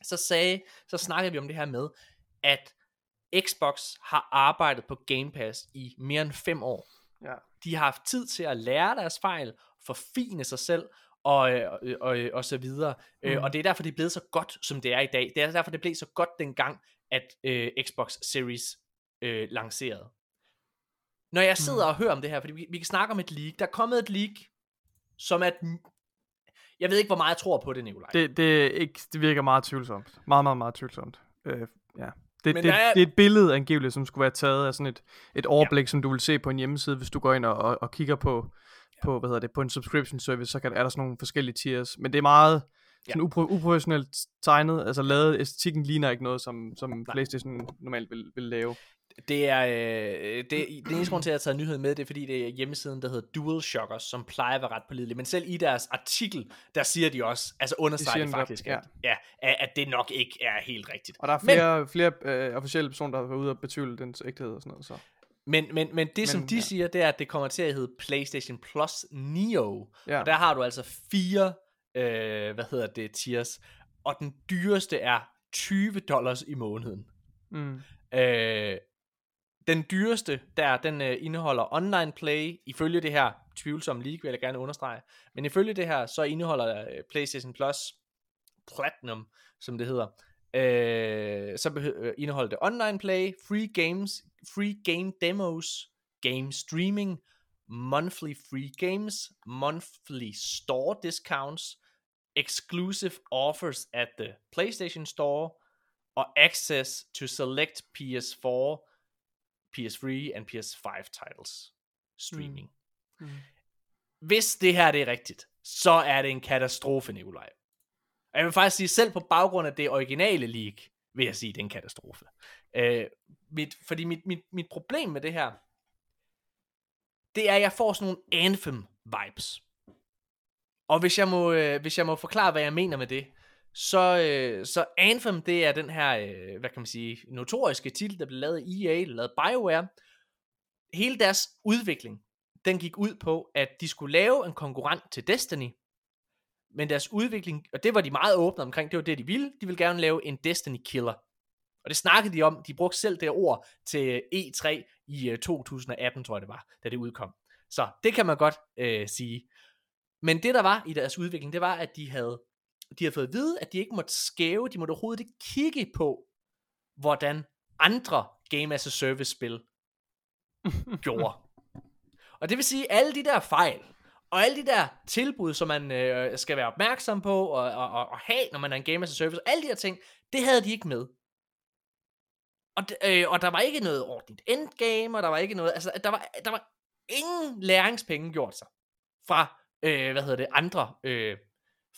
Så sagde, så snakkede vi om det her med, at Xbox har arbejdet på Game Pass i mere end fem år ja. de har haft tid til at lære deres fejl, forfine sig selv, og, øh, og, og, og så videre. Mm. Øh, og det er derfor, det er blevet så godt, som det er i dag. Det er derfor, det blev så godt dengang, at øh, Xbox Series øh, lancerede. Når jeg sidder Mhm. og hører om det her, fordi vi, vi kan snakke om et leak. Der er kommet et leak, som at... Jeg ved ikke, hvor meget jeg tror på det, Nikolaj. Det, det, er ikke, det virker meget tvivlsomt. Meget, meget, meget tvivlsomt. Øh, ja. Det, Men det, er- det er et billede angiveligt, som skulle være taget af sådan et, et overblik, ja. som du vil se på en hjemmeside, hvis du går ind og, og, og kigger på. På, hvad hedder det, på en subscription service, så kan, er der sådan nogle forskellige tiers. Men det er meget sådan upro, uprofessionelt tegnet, altså lavet, æstetikken ligner ikke noget, som, som Playstation normalt vil, vil lave. Det er, øh, det, den eneste grund til, at jeg har taget nyheden med, det er fordi, det er hjemmesiden, der hedder DualShockers, som plejer at være ret pålidelig. Men selv i deres artikel, der siger de også, altså understreger de faktisk, ja. at, ja, at det nok ikke er helt rigtigt. Og der er flere, Men, flere øh, officielle personer, der har været ude og betvivle dens ægthed og sådan noget. Så. Men, men, men det, men, som de ja. siger, det er, at det kommer til at hedde PlayStation Plus Neo. Ja. Og der har du altså fire, øh, hvad hedder det, tiers. Og den dyreste er 20 dollars i måneden. Mm. Øh, den dyreste der, den øh, indeholder online play, ifølge det her tvivlsomme leak, vil jeg gerne understrege, men ifølge det her, så indeholder øh, PlayStation Plus Platinum, som det hedder, øh, så øh, indeholder det online play, free games, free game demos, game streaming, monthly free games, monthly store discounts, exclusive offers at the PlayStation Store, og access to select PS4, PS3 and PS5 titles streaming. Mm. Mm. Hvis det her det er rigtigt, så er det en katastrofe, Nikolaj. Og jeg vil faktisk sige, selv på baggrund af det originale leak, vil jeg sige, det er en katastrofe. Øh, mit, fordi mit, mit, mit problem med det her, det er, at jeg får sådan nogle Anthem-vibes. Og hvis jeg må, øh, hvis jeg må forklare, hvad jeg mener med det, så, øh, så Anthem, det er den her, øh, hvad kan man sige, notoriske titel, der blev lavet i EA, lavet BioWare. Hele deres udvikling, den gik ud på, at de skulle lave en konkurrent til Destiny, men deres udvikling, og det var de meget åbne omkring, det var det, de ville. De ville gerne lave en Destiny Killer. Og det snakkede de om, de brugte selv det ord til E3 i øh, 2018, tror jeg det var, da det udkom. Så det kan man godt øh, sige. Men det der var i deres udvikling, det var, at de havde, de havde fået at vide, at de ikke måtte skæve, de måtte overhovedet ikke kigge på, hvordan andre Game as a Service spil gjorde. Og det vil sige, alle de der fejl, og alle de der tilbud, som man øh, skal være opmærksom på og, og, og, og have, når man er en game as a service, alle de her ting, det havde de ikke med. Og, øh, og der var ikke noget ordentligt endgame, og der var ikke noget, altså der var, der var ingen læringspenge gjort sig fra, øh, hvad hedder det, andre øh,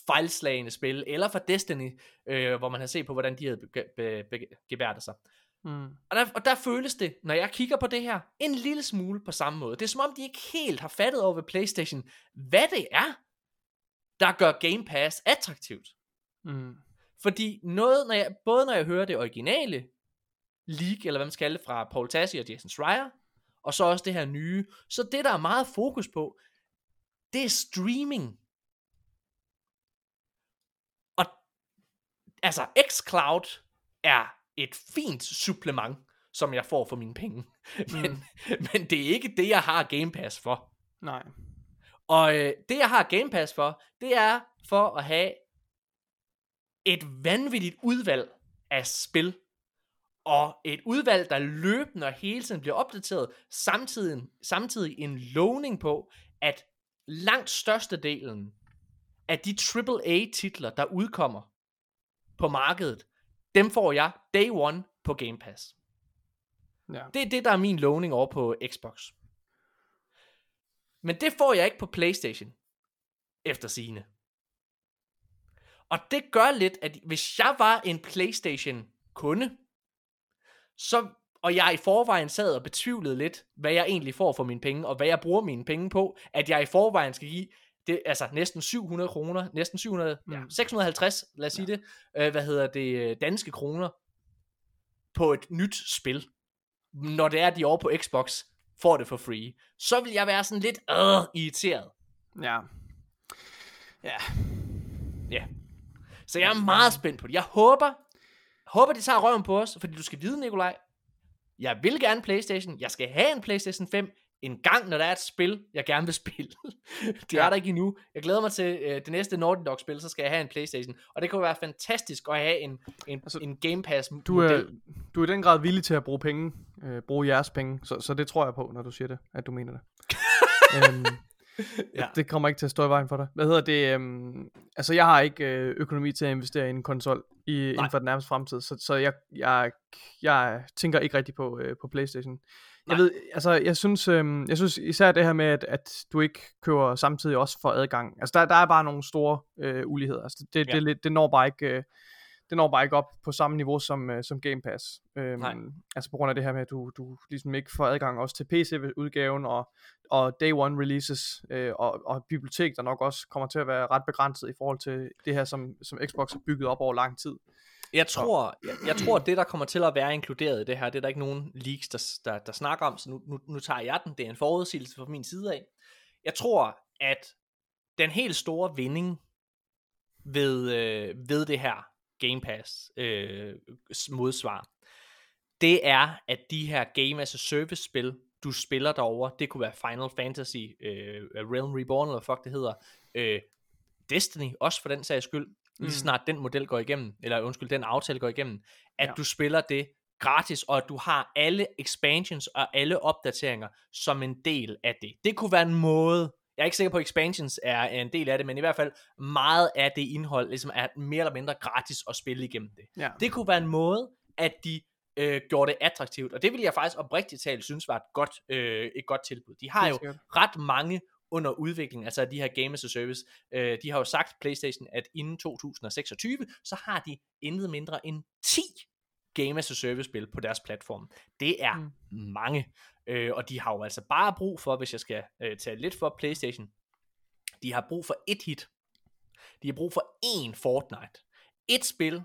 fejlslagende spil, eller fra Destiny, øh, hvor man har set på, hvordan de havde gebærdet sig. Mm. Og, der, og der føles det, når jeg kigger på det her, en lille smule på samme måde. Det er som om, de ikke helt har fattet over ved Playstation, hvad det er, der gør Game Pass attraktivt. Mm. Fordi noget, når jeg, både når jeg hører det originale League, eller hvad man skal kalde det, fra Paul Tassi og Jason Schreier, og så også det her nye, så det, der er meget fokus på, det er streaming. Og altså, xCloud er et fint supplement, som jeg får for mine penge. men, mm. men det er ikke det, jeg har Game Pass for. Nej. Og øh, det, jeg har Game Pass for, det er for at have et vanvittigt udvalg af spil, og et udvalg, der løbende og hele tiden bliver opdateret, samtidig, samtidig en lovning på, at langt størstedelen af de AAA-titler, der udkommer på markedet, dem får jeg day one på Game Pass. Ja. Det er det, der er min lovning over på Xbox. Men det får jeg ikke på Playstation, efter sine. Og det gør lidt, at hvis jeg var en Playstation-kunde, så, og jeg i forvejen sad og betvivlede lidt, hvad jeg egentlig får for mine penge, og hvad jeg bruger mine penge på, at jeg i forvejen skal give det, altså næsten 700 kroner, næsten 700, mm. ja, 650, lad os sige ja. det, øh, hvad hedder det, øh, danske kroner, på et nyt spil, når det er, at de over på Xbox får det for free, så vil jeg være sådan lidt øh, irriteret. Ja. Ja. Ja. Så jeg er meget spændt på det. Jeg håber, håber de tager røven på os, fordi du skal vide, Nikolaj, jeg vil gerne Playstation, jeg skal have en Playstation 5, en gang, når der er et spil, jeg gerne vil spille. det ja. er der ikke endnu. Jeg glæder mig til øh, det næste Naughty Dog spil, så skal jeg have en Playstation. Og det kunne være fantastisk at have en, en, altså, en Game Pass du er, du er i den grad villig til at bruge penge, øh, bruge jeres penge, så, så det tror jeg på, når du siger det, at du mener det. øhm, ja. Det kommer ikke til at stå i vejen for dig. Hvad hedder det? Øhm, altså, jeg har ikke øh, økonomi til at investere i en konsol i, inden for den nærmeste fremtid, så, så jeg, jeg, jeg tænker ikke rigtig på, øh, på Playstation. Jeg ved, altså, jeg synes, øh, jeg synes især det her med, at, at du ikke køber samtidig også for adgang. Altså, der, der er bare nogle store øh, uligheder. Altså, det, ja. det, det, når bare ikke... Øh, det når bare ikke op på samme niveau som, øh, som Game Pass. Øhm, Nej. Altså på grund af det her med, at du, du ligesom ikke får adgang også til PC-udgaven og, og Day One releases øh, og, og bibliotek, der nok også kommer til at være ret begrænset i forhold til det her, som, som Xbox har bygget op over lang tid. Jeg tror, jeg, jeg tror, det, der kommer til at være inkluderet i det her, det er der ikke nogen leaks, der, der, der snakker om, så nu, nu, nu tager jeg den. Det er en forudsigelse fra min side af. Jeg tror, at den helt store vinding ved, øh, ved det her Game Pass øh, modsvar, det er, at de her Game as a Service spil, du spiller derover, det kunne være Final Fantasy, øh, Realm Reborn, eller fuck det hedder, øh, Destiny, også for den sags skyld, lige mm. snart den model går igennem, eller undskyld, den aftale går igennem, at ja. du spiller det gratis, og at du har alle expansions og alle opdateringer som en del af det. Det kunne være en måde, jeg er ikke sikker på, at expansions er en del af det, men i hvert fald meget af det indhold ligesom er mere eller mindre gratis at spille igennem det. Ja. Det kunne være en måde, at de øh, gjorde det attraktivt, og det vil jeg faktisk oprigtigt talt synes var et godt, øh, et godt tilbud. De har jo ret mange under udvikling, altså de her Game as a Service. Øh, de har jo sagt, PlayStation, at inden 2026, så har de intet mindre end 10 Game as a Service spil på deres platform. Det er mm. mange, øh, og de har jo altså bare brug for, hvis jeg skal øh, tage lidt for PlayStation, de har brug for et hit. De har brug for én Fortnite. Et spil,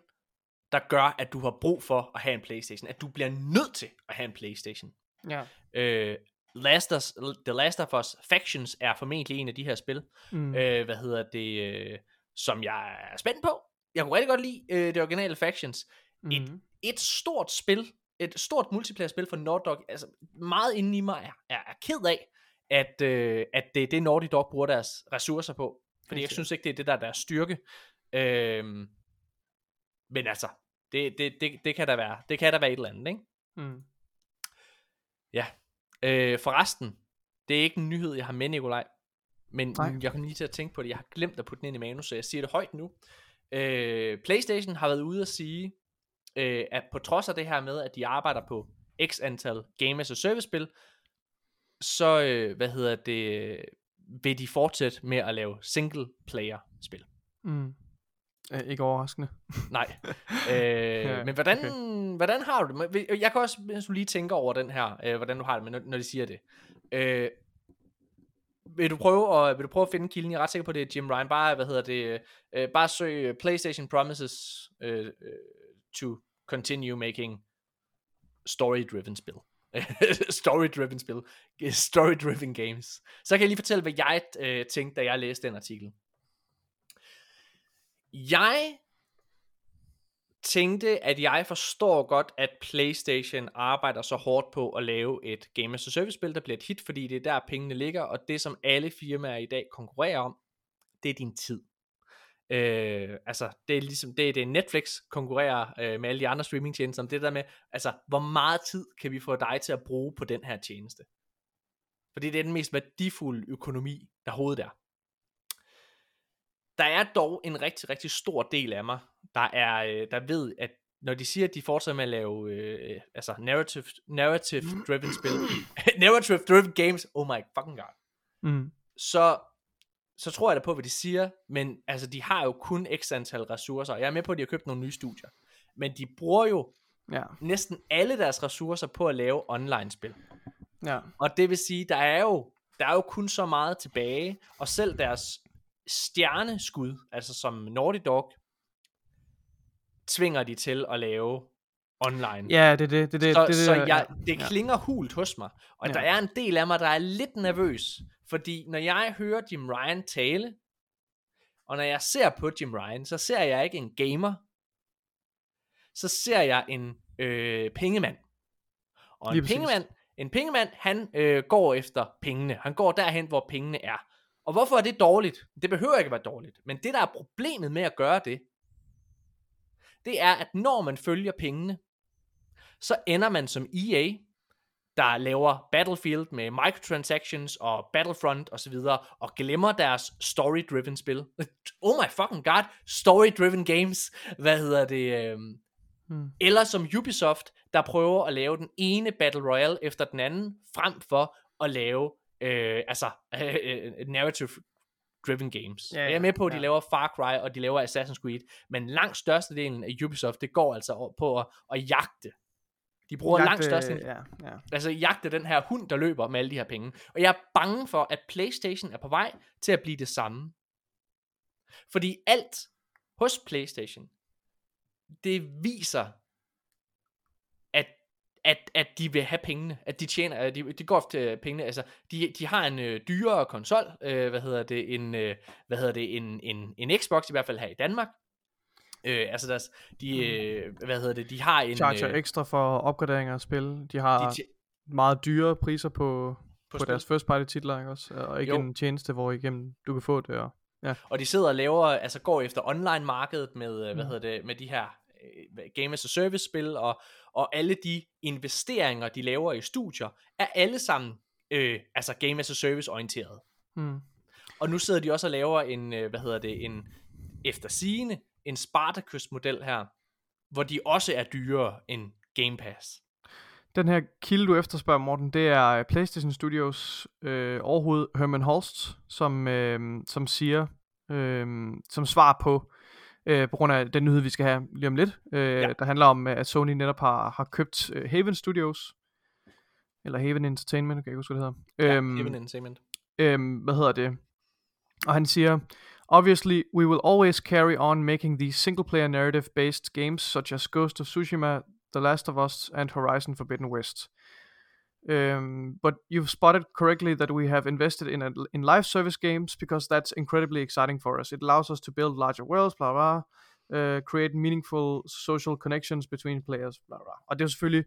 der gør, at du har brug for at have en Playstation. At du bliver nødt til at have en Playstation. Ja. Øh, Last of, The Last of Us Factions er formentlig en af de her spil. Mm. Øh, hvad hedder det? Øh, som jeg er spændt på. Jeg kunne rigtig godt lide øh, det originale Factions. Mm. Et, et stort spil, et stort multiplayer-spil for Naughty Dog, altså meget inde i mig er, er, er ked af, at, øh, at det er det Naughty Dog bruger deres ressourcer på. Fordi jeg synes ikke, det er det, der er deres styrke. Øhm, men altså, det, det, det, det, kan der være, det kan der være et eller andet, ikke? Mm. Ja, Øh, forresten, det er ikke en nyhed, jeg har med, Nikolaj. Men Nej. Jeg kom lige til at tænke på det. Jeg har glemt at putte den ind i manus, så jeg siger det højt nu. Øh, PlayStation har været ude at sige, øh, at på trods af det her med, at de arbejder på x antal Game as a Service spil, så, øh, hvad hedder det, vil de fortsætte med at lave single player spil. Mm. Øh, ikke overraskende. Nej. øh, men hvordan, okay. hvordan har du det? med- Jeg kan også, hvis du lige tænker over den her, øh, hvordan du har det med, når, når de siger det. Øh, vil du prøve at, vil du prøve at finde kilden? Jeg er ret sikker på, det er Jim Ryan. Bare, hvad hedder det, øh, bare søg øh, PlayStation promises øh, øh, to continue making story-driven spil. story-driven spil. Story-driven games. Så kan jeg lige fortælle, hvad jeg øh, tænkte, da jeg læste den artikel. Jeg tænkte, at jeg forstår godt, at PlayStation arbejder så hårdt på at lave et Game as a Service spil, der bliver et hit, fordi det er der pengene ligger, og det som alle firmaer i dag konkurrerer om, det er din tid. Øh, altså, det er ligesom det, er det Netflix konkurrerer øh, med alle de andre streamingtjenester om det der med, altså, hvor meget tid kan vi få dig til at bruge på den her tjeneste? Fordi det er den mest værdifulde økonomi, der hovedet er. Der er dog en rigtig, rigtig stor del af mig, der er, øh, der ved, at når de siger, at de fortsætter med at lave øh, altså narrative, narrative driven spil, narrative driven games, oh my fucking god, Mm. så, så tror jeg da på, hvad de siger, men altså, de har jo kun x antal ressourcer. Jeg er med på, at de har købt nogle nye studier, men de bruger jo Ja. næsten alle deres ressourcer på at lave online-spil. Ja. Og det vil sige, der er jo, der er jo kun så meget tilbage, og selv deres stjerneskud, altså som Naughty Dog, tvinger de til at lave online. Ja, det er det. det, det, så, det, det så jeg, det Ja. klinger hult hos mig. Og Ja. der er en del af mig, der er lidt nervøs. Fordi når jeg hører Jim Ryan tale, og når jeg ser på Jim Ryan, så ser jeg ikke en gamer. Så ser jeg en øh, pengemand. Og en pengemand, en pengemand, han øh, går efter pengene. Han går derhen, hvor pengene er. Og hvorfor er det dårligt? Det behøver ikke at være dårligt. Men det, der er problemet med at gøre det, det er, at når man følger pengene, så ender man som EA, der laver Battlefield med microtransactions og Battlefront osv., og glemmer deres story-driven spil. Oh my fucking god, story-driven games. Hvad hedder det? øhm, Mm. Eller som Ubisoft, der prøver at lave den ene Battle Royale efter den anden, frem for at lave øh, altså øh, øh, narrative driven games. Ja, Ja, jeg er med på, at de ja. laver Far Cry, og de laver Assassin's Creed, men langt størstedelen af Ubisoft, det går altså på at, at jagte. De bruger Jagte- langt størstedelen, Ja, ja. altså jagte den her hund, der løber med alle de her penge. Og jeg er bange for, at PlayStation er på vej til at blive det samme. Fordi alt hos PlayStation, det viser, at, at de vil have pengene, at de tjener, at de, de går efter pengene, altså, de, de har en øh, dyrere konsol, øh, hvad hedder det, en, øh, hvad hedder det, en, en, en Xbox, i hvert fald her i Danmark, øh, altså deres, de, øh, hvad hedder det, de har en, Charger øh, ekstra for opgraderinger af spil. De har de, meget dyre priser på, på, spil. deres first party titler, ikke også? Og ikke Jo. en tjeneste, hvor igennem du kan få det. Og, Og de sidder og laver, altså går efter online markedet med, mm. hvad Mm. hedder det, med de her øh, Game as a Service spil, og, og alle de investeringer, de laver i studier, er alle sammen, øh, altså Game as a Service orienteret. mm. Og nu sidder de også og laver en, øh, hvad hedder det, en, efter sigende, en Spartacus model her, hvor de også er dyrere end Game Pass. Den her kilde, du efterspørger, Morten, det er øh, PlayStation Studios øh, overhoved Herman Holst, som, øh, som siger, øh, som svar på, øh, på grund af den nyhed, vi skal have lige om lidt, øh, Ja. der handler om, at Sony netop har, har købt øh, Haven Studios, eller Haven Entertainment, kan jeg ikke huske, hvad det hedder. Ja, Øhm, Even Entertainment. øhm, hvad hedder det? Og han siger, Obviously, we will always carry on making these single-player narrative-based games such as Ghost of Tsushima, The Last of Us, and Horizon Forbidden West. Um, but you've spotted correctly that we have invested in a, in live service games because that's incredibly exciting for us. It allows us to build larger worlds, blah blah, uh, create meaningful social connections between players, blah blah. Og det er selvfølgelig,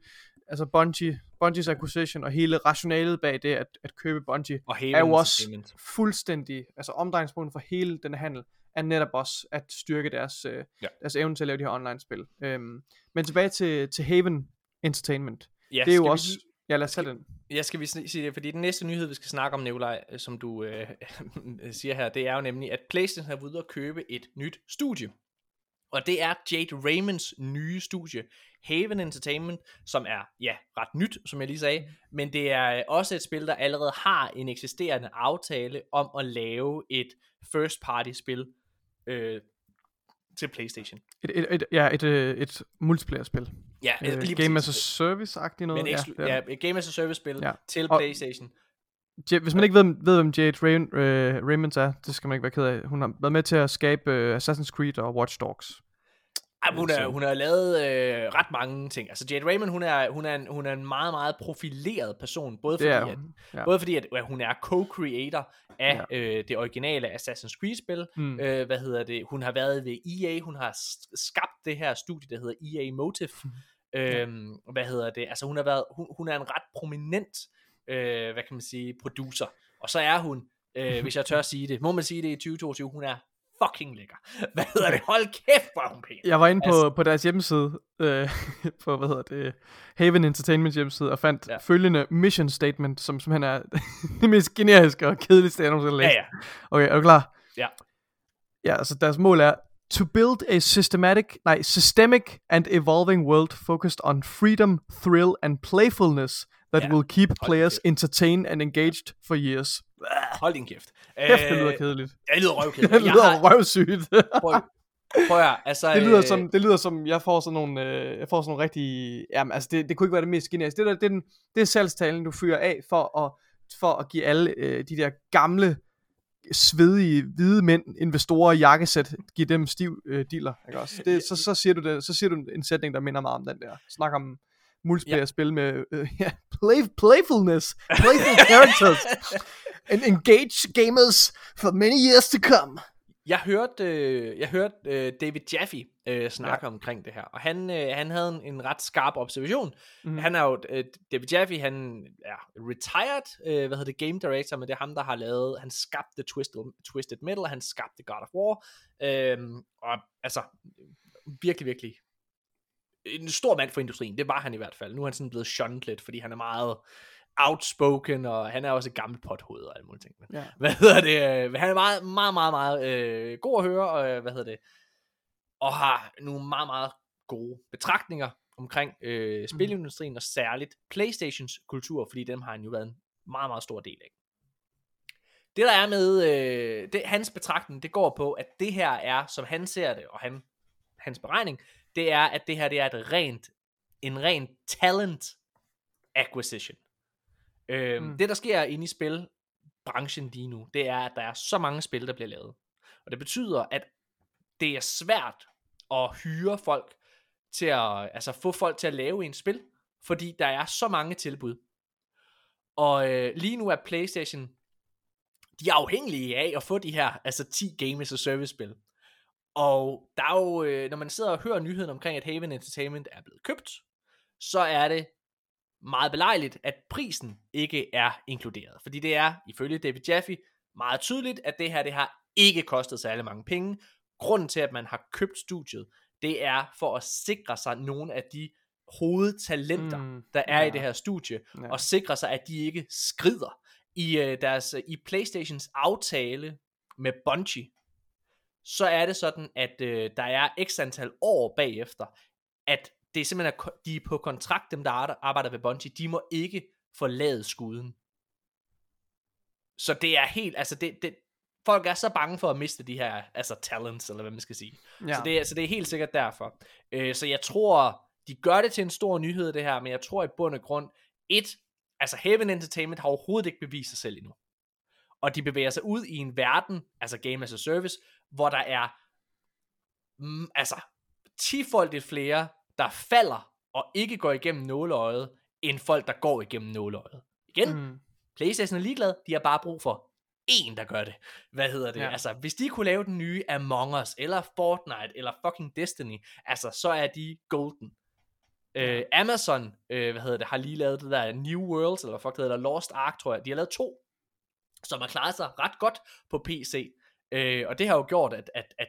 altså Bungie, Bungies acquisition og hele rationalet bag det at, at købe Bungie Og er jo også Entertainment. fuldstændig, altså omdrejningspunktet for hele den handel, er netop også at styrke deres, øh, Ja. deres evne til at lave de her online-spil. Øhm, men tilbage til, til Haven Entertainment. Ja, det er jo også, lige- Ja, lad os tage den. Jeg skal vi sige det, fordi den næste nyhed, vi skal snakke om, Nikolaj, øh, som du øh, siger her, det er jo nemlig, at PlayStation har været ude at købe et nyt studie. Og det er Jade Raymonds nye studie, Haven Entertainment, som er, ja, ret nyt, som jeg lige sagde, men det er øh, også et spil, der allerede har en eksisterende aftale om at lave et first party spil øh, til PlayStation. Et, et, et, ja, et, øh, et multiplayer-spil. Ja, Øh, lige Game as a Service-agtigt noget. Men ja, ja, Game as a Service spil Ja. til Og- PlayStation. Ja, hvis man ikke ved, ved hvem Jade Ray- øh, Raymond er, det skal man ikke være ked af. Hun har været med til at skabe øh, Assassin's Creed og Watch Dogs. Ej, hun, er, hun har lavet øh, ret mange ting. Altså Jade Raymond, hun er, hun, er en, hun er en meget, meget profileret person. Både fordi, at, hun. Ja. både fordi at, at hun er co-creator af ja. øh, det originale Assassin's Creed-spil. Mm. Øh, hvad hedder det? Hun har været ved EA. Hun har skabt det her studie, der hedder EA Motive. Øhm, hvad hedder det? Altså hun har været, hun, hun er en ret prominent, øh, hvad kan man sige, producer. Og så er hun, øh, hvis jeg tør sige det, må man sige det i 2022, hun er fucking lækker. Hvad hedder det? Hold kæft, hvor er hun pæn. Jeg var inde på, Altså- på deres hjemmeside, øh, på hvad hedder det, Haven Entertainment hjemmeside, og fandt Ja. ja. følgende mission statement, som simpelthen er det mest generiske og kedeligste, jeg nogensinde har Ja, læst. ja. Okay, er du klar? Ja. Ja, altså deres mål er to build a systematic, nej, systemic and evolving world focused on freedom, thrill and playfulness that Ja. will keep players entertained and engaged for years. Hold din kæft. Kæft, det lyder Øh, kedeligt. Det lyder røvkedeligt. Det lyder har- røvsygt. Prøv, prøv at altså... Det lyder, øh, som, det lyder som, jeg får sådan nogle, øh, jeg får sådan nogle rigtige, jamen altså det, det kunne ikke være det mest generiske. Det, der, det, er den, det er salgstalen, du fyrer af for at, for at give alle øh, de der gamle, svedige, hvide mænd, investorer i jakkesæt, give dem stiv øh, dealer, ikke også? Det, så, så, siger du det, så siger du en sætning, der minder meget om den der. Snak om multiplayer-spil med øh, ja, play, playfulness, playful characters, and engage gamers for many years to come. Jeg hørte, øh, jeg hørte øh, David Jaffe øh, snakke ja. omkring det her, og han, øh, han havde en, en ret skarp observation. Mm. Han er jo, øh, David Jaffe, han er retired, øh, hvad hedder det, game director, men det er ham, der har lavet, han skabte Twisted, Twisted Metal, han skabte God of War, øh, og altså, virkelig, virkelig en stor mand for industrien, det var han i hvert fald. Nu er han sådan blevet shunned lidt, fordi han er meget outspoken, og han er også et gammelt pothoved og alle mulige ting. Men, Ja. hvad hedder det? øh, Han er meget, meget, meget, meget øh, god at høre, og øh, hvad hedder det? Og har nogle meget, meget gode betragtninger omkring øh, spilindustrien, og særligt Playstations kultur, fordi dem har han jo været en meget, meget stor del af. Det der er med øh, det, hans betragtning, det går på, at det her er, som han ser det, og han, hans beregning, det er, at det her det er et rent, en ren talent acquisition. Øhm, Mm. Det der sker inde i spilbranchen lige nu, det er, at der er så mange spil, der bliver lavet. Og det betyder, at det er svært at hyre folk til at, altså få folk til at lave en spil, fordi der er så mange tilbud. Og øh, lige nu er PlayStation, de er afhængige af at få de her, altså 10 Game as a Service spil. Og der er jo, øh, når man sidder og hører nyheden omkring, at Haven Entertainment er blevet købt, så er det meget belejligt, at prisen ikke er inkluderet. Fordi det er, ifølge David Jaffe, meget tydeligt, at det her det har ikke kostet særlig mange penge. Grunden til, at man har købt studiet, det er for at sikre sig nogle af de hovedtalenter, Mm, der er ja. i det her studie, Ja. ja. og sikre sig, at de ikke skrider. I, øh, deres, i Playstations aftale med Bungie, så er det sådan, at øh, der er x antal år bagefter, at det er simpelthen, at de er på kontrakt, dem der ar- arbejder ved Bungie, de må ikke forlade skuden. Så det er helt, altså det, det, folk er så bange for at miste de her, altså talents, eller hvad man skal sige. Ja. Så, det, er- så det er helt sikkert derfor. Øh, så jeg tror, de gør det til en stor nyhed, det her, men jeg tror i bund og grund, et, altså Heaven Entertainment har overhovedet ikke bevist sig selv endnu. Og de bevæger sig ud i en verden, altså Game as a Service, hvor der er, mm, altså, tifoldigt flere, der falder og ikke går igennem nåleøjet, end folk, der går igennem nåleøjet. Igen, mm. PlayStation er ligeglad, de har bare brug for en, der gør det. Hvad hedder det? Ja. Altså, hvis de kunne lave den nye Among Us, eller Fortnite, eller fucking Destiny, altså, så er de golden. Øh, Amazon, øh, hvad hedder det, har lige lavet det der New Worlds, eller fuck det hedder, Lost Ark, tror jeg. De har lavet to, som har klaret sig ret godt på PC. Øh, og det har jo gjort, at, at, at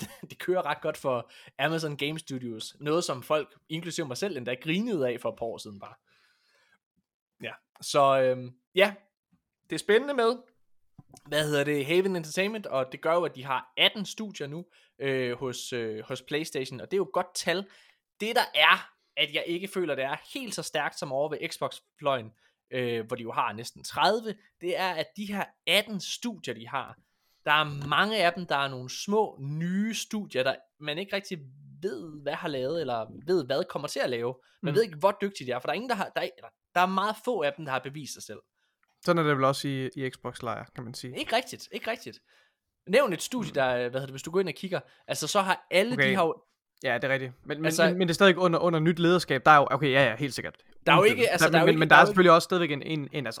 det kører ret godt for Amazon Game Studios. Noget, som folk, inklusive mig selv, endda grinede af for et par år siden bare. Ja, så øhm, ja, det er spændende med, hvad hedder det, Haven Entertainment, og det gør jo, at de har 18 studier nu øh, hos, øh, hos Playstation, og det er jo et godt tal. Det der er, at jeg ikke føler, det er helt så stærkt som over ved Xbox-fløjen, øh, hvor de jo har næsten 30, det er, at de her 18 studier, de har, der er mange af dem, der er nogle små, nye studier, der man ikke rigtig ved, hvad har lavet, eller ved, hvad kommer til at lave. Man Mm. ved ikke, hvor dygtige de er, for der er ingen, der har, der er, der er meget få af dem, der har bevist sig selv. Sådan er det vel også i, i Xbox-lejr, kan man sige. Ikke rigtigt, ikke rigtigt. Nævn et studie, der, hvad hedder det, hvis du går ind og kigger, altså så har alle Okay. de har jo, Ja, det er rigtigt. Men, men, Altså- men, men det er stadig under, under nyt lederskab. Der er jo, okay, ja, ja, helt sikkert. Der er jo ikke- altså, der, der er jo men, ikke- men der der er selvfølgelig også stadigvæk en, en, en, altså,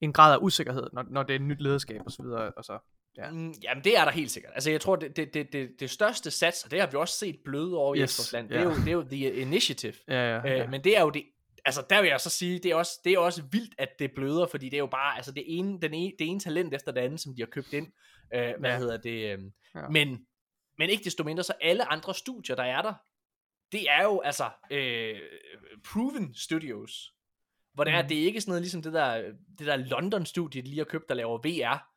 en grad af usikkerhed, når, når det er et nyt lederskab og så videre. Og så, ja. Mm, jamen det er der helt sikkert. Altså jeg tror, det, det, det, det, det største sats, og det har vi også set bløde over i Yes, Xbox-land, det, ja. er jo, det er jo The Initiative. Ja, ja, ja. Øh, men det er jo det, altså der vil jeg så sige, det er også, det er også vildt, at det bløder, fordi det er jo bare, altså det ene, den ene, det ene talent efter det andet, som de har købt ind, øh, hvad Ja. hedder det, øh, Ja. men, men ikke desto mindre, så alle andre studier, der er der, det er jo altså øh, proven studios, hvor det er, Mhm. det er ikke sådan noget ligesom det der, det der London-studie, de lige har købt, der laver VR,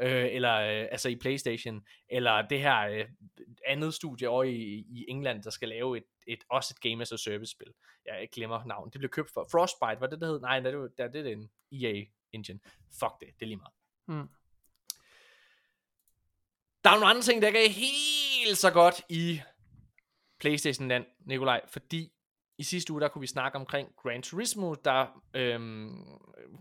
øh, eller øh, altså i Playstation, eller det her øh, andet studie over i, i England, der skal lave et, et også et Game as a Service spil. Jeg glemmer navnet. Det blev købt for Frostbite, var det det hed? Nej, det, var, det, det er en EA engine. Fuck det, det er lige meget. Mm. Der er nogle andre ting, der ikke er helt så godt i Playstation land, Nikolaj, fordi i sidste uge, der kunne vi snakke omkring Gran Turismo, der, øhm,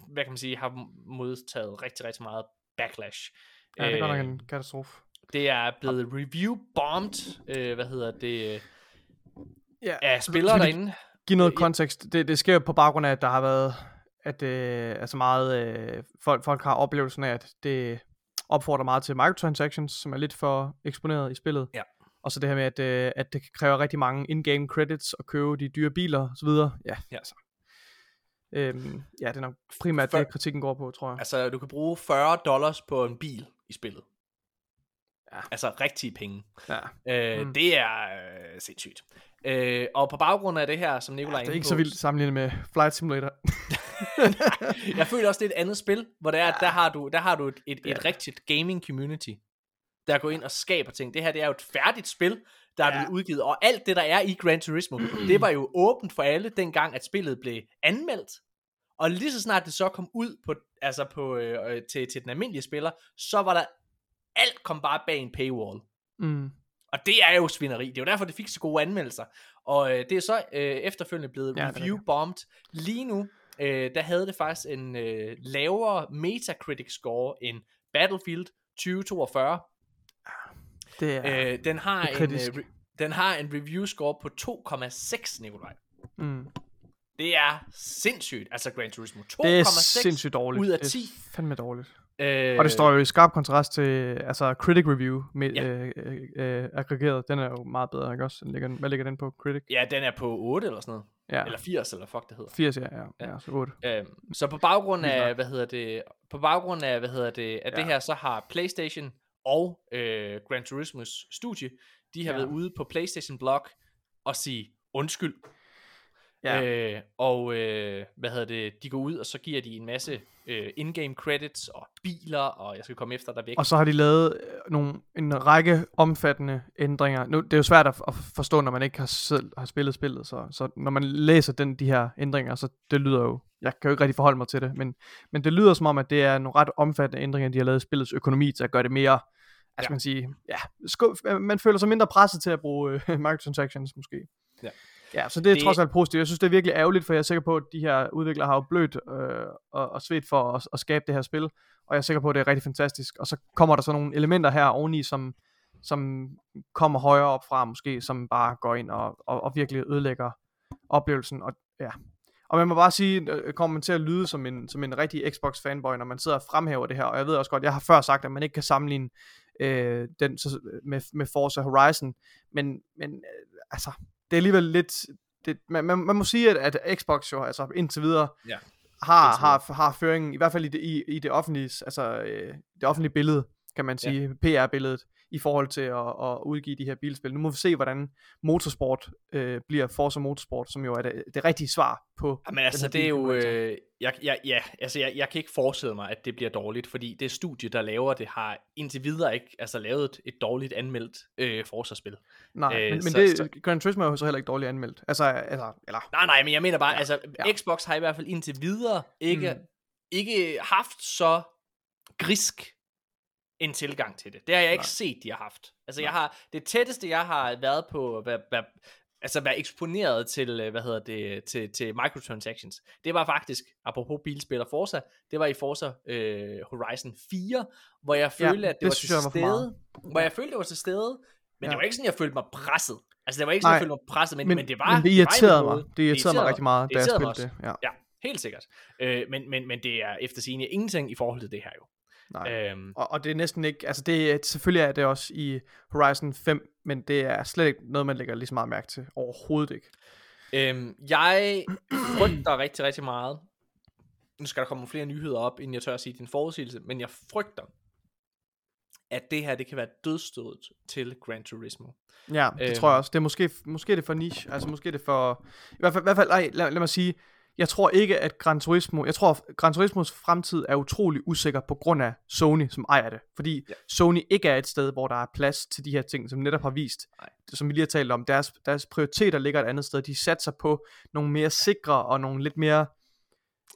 hvad kan man sige, har modtaget rigtig, rigtig meget backlash. ja, det er godt nok Øh, en katastrofe. det er blevet review-bombed, øh, hvad hedder det, øh, Ja. af spillere så vi- derinde. Give noget Ja. kontekst. Det, det sker jo på baggrund af, at der har været, at øh, altså meget, øh, folk, folk har oplevelsen af, at det opfordrer meget til microtransactions, som er lidt for eksponeret i spillet. Ja. Og så det her med, at, øh, at det kræver rigtig mange in-game credits at købe de dyre biler og så videre. Ja, Ja. altså. Øhm, ja, det er nok primært For- det, kritikken går på, tror jeg. Altså, du kan bruge 40 dollars på en bil i spillet. Ja. Altså rigtige penge. Ja. Øh, Mm. Det er øh, sindssygt. Øh, og på baggrund af det her, som Nikolaj Det er ikke på, så vildt sammenlignet med Flight Simulator. Jeg føler også, det er et andet spil, hvor det er, at der har du, der har du et, et, Ja. et rigtigt gaming community, der går ind og skaber ting. Det her, det er jo et færdigt spil, der er Ja. blevet udgivet, og alt det, der er i Gran Turismo, det var jo åbent for alle, dengang at spillet blev anmeldt. Og lige så snart det så kom ud på, altså på, øh, øh, til, til den almindelige spiller, så var der, alt kom bare bag en paywall. mm. Og det er jo svineri. Det er jo derfor, det fik så gode anmeldelser. Og øh, det er så øh, efterfølgende blevet Ja, er review-bombed. Lige nu, øh, der havde det faktisk en øh, lavere Metacritic score end Battlefield 2042. Det er... Øh, den, har en, øh, den har en review score på 2,6, Nikolaj. mm. Det er sindssygt. Altså Gran Turismo 2,6 Det er sindssygt dårligt. ud af Det er 10. fandme dårligt. Øh, Og det står jo i skarp kontrast til altså Critic Review med Ja. øh, øh, øh, aggregeret. Den er jo meget bedre, ikke også? Den ligger, hvad ligger den på? Critic? Ja, den er på 8 eller sådan noget. Ja, Eller 80, eller fuck det hedder. 80, ja, ja, ja, Ja. så 8. Øhm, så på baggrund af, hvad hedder det, på baggrund af, hvad hedder det, af ja. det her, så har PlayStation og øh, Gran Turismos studie, de har Ja. været ude på PlayStation blog og sige undskyld. Ja. Øh, og øh, hvad hedder det, de går ud, og så giver de en masse øh, in-game credits og biler, og jeg skal komme efter dig væk. Og så har de lavet øh, nogle, en række omfattende ændringer. Nu, det er jo svært at, at forstå, når man ikke har, selv, har spillet spillet, så, så når man læser den, de her ændringer, så det lyder jo, jeg kan jo ikke rigtig forholde mig til det, men, men det lyder som om, at det er nogle ret omfattende ændringer, de har lavet i spillets økonomi til at gøre det mere, skal Ja. man sige, ja, sku, man føler sig mindre presset til at bruge øh, microtransactions måske. Ja. Ja, så det er Det- trods alt positivt. Jeg synes, det er virkelig ærgerligt, for jeg er sikker på, at de her udviklere har jo blødt øh, og, og svedt for at, at skabe det her spil, og jeg er sikker på, at det er rigtig fantastisk. Og så kommer der så nogle elementer her oveni, som, som kommer højere op fra måske, som bare går ind og, og, og virkelig ødelægger oplevelsen. Og, ja. og man må bare sige, øh, kommer man til at lyde som en, som en rigtig Xbox fanboy, når man sidder og fremhæver det her. Og jeg ved også godt, jeg har før sagt, at man ikke kan sammenligne øh, den så, med, med Forza Horizon, men, men øh, altså, det er alligevel lidt, det, man, man, man må sige, at, at Xbox jo, altså indtil videre, Ja. har, har, har føringen, i hvert fald i det, i, i det offentlige, altså øh, det offentlige billede, kan man sige, ja. PR-billedet i forhold til at, at udgive de her bilspil. Nu må vi se, hvordan motorsport øh, bliver Forza Motorsport, som jo er det, det rigtige svar på Jamen altså, det er jo... Øh, jeg, jeg, ja, altså, jeg, jeg kan ikke forestille mig, at det bliver dårligt, fordi det studie, der laver det, har indtil videre ikke altså, lavet et, et dårligt anmeldt øh, Forza-spil. Nej, øh, men, men så, det, så, Gran Turismo er jo så heller ikke dårligt anmeldt. Altså, altså, eller... Nej, nej, men jeg mener bare, ja, altså, ja. Xbox har i hvert fald indtil videre ikke, mm. ikke haft så grisk en tilgang til det. Det har jeg ikke Nej. set, de har haft. Altså, Nej. jeg har, det tætteste, jeg har været på, hvad, hvad, altså være eksponeret til, øh, hvad hedder det, til, til microtransactions. Det var faktisk, apropos bilspil og Forza, det var i Forza øh, Horizon 4, hvor jeg følte, ja, at det, det var til stede, hvor jeg følte, det var til stede, men ja. det var ikke sådan, jeg følte mig presset. Altså, det var ikke sådan, Nej, jeg følte mig presset, men, men, men det var... Men det irriterede mig. Det irriterede mig rigtig meget, da jeg spillede det. Ja. ja, helt sikkert. Øh, men, men, men det er efter sigende ingenting i forhold til det her jo. Nej. Øhm, og, og det er næsten ikke, altså det selvfølgelig er det også i Horizon 5, men det er slet ikke noget, man lægger lige så meget mærke til. Overhovedet ikke. Øhm, jeg frygter rigtig, rigtig meget. Nu skal der komme flere nyheder op, inden jeg tør at sige din forudsigelse, men jeg frygter, at det her, det kan være dødstødet til Gran Turismo. Ja, det øhm, tror jeg også. Det er måske, måske er det for niche, altså måske er det for, i hvert fald, i hvert fald lad, lad mig sige, jeg tror ikke, at Gran Turismo, jeg tror, Gran Turismos fremtid er utrolig usikker på grund af Sony, som ejer det. Fordi ja. Sony ikke er et sted, hvor der er plads til de her ting, som netop har vist, Nej. som vi lige har talt om, deres, deres prioriteter ligger et andet sted. De satser på nogle mere sikre og nogle lidt mere,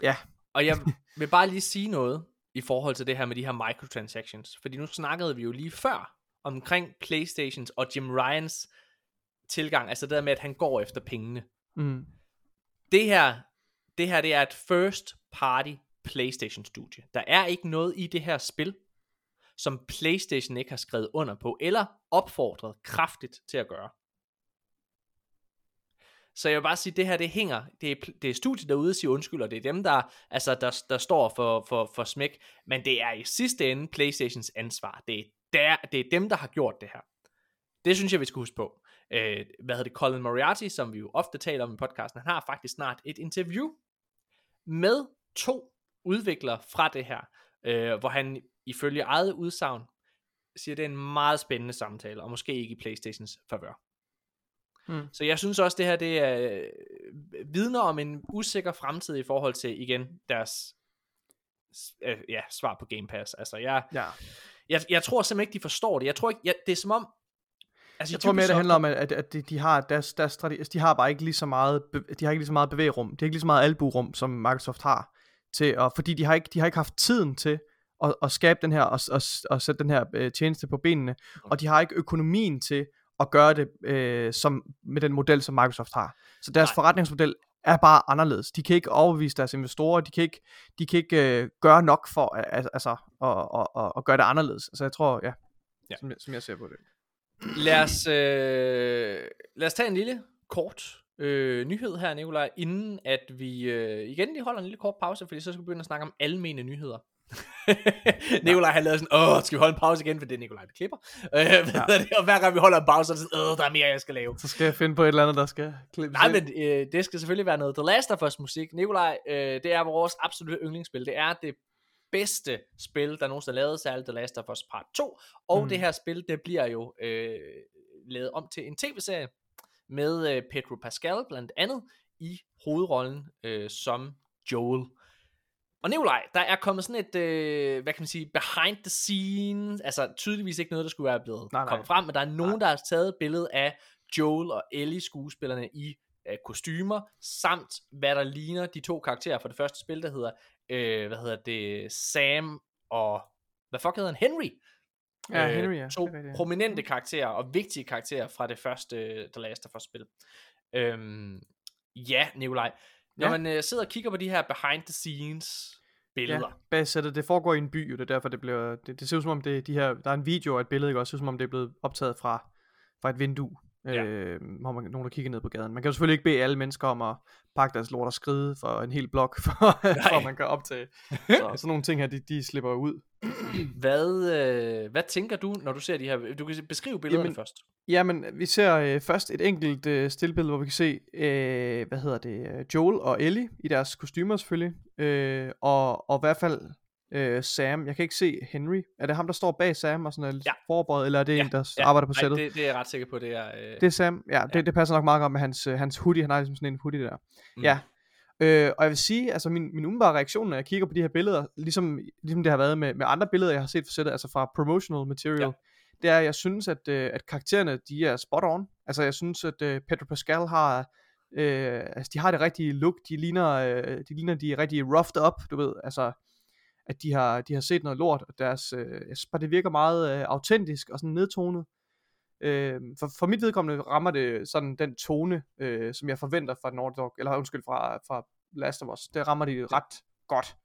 ja. Og jeg vil bare lige sige noget i forhold til det her med de her microtransactions. Fordi nu snakkede vi jo lige før omkring Playstations og Jim Ryans tilgang, altså det der med, at han går efter pengene. Mm. Det her, det her det er et first party PlayStation studie. Der er ikke noget i det her spil, som PlayStation ikke har skrevet under på, eller opfordret kraftigt til at gøre. Så jeg vil bare sige, at det her det hænger, det er, det er studiet derude, siger undskyld, og det er dem, der, altså, der, der står for, for, for smæk, men det er i sidste ende Playstations ansvar. Det er, der, det er dem, der har gjort det her. Det synes jeg, vi skal huske på øh, hvad hedder det, Colin Moriarty, som vi jo ofte taler om i podcasten, han har faktisk snart et interview med to udviklere fra det her, øh, hvor han ifølge eget udsagn siger, at det er en meget spændende samtale, og måske ikke i Playstations favør. Mm. Så jeg synes også, det her det er øh, vidner om en usikker fremtid i forhold til, igen, deres øh, ja, svar på Game Pass. Altså, jeg, ja. jeg, jeg tror simpelthen ikke, de forstår det. Jeg tror ikke, jeg, det er som om, Altså, jeg tror mere, det handler om, at, at de, de har deres, deres strategi, altså, de har bare ikke lige så meget, de har ikke lige så meget bevægrum, de har ikke lige så meget alburum, som Microsoft har, til, og fordi de har ikke, de har ikke haft tiden til at, at skabe den her, og, og, og sætte den her øh, tjeneste på benene, og de har ikke økonomien til at gøre det øh, som, med den model, som Microsoft har. Så deres Nej. forretningsmodel er bare anderledes. De kan ikke overbevise deres investorer, de kan ikke, de kan ikke øh, gøre nok for altså, at, at, at, at gøre det anderledes. Altså jeg tror, ja, ja. Som, som jeg ser på det. Lad os, øh, lad os tage en lille kort øh, nyhed her, Nikolaj, inden at vi øh, igen lige holder en lille kort pause, fordi så skal vi begynde at snakke om almene nyheder. Nikolaj har lavet sådan, åh, skal vi holde en pause igen, for det er Nikolaj, der klipper. Øh, ja. det, og hver gang vi holder en pause, så er det sådan, åh, der er mere, jeg skal lave. Så skal jeg finde på et eller andet, der skal klippe Nej, men øh, det skal selvfølgelig være noget The Last of Us musik. Nikolaj, øh, det er vores absolutte yndlingsspil. Det er det bedste spil, der nogensinde er lavet, særligt The Last of Us Part 2. Og mm. det her spil, det bliver jo øh, lavet om til en tv-serie med øh, Pedro Pascal blandt andet i hovedrollen øh, som Joel. Og Nikolaj, der er kommet sådan et, øh, hvad kan man sige, behind the scenes, altså tydeligvis ikke noget, der skulle være blevet nej, nej. kommet frem, men der er nogen, nej. der har taget billedet af Joel og Ellie skuespillerne i øh, kostymer, samt hvad der ligner de to karakterer fra det første spil, der hedder øh, hvad hedder det, Sam og, hvad fuck hedder han, Henry. Ja, øh, Henry, ja. To det, prominente karakterer og vigtige karakterer fra det første The Last of Us spil. Øhm, ja, Nikolaj. Når ja. man øh, sidder og kigger på de her behind the scenes billeder. Ja, bagsættet, det foregår i en by, og det er derfor, det bliver, det, det ser ud som om, det, de her, der er en video og et billede, ikke også, det ser ud som om, det er blevet optaget fra, fra et vindue ja. øh, hvor man, nogen der kigger ned på gaden. Man kan jo selvfølgelig ikke bede alle mennesker om at pakke deres lort og skride for en hel blok, for, for at man kan optage. Så sådan nogle ting her, de, de slipper ud. hvad, øh, hvad tænker du, når du ser de her? Du kan beskrive billederne jamen, først. Jamen, vi ser øh, først et enkelt øh, stillbillede, hvor vi kan se, øh, hvad hedder det, Joel og Ellie i deres kostymer selvfølgelig. Øh, og, og i hvert fald øh, Sam. Jeg kan ikke se Henry. Er det ham, der står bag Sam og sådan er Ja. forberedt, eller er det Ja, en, der ja. arbejder på Nej, sættet? det, det er jeg ret sikker på, det er... Øh, Det er Sam. Ja, det, Ja. det passer nok meget godt med hans, øh, hans hoodie. Han har ligesom sådan en hoodie der. Mm. Ja. Øh, og jeg vil sige, altså min, min umiddelbare reaktion, når jeg kigger på de her billeder, ligesom, ligesom det har været med, med andre billeder, jeg har set for sættet, altså fra promotional material, Ja. ja. det er, at jeg synes, at, øh, at karaktererne, de er spot on. Altså jeg synes, at øh, Pedro Pascal har, øh, altså de har det rigtige look, de ligner, øh, de ligner, de er rigtig roughed up, du ved, altså at de har, de har set noget lort, og deres, øh, jeg synes bare, det virker meget øh, autentisk og sådan nedtonet. Øh, for, for mit vedkommende rammer det sådan den tone, øh, som jeg forventer fra Naughty Dog, eller undskyld, fra, fra Last of Us. Det rammer de ret godt.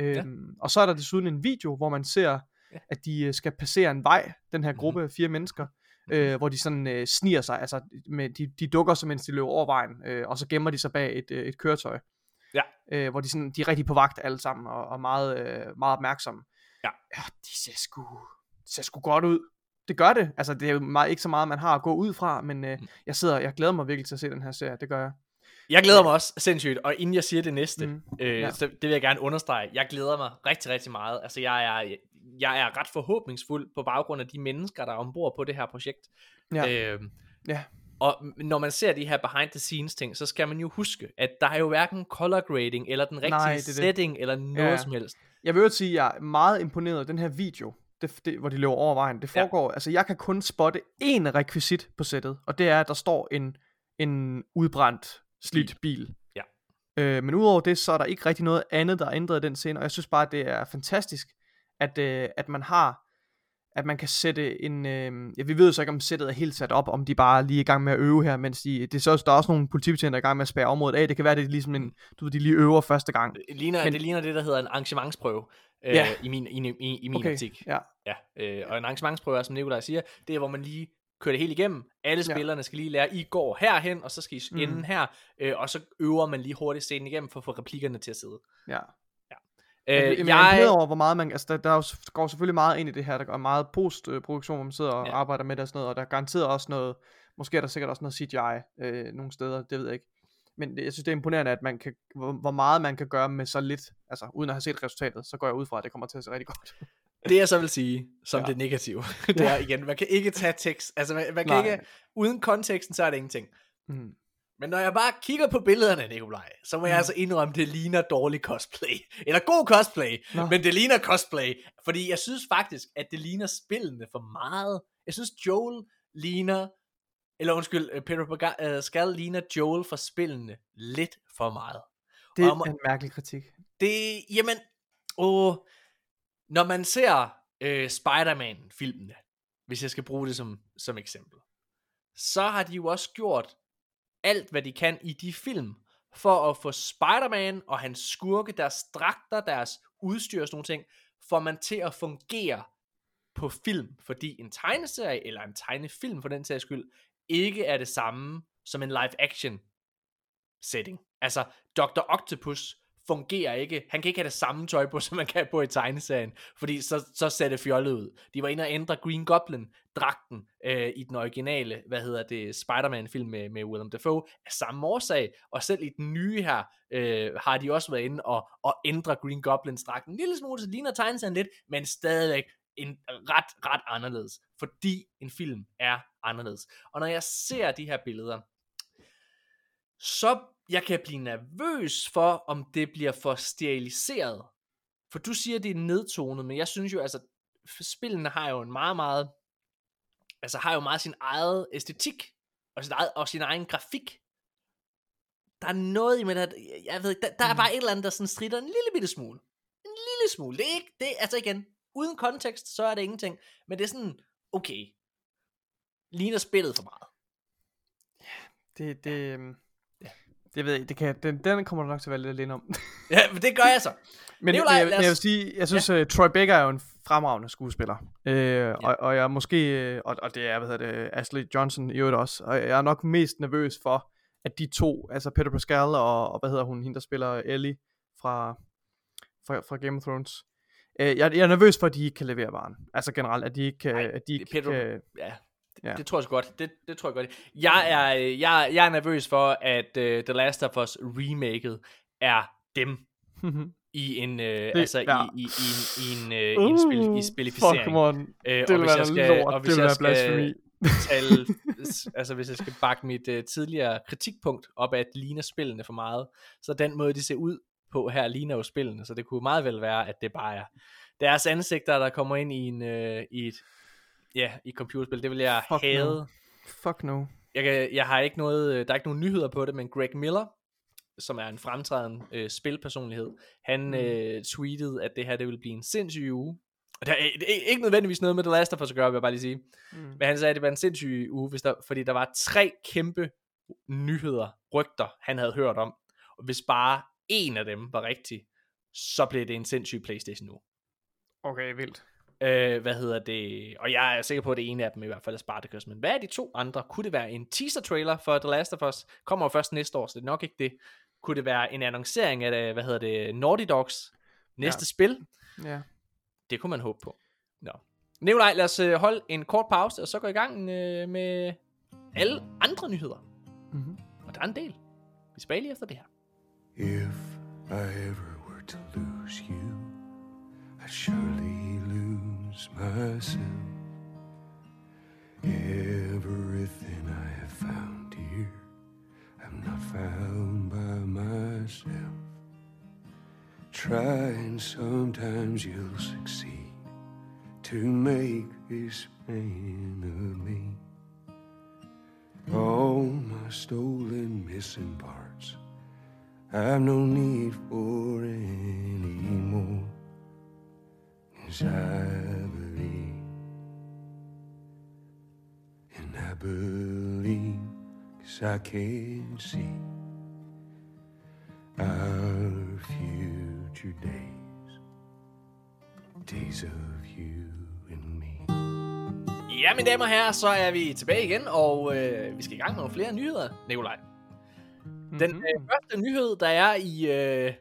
Øh, Ja. Og så er der desuden en video, hvor man ser, Ja. at de øh, skal passere en vej, den her Mhm. gruppe af fire mennesker, øh, hvor de sådan øh, sniger sig, altså med, de, de dukker sig, mens de løber over vejen, øh, og så gemmer de sig bag et, øh, et køretøj. Øh, hvor de, sådan, de er rigtig på vagt alle sammen, og, og meget, øh, meget opmærksomme. Ja. ja de ser sgu, de ser sgu godt ud. Det gør det. Altså, det er jo meget, ikke så meget, man har at gå ud fra, men øh, Mm. jeg sidder, jeg glæder mig virkelig til at se den her serie. Det gør jeg. Jeg glæder mig også sindssygt, og inden jeg siger det næste. Mm. øh, Ja. så det vil jeg gerne understrege. Jeg glæder mig rigtig, rigtig meget. Altså, jeg er, jeg er ret forhåbningsfuld på baggrund af de mennesker, der er ombord på det her projekt. Ja. Øh, Ja. Og når man ser de her behind the scenes ting, så skal man jo huske, at der er jo hverken color grading, eller den rigtige Nej, det det. setting, eller noget Ja. som helst. Jeg vil jo sige, at jeg er meget imponeret af den her video, det, det, hvor de løber over vejen. Det foregår, ja. altså jeg kan kun spotte én rekvisit på sættet, og det er, at der står en, en udbrændt, slidt bil. Ja. Øh, men udover det, så er der ikke rigtig noget andet, der er ændret i den scene, og jeg synes bare, at det er fantastisk, at, øh, at man har, at man kan sætte en, øh, ja, vi ved jo så ikke, om sættet er helt sat op, om de bare lige er i gang med at øve her, mens de, det er så, der er også nogle politibetjente, der er i gang med at spærre området af, det kan være, det er ligesom en, du ved, de lige øver første gang. Det ligner, Men- det ligner det, der hedder en arrangementsprøve. Øh, Ja. i min, i, i, i min Okay, optik. ja. Ja, øh, og en arrangementsprøve er, som Nikolaj siger, det er, hvor man lige kører det hele igennem. Alle Ja. spillerne skal lige lære, I går herhen, og så skal I Mm. ende her, øh, og så øver man lige hurtigt scenen igennem, for at få replikkerne til at sidde. Ja. Øh, jeg, jeg, jeg er imponeret over, hvor meget man, altså der, der er jo, går selvfølgelig meget ind i det her, der går meget postproduktion, hvor man sidder og Ja. arbejder med det og sådan noget, og der er garanteret også noget, måske er der sikkert også noget CGI øh, nogle steder, det ved jeg ikke. Men jeg synes, det er imponerende, at man kan, hvor, hvor meget man kan gøre med så lidt, altså uden at have set resultatet, så går jeg ud fra, at det kommer til at se rigtig godt. Det jeg så vil sige, som. Ja. det negative, det er igen, man kan ikke tage tekst, altså man, man kan Nej. ikke, uden konteksten, så er det ingenting. Mm. Men når jeg bare kigger på billederne, Nikolaj, så må jeg Mm. altså indrømme, det ligner dårlig cosplay. Eller god cosplay, Nå. men det ligner cosplay. Fordi jeg synes faktisk, at det ligner spillene for meget. Jeg synes, Joel ligner, eller undskyld, øh, Pedro Pascal ligner Joel fra spillene lidt for meget. Det Og er en mærkelig kritik. Det, jamen, åh, når man ser øh, Spider-Man-filmene, hvis jeg skal bruge det som, som eksempel, så har de jo også gjort alt, hvad de kan i de film, for at få Spider-Man og hans skurke, deres dragter, deres udstyr og sådan nogle ting, får man til at fungere på film, fordi en tegneserie, eller en tegnefilm for den sags skyld, ikke er det samme som en live-action setting. Altså, Dr. Octopus fungerer ikke. Han kan ikke have det samme tøj på, som man kan på i tegneserien, fordi så, så ser det fjollet ud. De var inde og ændre Green Goblin-dragten øh, i den originale, hvad hedder det, Spider-Man-film med, med Willem Dafoe, af samme årsag, og selv i den nye her, øh, har de også været inde og, og ændre Green Goblins-dragten. En lille smule, så ligner tegneserien lidt, men stadigvæk en ret, ret anderledes, fordi en film er anderledes. Og når jeg ser de her billeder, så jeg kan blive nervøs for, om det bliver for steriliseret. For du siger, det er nedtonet, men jeg synes jo, altså, spillene har jo en meget, meget, altså har jo meget sin eget æstetik, og sin, eget, og sin egen grafik. Der er noget i med det, jeg ved ikke, der, der er Mm. bare et eller andet, der sådan strider en lille bitte smule. En lille smule. Det er ikke, det, altså igen, uden kontekst, så er det ingenting. Men det er sådan, okay, ligner spillet for meget. Det, det, Ja. Det ved jeg, det kan, den, den kommer du nok til at være lidt alene om. Ja, men det gør jeg så. Men, Nikolaj, jeg, os- jeg vil sige, jeg synes, ja. uh, Troy Baker er jo en fremragende skuespiller. Uh, ja. og, og jeg er måske, uh, og, og det er, hvad hedder det, Ashley Johnson i øvrigt også, og jeg er nok mest nervøs for, at de to, altså Peter Pascal og, og hvad hedder hun, hende der spiller Ellie fra, fra, fra Game of Thrones. Uh, jeg, jeg er nervøs for, at de ikke kan levere varen. Altså generelt, at de ikke kan, Nej, at de ikke Pedro- kan, Ja, Ja. det tror jeg sgu godt. Det, det tror jeg godt. Jeg er, øh, jeg, jeg er nervøs for, at uh, The Last of Us remaket er dem. i en, øh, altså ja. i, i, i, en, i en, øh, i en spil, i spilificering. Pokémon. Øh, Det og vil hvis jeg skal, lort. og Det hvis vil jeg være blasfemi. skal tale, altså hvis jeg skal bakke mit uh, tidligere kritikpunkt op at det ligner spillene for meget, så den måde, de ser ud på her, ligner jo spillene, så det kunne meget vel være, at det bare er deres ansigter, der kommer ind i, en, uh, i et ja, i computerspil. Det vil jeg Fuck have. no. Fuck no. Jeg, kan, jeg har ikke noget, øh, der er ikke nogen nyheder på det, men Greg Miller, som er en fremtrædende øh, spilpersonlighed, han Mm. øh, tweetede, at det her det vil blive en sindssyg uge. Og det er, det er ikke nødvendigvis noget med The Last of Us at gøre, vil jeg bare lige sige. Mm. Men han sagde, at det var en sindssyg uge, hvis der, fordi der var tre kæmpe nyheder, rygter, han havde hørt om. Og hvis bare en af dem var rigtig, så blev det en sindssyg Playstation uge. Okay, vildt. Øh, hvad hedder det? Og jeg er sikker på, at det ene af dem i hvert fald er Spartacus. Men hvad er de to andre? Kunne det være en teaser-trailer for The Last of Us? Kommer jo først næste år, så det er nok ikke det. Kunne det være en annoncering af, hvad hedder det, Naughty Dogs næste Ja. spil? Ja. Det kunne man håbe på. Nå. Nikolaj, lad os øh, holde en kort pause, og så gå i gang øh, med alle andre nyheder. Mm-hmm. Og der er en del. Vi er tilbage lige efter det her. If I ever were to lose you, I'd surely lose myself. Everything I have found here, I'm not found by myself. Try and sometimes you'll succeed to make this man of me. All my stolen missing parts. I've no need for any more. Cause I believe, and I believe, cause I can see our future days, days of you and me. Ja, mine damer og herrer, så er vi tilbage igen, og øh, vi skal i gang med nogle flere nyheder, Nikolaj. Den Mhm. øh, første nyhed, der er i, øh,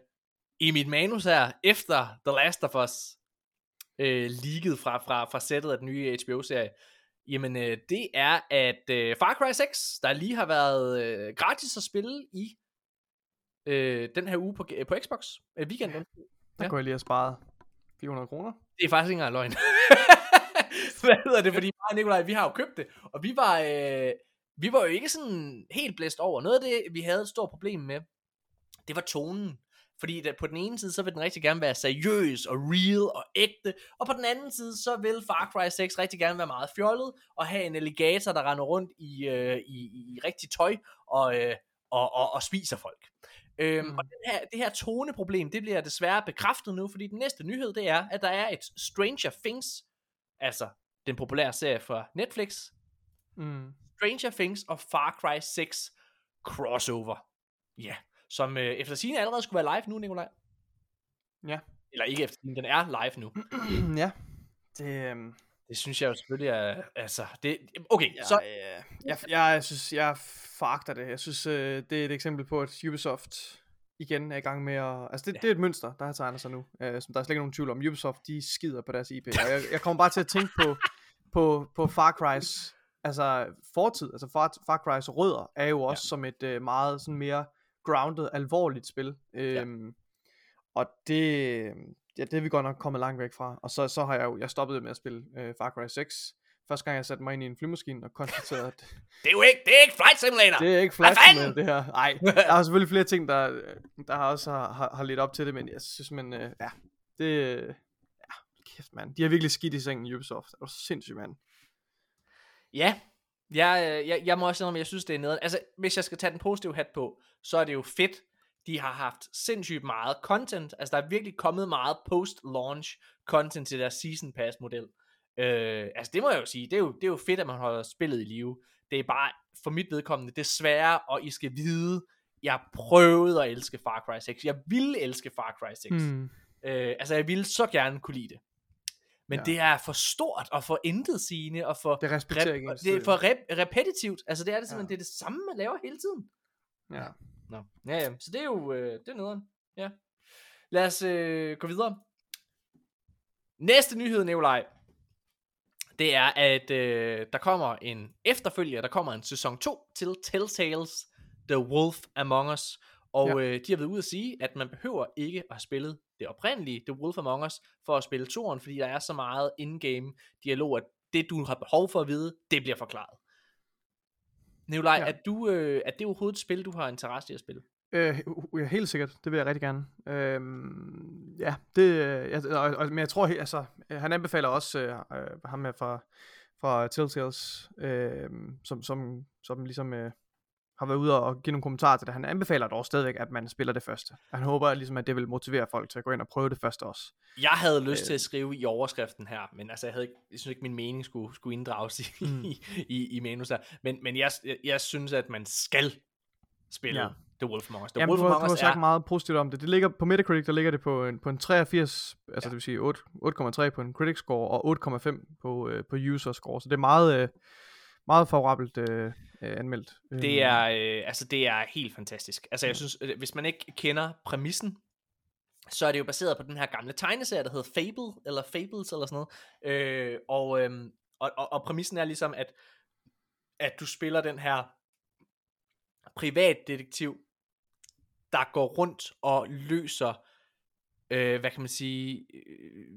i mit manus her, efter The Last of Us øh, leaget fra, fra, fra sættet af den nye HBO-serie, jamen øh, det er, at øh, Far Cry 6, der lige har været øh, gratis at spille i øh, den her uge på, på Xbox, øh, weekenden, Der Ja. kunne jeg lige have sparet 400 kroner. det er faktisk ikke engang løgn. Hvad hedder det? Fordi mig og Nikolaj, vi har jo købt det, og vi var, øh, vi var jo ikke sådan helt blæst over. Noget af det, vi havde et stort problem med, det var tonen. Fordi der, på den ene side, så vil den rigtig gerne være seriøs og real og ægte, og på den anden side, så vil Far Cry 6 rigtig gerne være meget fjollet, og have en alligator, der render rundt i, øh, i, i, rigtig tøj, og, øh, og, og, og spiser folk. Øhm, Mm. Og den her, det her toneproblem, det bliver desværre bekræftet nu, fordi den næste nyhed, det er, at der er et Stranger Things, altså den populære serie fra Netflix, Mm. Stranger Things og Far Cry 6 crossover. Ja, som øh, efter sigende allerede skulle være live nu, Nikolaj. Ja. Eller ikke efter den er live nu. ja. Det, øhm, Det synes jeg jo selvfølgelig er, altså, det, okay, jeg, så, så... jeg, jeg, jeg synes, jeg foragter det. Jeg synes, øh, det er et eksempel på, at Ubisoft igen er i gang med at... Altså, det, Ja. det er et mønster, der har tegnet sig nu. Øh, som der er slet ikke nogen tvivl om. Ubisoft, de skider på deres IP. Og jeg, jeg kommer bare til at tænke på, på, på Far Cry's altså, fortid. Altså, Far, Far Cry's rødder er jo også ja. som et øh, meget sådan mere grounded, alvorligt spil. Øhm, Og det, ja, det er vi godt nok kommet langt væk fra. Og så, så har jeg jo, jeg stoppede med at spille øh, Far Cry 6. Første gang jeg satte mig ind i en flymaskine og konstaterede, at det er jo ikke, det er ikke Flight Simulator. det er ikke fanden? med det her. Nej, der er selvfølgelig flere ting, der, der har også har, har, har lidt op til det, men jeg synes, men øh, ja, det, ja, kæft mand. De har virkelig skidt i sengen, Ubisoft. Det er sindssygt, mand. Ja, jeg, øh, jeg, jeg må også sige, at jeg synes, det er noget. Altså, hvis jeg skal tage den positive hat på, så er det jo fedt. De har haft sindssygt meget content. Altså, der er virkelig kommet meget post-launch content til deres Season Pass-model. Øh, altså, det må jeg jo sige. Det er jo, det er jo fedt, at man holder spillet i live. Det er bare, for mit vedkommende, desværre, og I skal vide, jeg prøvede at elske Far Cry 6. Jeg ville elske Far Cry 6. Hmm. Øh, altså, jeg ville så gerne kunne lide det. Men Ja. det er for stort og for intetsigende og for Det respekterer rep- det er for rep- repetitivt. Altså det er det simpelthen, ja. det er det samme, man laver hele tiden. Ja. Nå. Ja, ja. Så det er jo, øh, det er nederen. Ja. Lad os øh, gå videre. Næste nyhed, Nikolaj, det er, at øh, der kommer en efterfølger, der kommer en sæson 2 til Telltales The Wolf Among Us. Og Ja. øh, de har været ude at sige, at man behøver ikke at have spillet det oprindelige The Wolf Among Us for at spille toren, fordi der er så meget in-game dialog, at det du har behov for at vide, det bliver forklaret. Nikolaj, ja. Er, du, øh, er det overhovedet et spil, du har interesse i at spille? Øh, ja, helt sikkert. Det vil jeg rigtig gerne. Øhm, ja, det, øh, jeg, og, og, men jeg tror, altså, øh, han anbefaler også øh, øh, ham her fra, fra Telltales, øh, som, som, som ligesom øh, har været ude og give nogle kommentarer til det. Han anbefaler dog stadigvæk, at man spiller det første. Han håber ligesom, at det vil motivere folk til at gå ind og prøve det første også. Jeg havde lyst Øh. til at skrive i overskriften her, men altså, jeg, havde ikke, jeg synes ikke, min mening skulle, skulle inddrages i, Mm. i, i, i manus her. Men, men jeg, jeg, jeg synes, at man skal spille Ja. The Wolf Among Us. The Jamen, Wolf du, Among du har Us sagt er... meget positivt om det. Det ligger på Metacritic, der ligger det på en, på en 83, altså Ja. det vil sige 8 8,3 på en critic score og 8,5 på, øh, på user score. Så det er meget, øh, meget favorabelt øh, øh, anmeldt. Det Øhm, er, øh, altså, det er helt fantastisk. Altså, jeg synes, øh, hvis man ikke kender præmissen, så er det jo baseret på den her gamle tegneserie, der hedder Fable, eller Fables, eller sådan noget. Øh, og, øhm, og, og, og præmissen er ligesom, at, at du spiller den her privatdetektiv, der går rundt og løser, øh, hvad kan man sige, øh,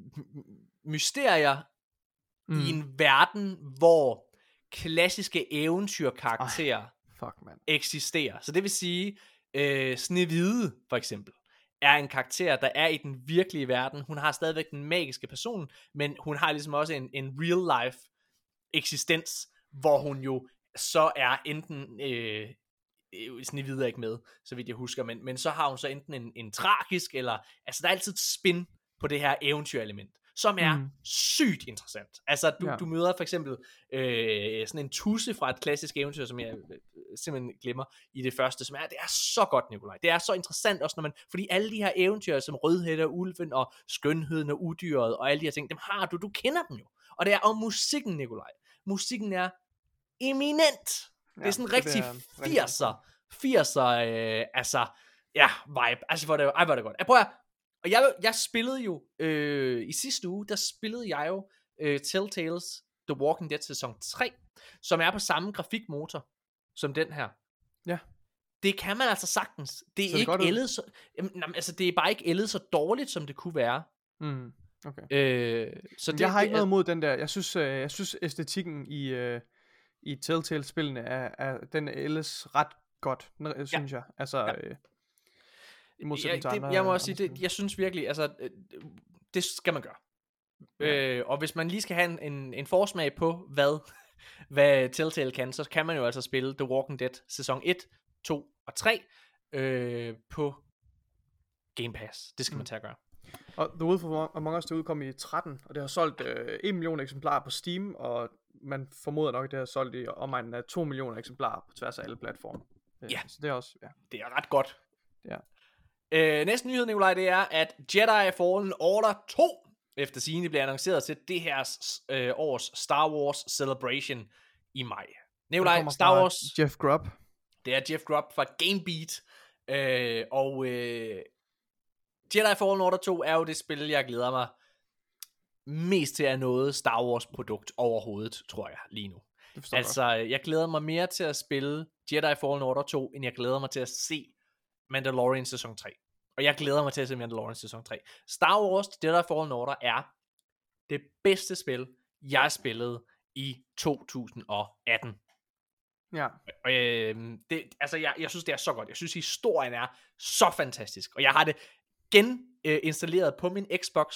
mysterier mm. i en verden, hvor klassiske eventyrkarakterer Fuck, mand. eksisterer. Så det vil sige, øh, Snevide for eksempel, er en karakter, der er i den virkelige verden. Hun har stadigvæk den magiske person, men hun har ligesom også en, en real life eksistens, hvor hun jo så er enten, øh, øh, Snevide er ikke med, så vidt jeg husker, men, men så har hun så enten en, en tragisk, eller, altså der er altid et spin på det her eventyrelement, som er Mm. sygt interessant. Altså du, Ja. du møder for eksempel øh, sådan en tusse fra et klassisk eventyr, som jeg øh, simpelthen glemmer i det første, som er, det er så godt, Nikolaj. Det er så interessant også, når man, fordi alle de her eventyr, som Rødhætte og Ulven og Skønheden og Udyret og alle de her ting, dem har du, du kender dem jo. Og det er om musikken, Nikolaj. Musikken er eminent. Ja, det er sådan det rigtig godt. 80'er, 80'er, øh, altså, ja, vibe. Altså, hvor det, ej, hvor er det godt. Jeg prøver, og jeg, jeg spillede jo, øh, i sidste uge, der spillede jeg jo øh, Telltales The Walking Dead sæson 3, som er på samme grafikmotor som den her. Ja. Det kan man altså sagtens. Det er det godt ikke ud? ældet så, jamen, altså, det er bare ikke ældet så dårligt, som det kunne være. Mm. Okay. Øh, så Så det, jeg har det ikke noget imod den der. Jeg synes, øh, jeg synes æstetikken i, øh, i Telltale-spillene er, er, den er ellers ret godt, ja. synes jeg. Altså, Ja. ja. øh, i Ja, modsætning til det, jeg må også sige, det, jeg synes virkelig, altså, øh, det skal man gøre. Ja. Øh, og hvis man lige skal have en, en, en forsmag på, hvad, hvad Telltale kan, så kan man jo altså spille The Walking Dead sæson 1, 2 og 3 øh, på Game Pass. Det skal mm. man tage at gøre. Og The Wolf Among Us, det udkom i 13, og det har solgt øh, 1 million eksemplarer på Steam, og man formoder nok, at det har solgt i omegnen af 2 millioner eksemplarer på tværs af alle platforme. Øh, Ja. Så det er også, ja. Det er ret godt. Ja. Øh, næste nyhed, Nikolaj, det er, at Jedi Fallen Order 2 efter sigende bliver annonceret til det her øh, års Star Wars Celebration i maj. Nikolaj, Star Wars, Jeff Grubb. det er Jeff Grubb fra Gamebeat, øh, og øh, Jedi Fallen Order 2 er jo det spil, jeg glæder mig mest til at noget Star Wars produkt overhovedet, tror jeg, lige nu. Altså, jeg glæder mig mere til at spille Jedi Fallen Order 2, end jeg glæder mig til at se Mandalorian sæson 3. Og jeg glæder mig til at se Mandalorian sæson 3. Star Wars Jedi Fallen Order er det bedste spil, jeg spillede i 2018. Ja. Øh, det, altså, jeg, jeg synes, det er så godt. Jeg synes, historien er så fantastisk. Og jeg har det geninstalleret på min Xbox,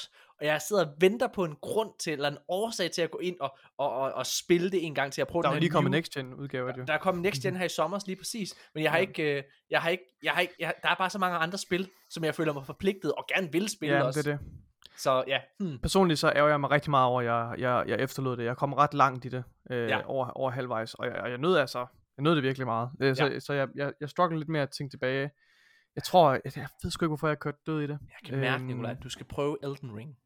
og jeg sidder og venter på en grund til, eller en årsag til at gå ind og, og, og, og spille det en gang til at prøve Der er jo lige kommet Next Gen udgave jo. der er kommet Next Gen her i sommer, lige præcis. Men jeg har Ja. ikke, øh, jeg har ikke, jeg har ikke, jeg, der er bare så mange andre spil, som jeg føler mig forpligtet og gerne vil spille Ja, også. det er det. Så ja, hmm. Personligt så ærger jeg mig rigtig meget over, at jeg, jeg, jeg efterlod det. Jeg kom ret langt i det, øh, Ja. over, over halvvejs, og jeg, og jeg nød altså, jeg nød det virkelig meget. Øh, så Ja. så jeg, jeg, jeg struggle lidt med at tænke tilbage. Jeg tror, jeg, jeg ved sgu ikke, hvorfor jeg kørte død i det. jeg kan mærke, Øhm. Nicolaj, du skal prøve Elden Ring.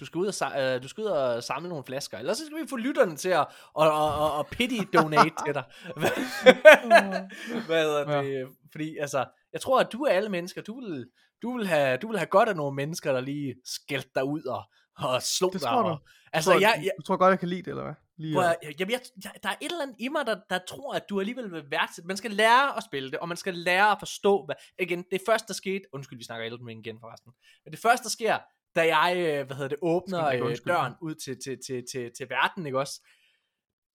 Du skal ud og, øh, du skal ud og samle nogle flasker, ellers så skal vi få lytterne til at og, og, og, og pity donate til dig. Hvad hedder det? Fordi altså, jeg tror, at du er alle mennesker, du vil, du vil, have, du vil have godt af nogle mennesker, der lige skældte dig ud og, og slog Det dig. tror du? Og, altså, tror, jeg, jeg, Du tror godt, jeg kan lide det, eller hvad? Lige Hvor jeg, jeg, jeg, jeg, der er et eller andet i mig, der, der tror, at du alligevel vil værdsætte. Man skal lære at spille det, og man skal lære at forstå, hvad... Igen, det første, der skete... Undskyld, vi snakker Elden Ring igen forresten. Men det første, der sker, da jeg, øh, hvad hedder det, åbner øh, døren ud til, til, til, til, til verden, ikke også?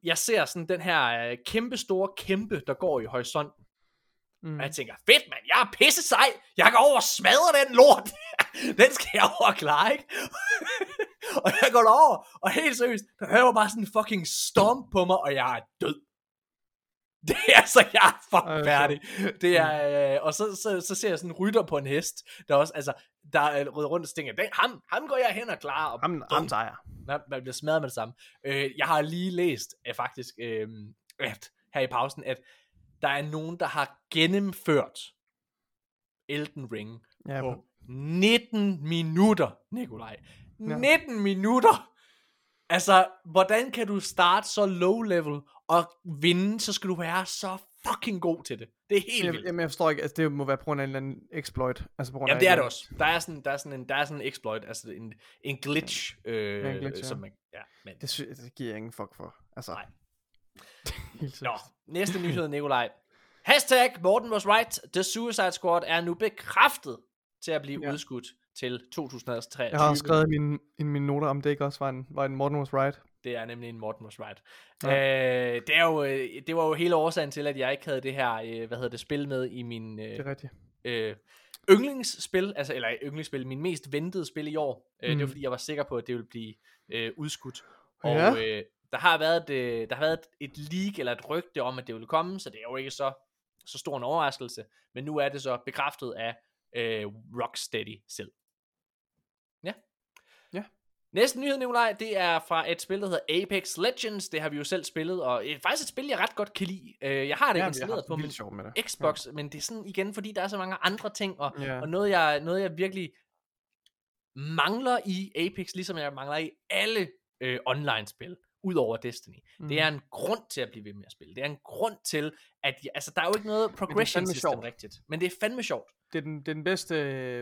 Jeg ser sådan den her øh, kæmpe store kæmpe, der går i horisonten. Mm. Og jeg tænker, fedt mand, jeg er pisse sej. Jeg går over og smadrer den lort. den skal jeg over og klare, ikke? Og jeg går derover, og helt seriøst, der hører bare sådan en fucking storm på mig, og jeg er død. Det er altså, jeg er fucking Ej, færdig. Det er, øh, og så, så, så ser jeg sådan en rytter på en hest, der også, altså, der er rød rundt og tænker, den, ham, ham går jeg hen og klarer. Og Ham, ham tager jeg. man, man bliver smadret med det samme. Øh, jeg har lige læst, øh, faktisk, øh, at, her i pausen, at der er nogen, der har gennemført Elden Ring Ja, på 19 minutter, Nikolaj. Ja. 19 minutter! Altså, hvordan kan du starte så low level og vinde, så skal du være så fucking god til det. Det er helt vildt. jamen, jeg forstår ikke, altså det må være på grund af en eller anden exploit. Altså på grund Jamen af det et er det også. Der er sådan, der er sådan en, der er sådan en exploit, altså en, en glitch, øh, Ja, en glitch, ja. som man, ja, men. Det, sy- det giver jeg ingen fuck for. Altså, Nej. Nå, næste nyhed, Nikolaj. Hashtag Morten was right. The Suicide Squad er nu bekræftet til at blive Ja. ja. udskudt til 2023. Jeg har også skrevet i mine, i mine noter, om det ikke også var en, var en Morten was right. Det er nemlig en Morten was right. Ja. Øh, det, er jo, øh, det var jo hele årsagen til, at jeg ikke havde det her, øh, hvad hedder det, spil med i min Det øh, er rigtigt. øh, yndlingsspil, altså, eller yndlingsspil, min mest ventede spil i år. Øh, Det var Mm. fordi, jeg var sikker på, at det ville blive øh, udskudt. Og Ja. øh, der har været, øh, der har været et, et leak eller et rygte om, at det ville komme, så det er jo ikke så, så stor en overraskelse. Men nu er det så bekræftet af øh, Rocksteady selv. Næste nyhed, Nikolaj, det er fra et spil, der hedder Apex Legends. Det har vi jo selv spillet, og det er faktisk et spil, jeg ret godt kan lide. Øh, Jeg har det Ja, installeret på min. Xbox, ja. men det er sådan igen, fordi der er så mange andre ting, og, Ja. og noget, jeg, noget jeg virkelig mangler i Apex, ligesom jeg mangler i alle øh, online-spil, udover Destiny. Mm. Det er en grund til at blive ved med at spille. Det er en grund til, at altså, der er jo ikke noget progression system sjovt. rigtigt, men det er fandme sjovt. det er den, det er den bedste,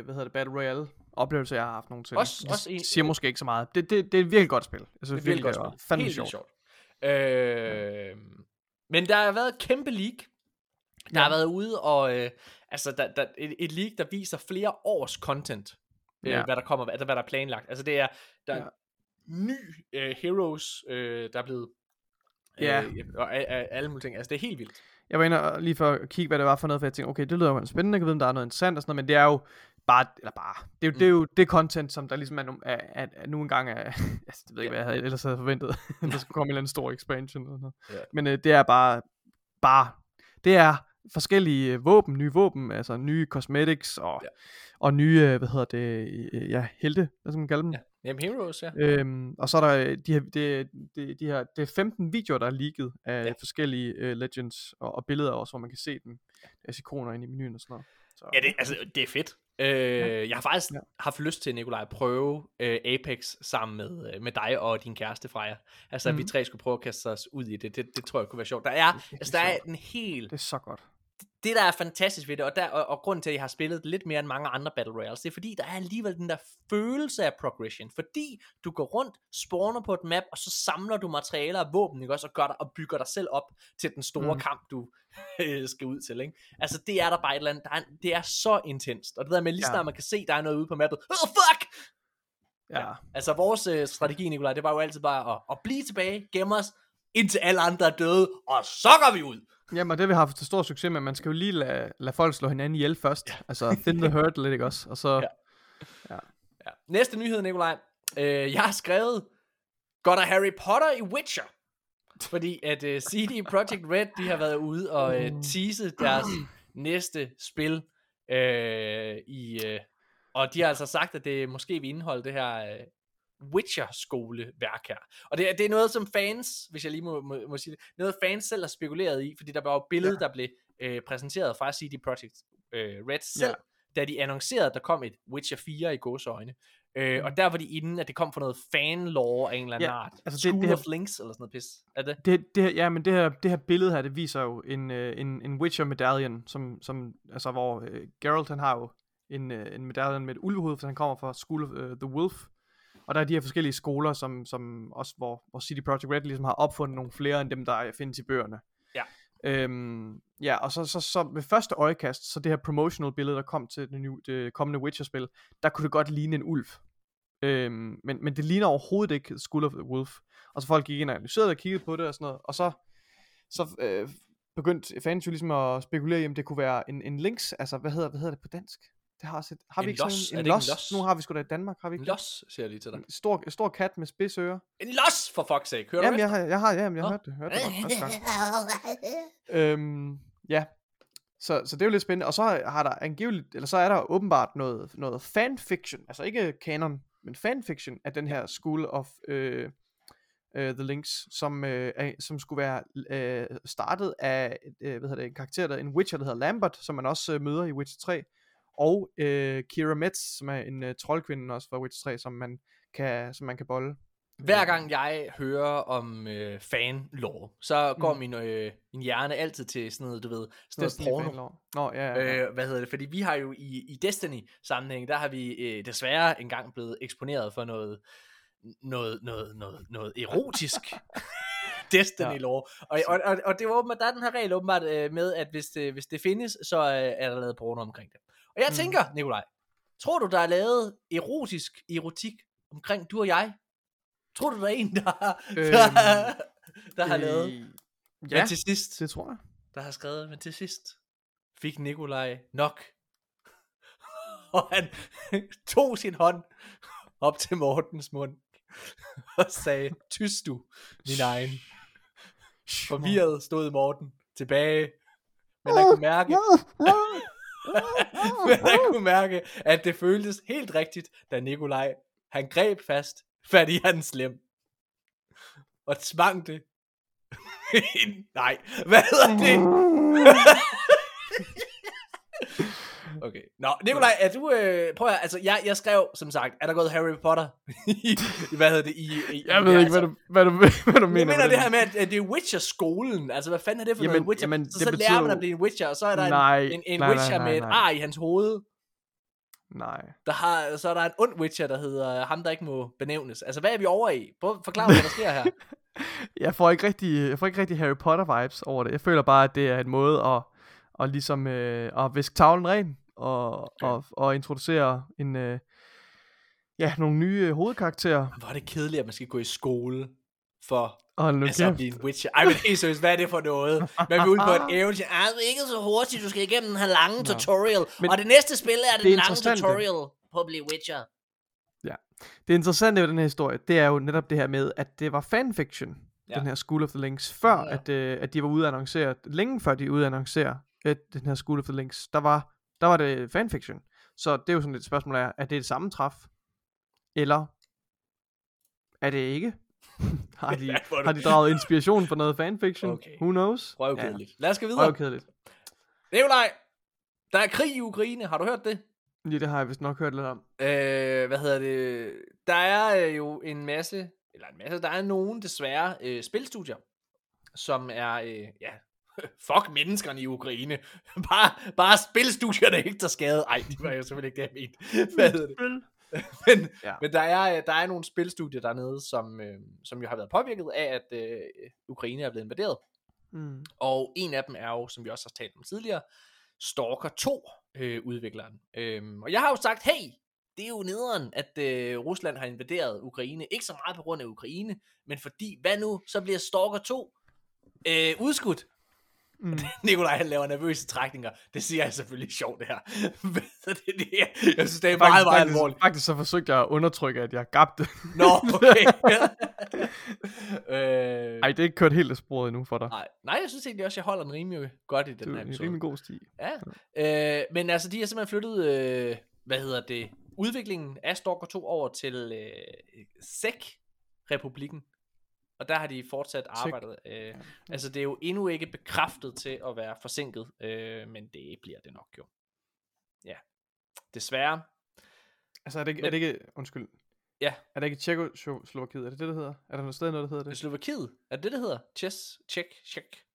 hvad hedder det, Battle Royale oplevelse, jeg har haft nogensinde. Også- også en- siger måske ikke så meget. Det, det, det er et virkelig godt spil. Synes Det er virkelig godt det var spil. Fandme Helt sjovt. sjovt. Øh, men der har været et kæmpe leak. Der Ja. har været ude og, øh, altså der, der, et, et leak, der viser flere års content, øh, Ja. hvad der kommer, altså hvad der er planlagt. Altså det er, der er Ja. ny øh, heroes, øh, der er blevet, Ja. øh, og a- a- alle mulige ting. Altså det er helt vildt. Jeg var inde og lige for at kigge, hvad det var for noget, for jeg tænkte, okay, det lyder jo spændende, jeg kan vide, om der er noget interessant og sådan noget, men det er jo bare, eller bare, det er jo, det, er jo det content, som der ligesom er, er, er, er nu engang er, altså, det ved jeg ikke, hvad jeg havde, ellers havde forventet, der skulle komme en eller anden stor expansion eller noget. Ja. Men øh, det er bare, bare, det er forskellige våben, nye våben, altså nye cosmetics og, Ja. ja. og nye, øh, hvad hedder det, øh, ja, helte, hvad skal man kalde dem? Ja. Jamen heroes, ja. Øhm, og så er der øh, de her, de, de, de her, det er 15 videoer, der er leaget af Ja. forskellige uh, legends og, og billeder også, hvor man kan se dem. Deres ikoner inde i menuen og sådan noget. Så, Ja, det, altså, det er fedt. Øh, ja. Jeg har faktisk ja. Haft lyst til, Nikolaj, at prøve øh, Apex sammen med, øh, med dig og din kæreste Freja. Altså, at vi Mhm. tre skulle prøve at kaste os ud i det. Det, det tror jeg kunne være sjovt. Der er, virkelig altså, der er en hel... det er så godt. Det, der er fantastisk ved det, og, der, og, og grunden til, at jeg har spillet det lidt mere end mange andre Battle Royales, det er fordi, der er alligevel den der følelse af progression. Fordi du går rundt, spawner på et map, og så samler du materialer og våben, ikke også, og, gør dig, og bygger dig selv op til den store mm. Kamp, du øh, skal ud til. Ikke? Altså, det er der bare et eller andet. Der er, det er så intenst. Og det der med, lige Ja. snart man kan se, der er noget ude på mappet. Oh, fuck! Ja. ja. Altså, vores øh, strategi, Nikolaj, det var jo altid bare at, at blive tilbage, gemme os, indtil alle andre er døde, og så går vi ud. Jamen, og det har vi haft til stor succes med. Man skal jo lige lade, lade folk slå hinanden ihjel først. Ja. Altså, thin the hurt lidt, ikke også? Og så, Ja. ja. Ja. Næste nyhed, Nikolaj. Øh, jeg har skrevet, går der Harry Potter i Witcher? Fordi at uh, CD Projekt Red, de har været ude og uh, tease deres næste spil. Øh, i, øh, og de har altså sagt, at det måske vil indeholde det her øh, Witcher-skoleværk her. Og det, er- det er noget, som fans, hvis jeg lige må, må, må sige det, noget fans selv har spekuleret i, fordi der var jo et billede, ja. der blev øh, præsenteret fra CD Projekt øh, Red selv, ja. da de annoncerede, at der kom et Witcher 4 i gåseøjne. Øh, og der var de inde, at det kom fra noget fanlore af en eller anden Ja, art. altså det- School det her- of Links, eller sådan noget pis. Er det? Det, det, her- ja, men det her, det her billede her, det viser jo en, øh, en, en Witcher medallion, som, som, altså hvor øh, Geralt han har jo en, øh, en medallion med et ulvehoved, for han kommer fra School of uh, the Wolf. Og der er de her forskellige skoler, som, som også, hvor, hvor City Project Red ligesom har opfundet nogle flere end dem, der findes i bøgerne. Ja. Øhm, ja, og så, så, så ved første øjekast, så det her promotional billede, der kom til det, nye, det kommende Witcher-spil, der kunne det godt ligne en ulv. Øhm, men, men det ligner overhovedet ikke School of the Wolf. Og så folk gik ind og analyserede og kiggede på det og sådan noget. Og så, så øh, begyndte fans jo ligesom at spekulere i, om det kunne være en, en links. Altså, hvad hedder, hvad hedder det på dansk? Det har, set, har En vi ikke los? sådan en, en los? los? Nu har vi sgu da i Danmark, har vi En ikke? los, siger jeg lige til dig. En stor, en stor kat med spidsører. En los, for fuck's sake. Hører Jamen, du jeg har, jeg har, jamen, jeg har hørt det. Hørt det godt. Øhm, ja. Så, så det er jo lidt spændende. Og så har der angiveligt, eller så er der åbenbart noget, noget fanfiction, altså ikke canon, men fanfiction af den her School of øh, øh, The Links, som, øh, er, som skulle være øh, startet af øh, hvad hedder det, en karakter, der, en Witcher, der hedder Lambert, som man også øh, møder i Witcher 3, og øh, Kira Metz, som er en øh, troldkvinde også fra Witcher 3, som man kan, som man kan bolle. Hver gang jeg hører om øh, fan-lore, så går Mm. min, øh, min hjerne altid til sådan noget, du ved, sådan Destiny noget porno. Nå, ja, ja, ja. Øh, hvad hedder det? Fordi vi har jo i, i Destiny-sammenhæng, der har vi øh, desværre engang blevet eksponeret for noget, noget, noget, noget, noget erotisk Destiny-lore. Og, og, og, og det var åbenbart, der er den her regel åbenbart øh, med, at hvis det, hvis det findes, så øh, er der lavet porno omkring det. Og jeg Mm. tænker, Nikolaj, tror du, der er lavet erotisk erotik omkring du og jeg? Tror du, der er en, der, har- der, Øhm, der har lavet? Øh, Men Ja, til sidst, det tror jeg. der har skrevet, men til sidst fik Nikolaj nok. og han tog sin hånd op til Mortens mund og sagde, tys du, min egen. Forvirret stod Morten tilbage, men han kunne mærke, men han kunne mærke, at det føltes helt rigtigt, da Nikolaj, han greb fast fat i hans lem og tvang det. Nej, hvad hedder det? Okay. Nå, Nikolaj, er du, øh, prøv at, altså, jeg, jeg skrev, som sagt, er der gået Harry Potter i, hvad hedder det, i, i Jeg ved ikke, hvad du, hvad du, hvad du jeg mener. mener med det her med, at at det er Witcher-skolen. Altså, hvad fanden er det for Jamen- noget Witcher? jamen, så det så betyder lærer man at blive en Witcher, og så er der Nej, en, en, en nej, nej, Witcher nej, med et nej. ar i hans hoved. Nej. Der har, så er der en ond Witcher, der hedder ham, der ikke må benævnes. Altså, hvad er vi over i? Prøv at forklare, hvad der sker her. Jeg får ikke rigtig, jeg får ikke rigtig Harry Potter vibes over det. Jeg føler bare, at det er en måde at, at ligesom øh, at viske tavlen ren og, Okay. og, og introducere en øh, ja, nogle nye øh, hovedkarakterer. Hvor er det kedeligt, at man skal gå i skole for nu altså, at blive en Witcher. Ej, men helt seriøst, hvad er det for noget? Man vil ud på et eventyr. Ej, du er ikke så hurtigt, du skal igennem den her lange Nå. tutorial. Men og det næste spil er det den lange det. tutorial på at blive Witcher. Det interessante ved den her historie, det er jo netop det her med, at det var fanfiction, Ja. ja. den her School of the Links, før Ja. ja. at, øh, at de var ude at annoncere, længe før de ude at annoncere, at den her School of the Links, der var, der var det fanfiction. Så det er jo sådan et spørgsmål af, er det det samme træf? Eller er det ikke? har, de, Ja, er har de draget inspiration fra noget fanfiction? Okay. Who knows? Røvkedeligt. Lad os gå Ja, videre. røvkedeligt. Nikolaj, der er krig i Ukraine. Har du hørt det? Ja, det har jeg vist nok hørt lidt om. Øh, hvad hedder det? Der er øh, jo en masse, eller en masse, der er nogen desværre øh, spilstudier, som er, øh, ja, fuck menneskerne i Ukraine. bare, bare spilstudier, der ikke tager skade. Ej, det var jo selvfølgelig ikke det, jeg mente. Hvad det? Men, ja. Ja. men der, er, øh, der er nogle spilstudier dernede, som, øh, som jo har været påvirket af, at øh, Ukraine er blevet invaderet. Mm. Og en af dem er jo, som vi også har talt om tidligere, Stalker 2 øh, udvikleren. Øhm, og jeg har jo sagt, hey, det er jo nederen, at øh, Rusland har invaderet Ukraine. Ikke så meget på grund af Ukraine, men fordi, hvad nu, så bliver Stalker 2 øh, udskudt. Mm. Nikolaj han laver nervøse trækninger. Det siger jeg selvfølgelig sjovt det her. det, det, jeg synes, det er meget, meget faktisk, alvorligt. faktisk så forsøgte jeg at undertrykke, at jeg gabte. Nå, okay. øh, Ej, det er ikke kørt helt af sporet endnu for dig. nej, nej, jeg synes egentlig også, jeg holder den rimelig godt i Det den er her en episode. rimelig god sti. Ja, øh, men altså, de har simpelthen flyttet, øh, hvad hedder det, udviklingen af Stalker 2 over til øh, SEC-republikken. Og der har de fortsat arbejdet. Øh, altså, det er jo endnu ikke bekræftet til at være forsinket, øh, men det bliver det nok jo. Ja, desværre. Altså, er det, ikke, Men- er det ikke, undskyld. Ja. Er det ikke Tjekoslovakiet? Er det det, det hedder? Er der noget sted noget, der hedder det? Slovakiet, er det det, det hedder? Chess, check, check.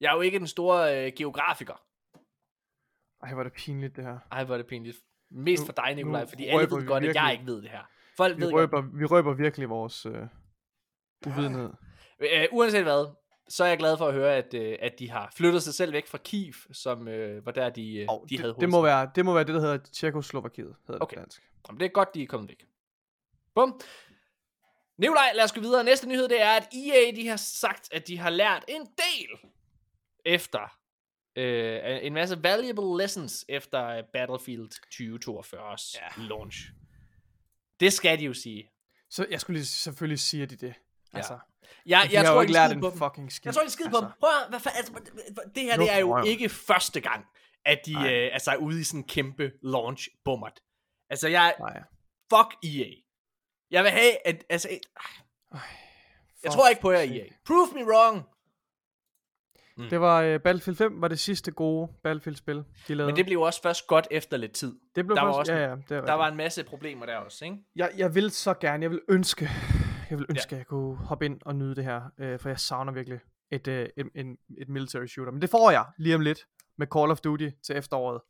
Jeg er jo ikke den store øh, geografiker. Ej, hvor er det pinligt, det her. Ej, hvor er det pinligt. Mest Nu- for dig, Nikolaj, fordi alle ved godt, at jeg virkelig. ikke ved det her. Folk Vi ved godt. røber, vi røber virkelig vores øh, uvidenhed. Øh, uanset hvad, så er jeg glad for at høre, at, øh, at de har flyttet sig selv væk fra Kiev, som øh, var der, de, øh, Og de havde det, det, må være, det må være det, der hedder Tjekoslovakiet, hedder Okay. det på dansk. Jamen, det er godt, de er kommet væk. Bum. Nikolaj, lad os gå videre. Næste nyhed, det er, at EA de har sagt, at de har lært en del efter øh, en masse valuable lessons efter øh, Battlefield 2042's ja. launch. Det skal de jo sige. Så jeg skulle lige selvfølgelig sige, at de det. Altså, Jeg, jeg har tror ikke lært en på fucking skid. Jeg tror ikke skid på dem. Prøv at, hvad, fa- altså, det her det er jo ikke første gang, at de Nej. øh, altså, er ude i sådan en kæmpe launch bummert. Altså, jeg, Nej. fuck EA. Jeg vil have, at, altså, Ej, jeg tror ikke på jer. EA. Prove me wrong. Det var uh, Battlefield 5 var det sidste gode Battlefield-spil, de lavede. Men det blev også først godt efter lidt tid. det blev der var først, også- ja, ja, det er Der var en masse problemer der også, ikke? jeg, jeg vil så gerne, jeg vil ønske, jeg vil ønske, ja. at jeg kunne hoppe ind og nyde det her, øh, for jeg savner virkelig et, øh, et, en, et military shooter. Men det får jeg lige om lidt med Call of Duty til efteråret.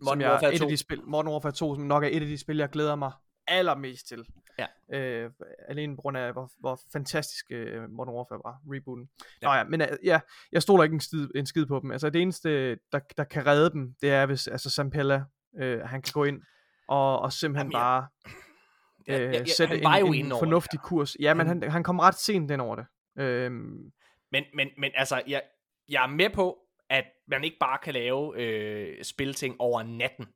Modern som jeg, Warfare et 2. af de spil, Modern Warfare 2, som nok er et af de spil, jeg glæder mig allermest til. Ja. Øh, alene på grund af, hvor, hvor fantastisk øh, Modern Warfare var, rebooten. Ja. Ja. Nå ja, men øh, ja, jeg stoler ikke en skid, en skid på dem. Altså det eneste, der, der kan redde dem, det er, hvis altså Sampella, øh, han kan gå ind og, og simpelthen Jamen, jeg- bare Ja, øh, ja, ja, sætte han var en, en over fornuftig her. kurs. Ja, men Han- han, kom ret sent den over det. Øhm, Men, men, men altså, jeg, jeg er med på, at man ikke bare kan lave øh, spilting over natten.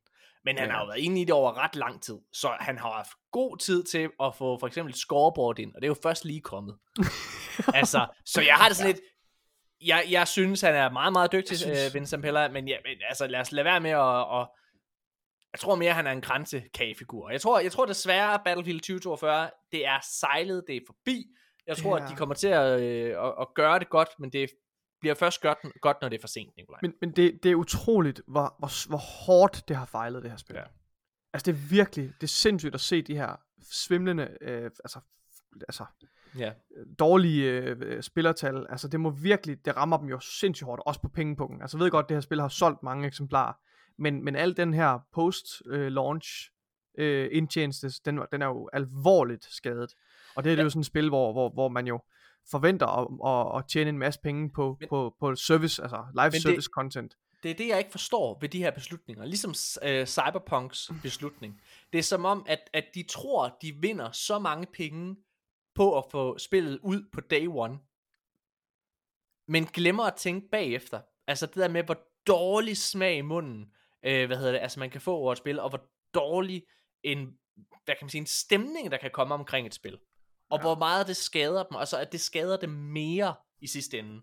Men han Ja. har jo været inde i det over ret lang tid. Så han har haft god tid til at få for eksempel scoreboard ind. Og det er jo først lige kommet. altså, så jeg har det sådan lidt... Jeg, jeg synes, han er meget, meget dygtig, synes- øh, Vincent Pella, men, ja, men altså, lad os lade være med at... at jeg tror mere, han er en kransekagefigur. Jeg tror, jeg tror desværre, at Battlefield 2042, det er sejlet, det er forbi. Jeg tror, Ja. at de kommer til at, øh, at, at gøre det godt, men det bliver først godt, godt når det er for sent, Nikolaj. men men det, det er utroligt, hvor, hvor, hvor hårdt det har fejlet, det her spil. Ja. Altså det er virkelig, det er sindssygt at se de her svimlende, øh, altså, altså ja. dårlige øh, spillertal. Altså det må virkelig, det rammer dem jo sindssygt hårdt, også på pengepunkten. Altså jeg ved godt, det her spil har solgt mange eksemplarer, men, men al den her post-launch øh, indtjeneste, den, den er jo alvorligt skadet. Og det er det jo sådan et spil, hvor, hvor, hvor man jo forventer at, at, at tjene en masse penge på, Men- på, på service, altså live det- service content. Det er det, jeg ikke forstår ved de her beslutninger. Ligesom øh, Cyberpunks beslutning. Det er som om, at, at de tror, de vinder så mange penge på at få spillet ud på day one. Men glemmer at tænke bagefter. Altså det der med, hvor dårlig smag i munden, øh, hvad hedder det, altså man kan få over et spil, og hvor dårlig en, hvad kan man sige, en stemning, der kan komme omkring et spil. Og Ja. hvor meget det skader dem, og så at det skader dem mere i sidste ende.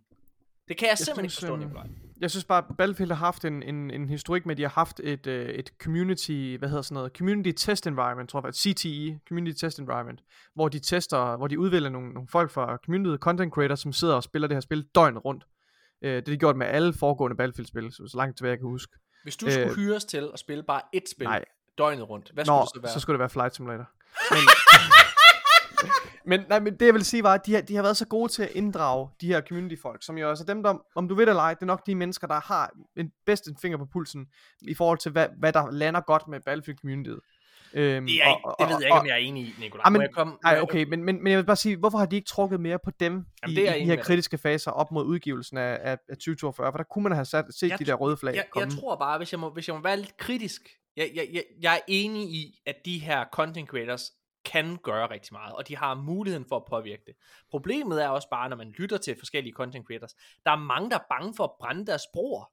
Det kan jeg, jeg simpelthen ikke synes, forstå, øhm, Nikolaj. Jeg synes bare, at Battlefield har haft en, en, en historik med, at de har haft et, øh, et community, hvad hedder sådan noget, community test environment, tror jeg, CTE, community test environment, hvor de tester, hvor de udvælger nogle, nogle folk fra community content creators, som sidder og spiller det her spil døgnet rundt. Øh, det har de gjort med alle foregående Battlefield-spil, så, så langt tilbage jeg kan huske. Hvis du skulle Øh, hyres til at spille bare ét spil nej. døgnet rundt, hvad Nå, skulle det så være? så skulle det være Flight Simulator. Men, men, nej, men det jeg vil sige var, at de har, de har været så gode til at inddrage de her community-folk, som jo altså dem, der, om du ved det eller ej, det er nok de mennesker, der har en, bedst en finger på pulsen, i forhold til, hvad, hvad der lander godt med Battlefield-communityet. Øhm, det, er ikke, det ved jeg ikke, om jeg er enig i, Nikolaj. Ah, men- jeg komme? Nej, okay, men, men, men jeg vil bare sige, hvorfor har de ikke trukket mere på dem Jamen, i, i de her kritiske faser op mod udgivelsen af, af, af 2042? For der kunne man have sat, set Jeg de der røde flag jeg, komme. jeg tror bare, hvis jeg må, hvis jeg må være lidt kritisk, jeg, jeg, jeg, jeg er enig i, at de her content creators kan gøre rigtig meget, og de har muligheden for at påvirke det. Problemet er også bare, når man lytter til forskellige content creators, der er mange, der er bange for at brænde deres broer.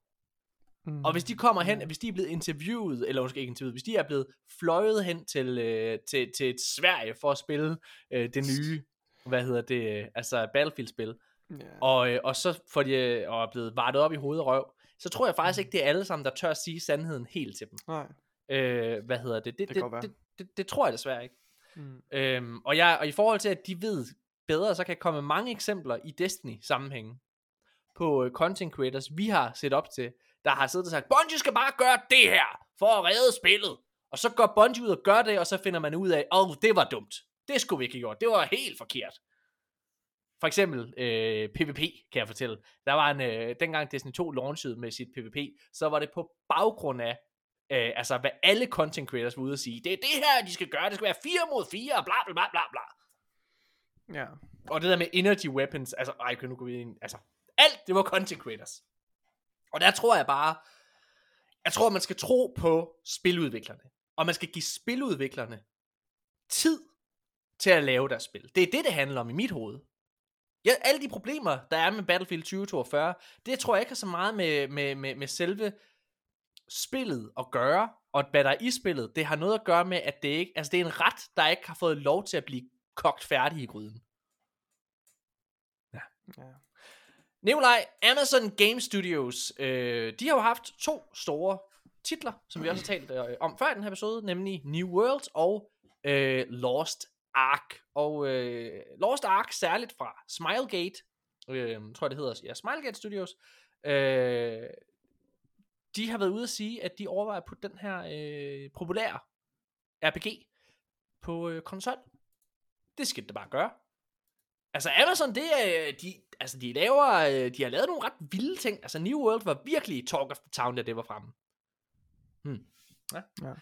Mm. Og hvis de kommer hen, hvis de er blevet interviewet, eller måske ikke interviewet, hvis de er blevet fløjet hen til, øh, til, til et Sverige for at spille øh, det nye, hvad hedder det, altså Battlefield-spil, ja. og, øh, og så får de, øh, og er blevet vartet op i hoved og røv, så tror jeg faktisk ikke, det er alle sammen, der tør at sige sandheden helt til dem. Nej. Øh, hvad hedder det? Det, det, det, det, det, det tror jeg desværre ikke. Mm. Øhm, og, jeg, og i forhold til, at de ved bedre, så kan jeg komme mange eksempler i Destiny-sammenhængen på øh, content creators, vi har set op til, der har siddet og sagt, Bungie skal bare gøre det her, for at redde spillet. Og så går Bungie ud og gør det, og så finder man ud af, åh, oh, det var dumt. Det skulle vi ikke have gjort. Det var helt forkert. For eksempel øh, PvP, kan jeg fortælle. Der var en, øh, dengang Destiny 2 launchede med sit PvP, så var det på baggrund af øh, altså hvad alle content creators var ude at sige, det er det her, de skal gøre, det skal være 4 mod 4, bla bla bla bla bla. Ja. Og det der med energy weapons, altså, ej, kan nu gå ind, altså, alt, det var content creators. Og der tror jeg bare, jeg tror, man skal tro på spiludviklerne. Og man skal give spiludviklerne tid til at lave deres spil. Det er det, det handler om i mit hoved. Ja, alle de problemer, der er med Battlefield 2042, det tror jeg ikke har så meget med, med, med, med selve spillet at gøre, og hvad der er i spillet, det har noget at gøre med, at det ikke, altså det er en ret, der ikke har fået lov til at blive kogt færdig i gryden. ja. Nikolaj, Amazon Game Studios, øh, de har jo haft to store titler, som vi også har talt øh, om før i den her episode, nemlig New World og øh, Lost Ark. Og øh, Lost Ark, særligt fra Smilegate, øh, tror jeg det hedder, ja, Smilegate Studios, øh, de har været ude at sige, at de overvejer på den her øh, populære RPG på øh, konsol. Det skal det bare gøre. Altså Amazon, det er, øh, de, altså de laver, øh, de har lavet nogle ret vilde ting. Altså New World var virkelig talk of the town, da det var fremme. Hmm. Ja. Ja.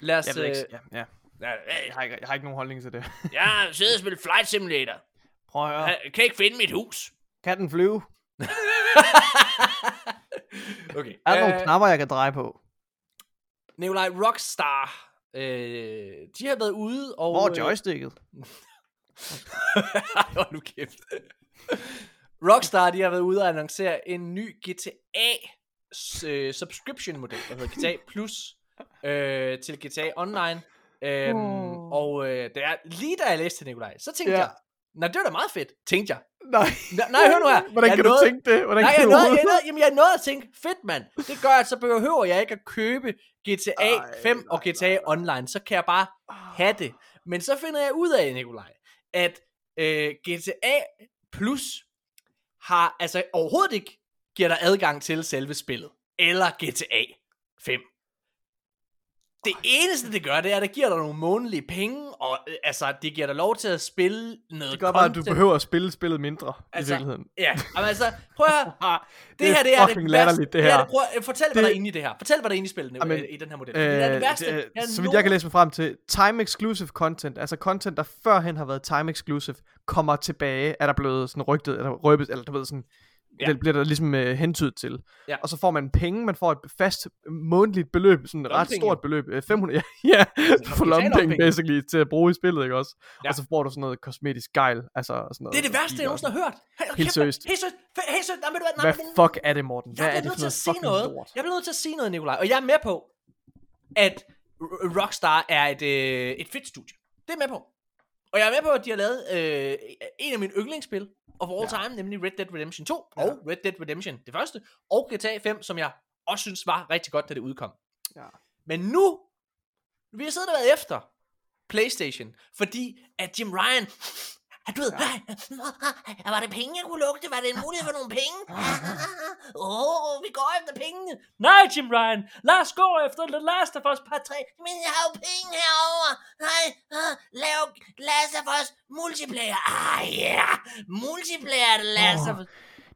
Lad os... Jeg, ved ikke, øh, ja, ja. ja, Jeg, har ikke, jeg har ikke nogen holdning til det. jeg sidder og spiller Flight Simulator. Prøv at høre. Jeg kan ikke finde mit hus. Kan den flyve? okay. Er der nogle øh, knapper, jeg kan dreje på? Nikolaj Rockstar, øh, de har været ude og... Hvor er øh, joysticket? Hold nu kæft. Rockstar, de har været ude og annoncere en ny GTA øh, subscription model, der hedder GTA Plus, øh, til GTA Online. Øhm, Oh. Og øh, det er, lige da jeg læste det, Nikolaj, så tænkte Ja. jeg, nej, det var da meget fedt, tænkte jeg. Nej. Nej, nej, hør nu her. Hvordan Jeg kan du nåede- tænke det? Hvordan Nej, kan jeg du nåede, jeg, nåede, jamen, jeg nåede at tænke, fedt mand, det gør, at så behøver jeg ikke at købe GTA Ej, 5 og nej, GTA Online, så kan jeg bare have det. Men så finder jeg ud af, Nikolaj, at øh, GTA Plus har altså overhovedet ikke giver dig adgang til selve spillet. Eller GTA 5. Det eneste, det gør, det er, at det giver dig nogle månedlige penge, og øh, altså, det giver dig lov til at spille noget Det gør bare, at du behøver at spille spillet mindre, Altså, i virkeligheden. Ja, men altså, prøv at høre. Ah, Det, her, det er det latterligt, det værste. her. er det, prøv, at- fortæl, hvad Det- der er inde i det her. Fortæl, hvad der er inde i spillet Jamen, øh, i den her model. Øh, det er det værste. det, jeg så vidt jeg kan læse mig frem til, time exclusive content, altså content, der førhen har været time exclusive, kommer tilbage, er der blevet sådan rygtet, eller røbet, eller du ved sådan, Ja. ja. det bliver der ligesom uh, hentydet til. Ja. Og så får man penge, man får et fast månedligt beløb, sådan et ret stort beløb, øh, 500, ja, ja du får digitale lommepenge basically til at bruge i spillet, ikke også? Ja. Ja. Og så får du sådan noget kosmetisk gejl, altså sådan noget. Det er det værste, jeg nogensinde har hørt. Hey, Helt seriøst. Helt seriøst. Helt seriøst. Nej, hvad? Nej, Hvad fuck er det, Morten? Hvad jeg er det nødt for til at noget sige fucking noget. lort? Jeg bliver nødt til at sige noget, Nikolaj. Og jeg er med på, at Rockstar er et, øh, et fedt studie. Det er med på. Og jeg er med på, at de har lavet øh, en af mine yndlingsspil of all Ja. time, nemlig Red Dead Redemption 2 Ja. og Red Dead Redemption det første, og GTA 5, som jeg også synes var rigtig godt, da det udkom. Ja. Men nu, vi har siddet og været efter PlayStation, fordi at Jim Ryan, du ved, ja. var det penge, jeg kunne lugte? Var det en mulighed for nogle penge? Åh, oh, vi går efter pengene. Nej, Jim Ryan, lad os gå efter The Last of Us part 3. Men jeg har jo penge herovre. Nej, uh, lav Last of Us multiplayer. Ah, ja, yeah. multiplayer The Last of Us.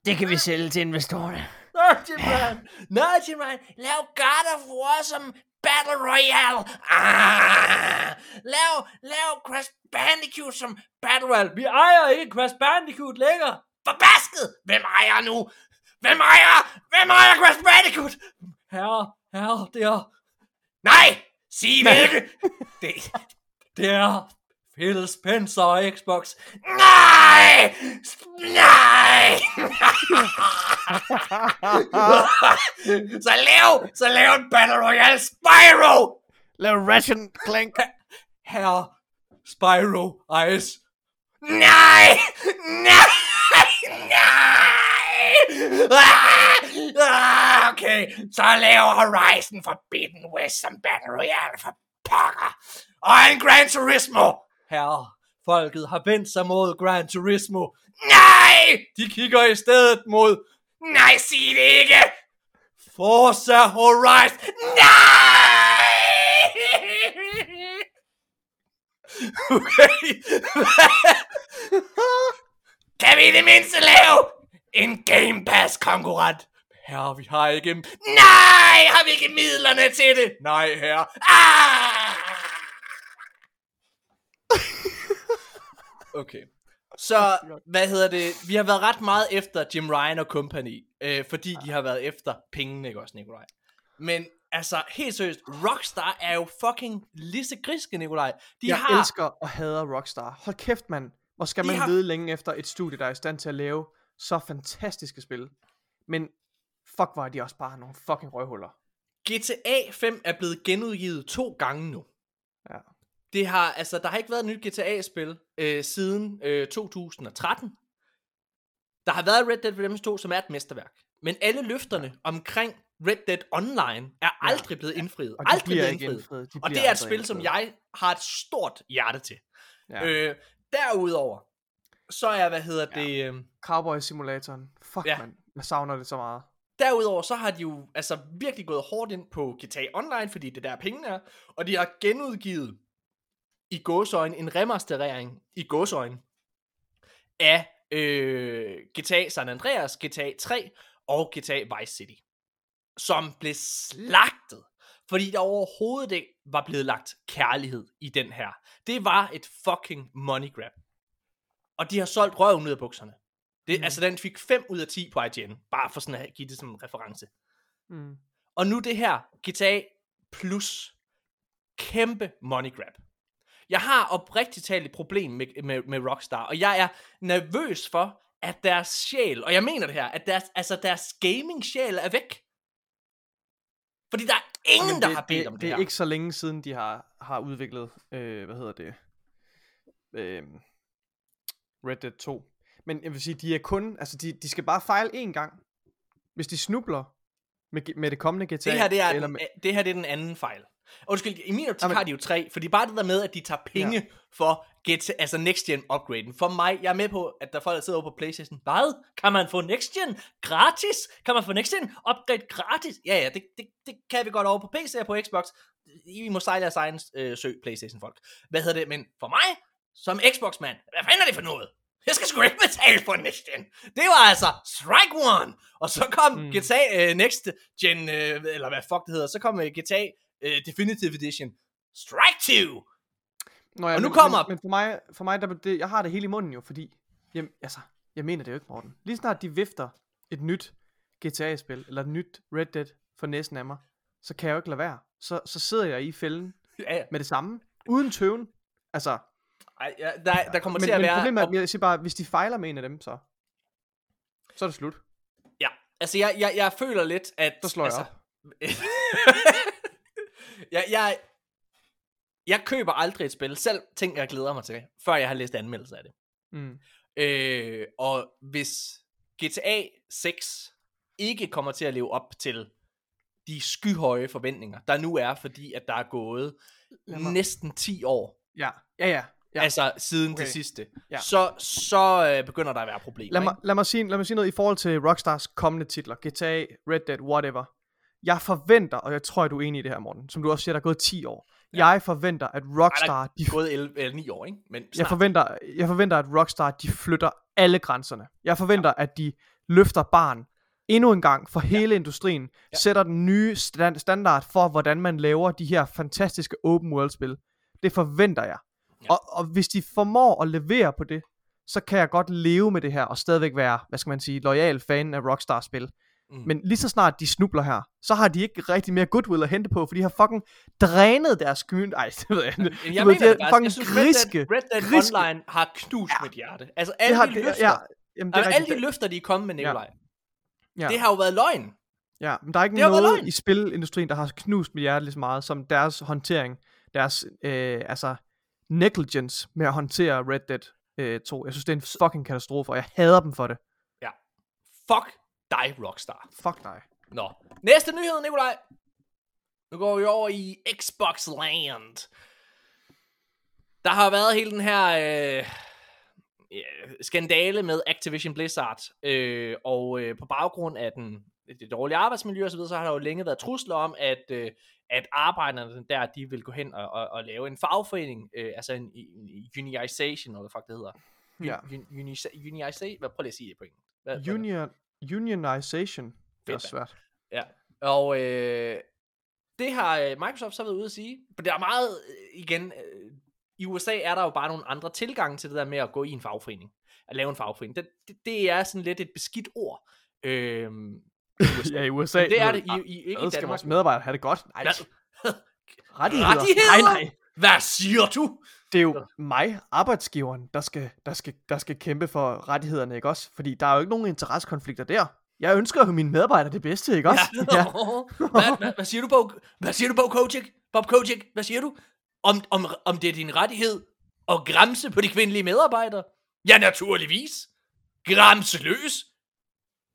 Det kan vi sælge til investorerne. Nej, Jim Ryan. Nej, Jim Ryan. Lav God of War som Battle Royale. Ah! Lav, lav Crash Bandicoot som Battle Royale. Vi ejer ikke Crash Bandicoot længere. Forbasket! Hvem ejer nu? Hvem ejer? Hvem ejer Crash Bandicoot? Herre, herre, det er... Nej! Sig hvilke! det, det er Phil Spencer og Xbox. Nej! Nej! så lav, så lav en Battle Royale Spyro! Lav Ration Clank. Herre Spyro Ice. Nej! Nej! Nej! Ah! Ah, okay, så laver Horizon Forbidden West som Battle Royale for pokker. Og en Gran Turismo. Herre, folket har vendt sig mod Gran Turismo. Nej! De kigger i stedet mod... Nej, sig det ikke! Forza Horizon. Nej! Okay. kan vi i det mindste lave en Game Pass konkurrent? Herre, vi har ikke... Nej, har vi ikke midlerne til det? Nej, herre. Ah! Okay. Så, hvad hedder det? Vi har været ret meget efter Jim Ryan og company, øh, fordi de har været efter pengene, ikke også, Nikolaj? Men altså, helt seriøst, Rockstar er jo fucking lisse griske, Nikolaj. De Jeg har... elsker og hader Rockstar. Hold kæft, mand. Hvor skal De man har- lede længe efter et studie, der er i stand til at lave så fantastiske spil. Men fuck, er de også bare nogle fucking røvhuller. GTA 5 er blevet genudgivet to gange nu. Ja. Det har, altså, der har ikke været et nyt GTA-spil øh, siden øh, 2013. Der har været Red Dead Redemption 2, som er et mesterværk. Men alle løfterne omkring Red Dead Online er aldrig blevet indfriet. Og de aldrig blevet indfriet. indfriet. De Og det er et spil, som indfriet. jeg har et stort hjerte til. Ja. Øh, derudover, så er, hvad hedder Ja. det... Øh, Cowboy Simulatoren. Fuck, Ja. ja. mand. Jeg savner det så meget. Derudover så har de jo altså virkelig gået hårdt ind på GTA Online, fordi det der pengene er, og de har genudgivet i gåsøjne en remasterering i gåsøjne af øh, GTA San Andreas, GTA 3 og GTA Vice City, som blev slagtet, fordi der overhovedet ikke var blevet lagt kærlighed i den her. Det var et fucking money grab. Og de har solgt røven ud af bukserne. Det, mm. Altså, den fik 5 ud af 10 på IGN. Bare for sådan at give det som en reference. Mm. Og nu det her, GTA Plus, kæmpe money grab. Jeg har oprigtigt talt et problem med, med, med Rockstar, og jeg er nervøs for, at deres sjæl, og jeg mener det her, at deres, altså deres gaming sjæl er væk. Fordi der er ingen, Jamen, der det, har bedt det, om det, det er her. ikke så længe siden, de har, har udviklet, øh, hvad hedder det, øh, Red Dead 2. Men jeg vil sige, de er kun, altså de, de skal bare fejle én gang. Hvis de snubler med, med det kommende GTA. Det her, det, er eller med, det her det er den anden fejl. Undskyld, i min optik Jamen- har de jo tre, fordi bare det der med, at de tager penge ja. for GTA, altså next gen upgraden. For mig, jeg er med på, at der er folk, der sidder over på Playstation. Hvad? Kan man få next gen gratis? Kan man få next gen upgrade gratis? Ja, ja, det, det, det kan vi godt over på PC og på Xbox. I må sejle jeres egen øh, søg, Playstation folk. Hvad hedder det? Men for mig, som Xbox-mand, hvad fanden er det for noget? Jeg skal sgu ikke betale for Next Gen. Det var altså Strike One. Og så kom mm. Mm. GTA uh, Next Gen, uh, eller hvad fuck det hedder, så kom uh, GTA uh, Definitive Edition. Strike 2. Nå, ja, og nu men, kommer- Men, men for mig, for mig der, det, jeg har det hele i munden jo, fordi, jamen, altså, jeg mener det jo ikke, Morten. Lige snart de vifter et nyt GTA-spil, eller et nyt Red Dead for næsten af mig, så kan jeg jo ikke lade være. Så, så sidder jeg i fælden Ja, ja. med det samme, uden tøven. Altså, Ej, ja, der, der kommer men, til at men være... problemet er, op- at jeg siger bare, hvis de fejler med en af dem, så, så er det slut. Ja, altså jeg, jeg, jeg føler lidt, at... Så slår jeg altså, jeg, jeg, jeg køber aldrig et spil, selv ting jeg glæder mig til, før jeg har læst anmeldelser af det. Mm. Øh, og hvis GTA 6 ikke kommer til at leve op til de skyhøje forventninger, der nu er, fordi at der er gået næsten 10 år, Ja, ja, ja. ja. altså siden Okay. det sidste, Ja. så, så øh, begynder der at være problemer. Lad mig, ikke? lad, mig sige, lad mig sige noget i forhold til Rockstars kommende titler. GTA, Red Dead, whatever. Jeg forventer, og jeg tror, at du er enig i det her, Morten, som du også siger, der er gået 10 år. Ja. Jeg forventer, at Rockstar, de, Det er gået 11, eller 9 år, ikke? Men jeg, forventer, jeg forventer, at Rockstar, de flytter alle grænserne. Jeg forventer, ja. at de løfter barn endnu en gang for hele industrien, Ja. ja. sætter den nye stand, standard for, hvordan man laver de her fantastiske open world spil. Det forventer jeg. Ja. Ja. Og, og hvis de formår at levere på det, så kan jeg godt leve med det her, og stadigvæk være, hvad skal man sige, lojal fan af Rockstar-spil. Mm. Men lige så snart de snubler her, så har de ikke rigtig mere goodwill at hente på, for de har fucking drænet deres community. Ej, det ved jeg ikke. Men jeg ved, mener de det faktisk. fucking Jeg synes, griske. Red Dead, Red Dead griske. Online har knust ja. mit hjerte. Altså Det alle har, de det, løfter, ja, jamen, det altså, alle de løfter, de er kommet med, Nikolaj, Ja. det har jo været løgn. Ja, men der er ikke Det noget i spilindustrien, der har knust mit hjerte lige så meget, som deres håndtering, deres, øh, altså, negligence med at håndtere Red Dead øh, 2. Jeg synes, det er en fucking katastrofe, og jeg hader dem for det. Fuck dig, Rockstar. Fuck dig. Nå. Næste nyhed, Nikolaj. Nu går vi over i Xbox Land. Der har været hele den her øh, skandale med Activision Blizzard. Øh, og øh, på baggrund af den, det dårlige arbejdsmiljø osv., så har der jo længe været trusler om, at, øh, at arbejderne der, de vil gå hen og, og, og lave en fagforening, øh, altså en, en unionization, eller hvad fuck det hedder. Ja. Un, unionization, hvad, prøv lige at sige det på engelsk. Hvad- Union, unionization. Det er også svært. Ja, og øh, det har øh, Microsoft så været ude at sige. For det er meget, øh, igen, øh, i USA er der jo bare nogle andre tilgange til det der med at gå i en fagforening. At lave en fagforening. Det, det, det er sådan lidt et beskidt ord. Øh, ja, i USA. det er det i, i, ikke i Danmark. vores medarbejdere have det godt? Nej, rettigheder. Rettigheder? Nej, nej. Hvad siger du? Det er jo mig, arbejdsgiveren, der skal, der, skal, der skal kæmpe for rettighederne, ikke også? Fordi der er jo ikke nogen interessekonflikter der. Jeg ønsker jo mine medarbejdere det bedste, ikke også? Ja. hvad, hvad, hvad siger du, Bob? Hvad siger du, Bob Kojic? Bob Kojic, hvad siger du? Om, om, om det er din rettighed at græmse på de kvindelige medarbejdere? Ja, naturligvis. Græmseløs.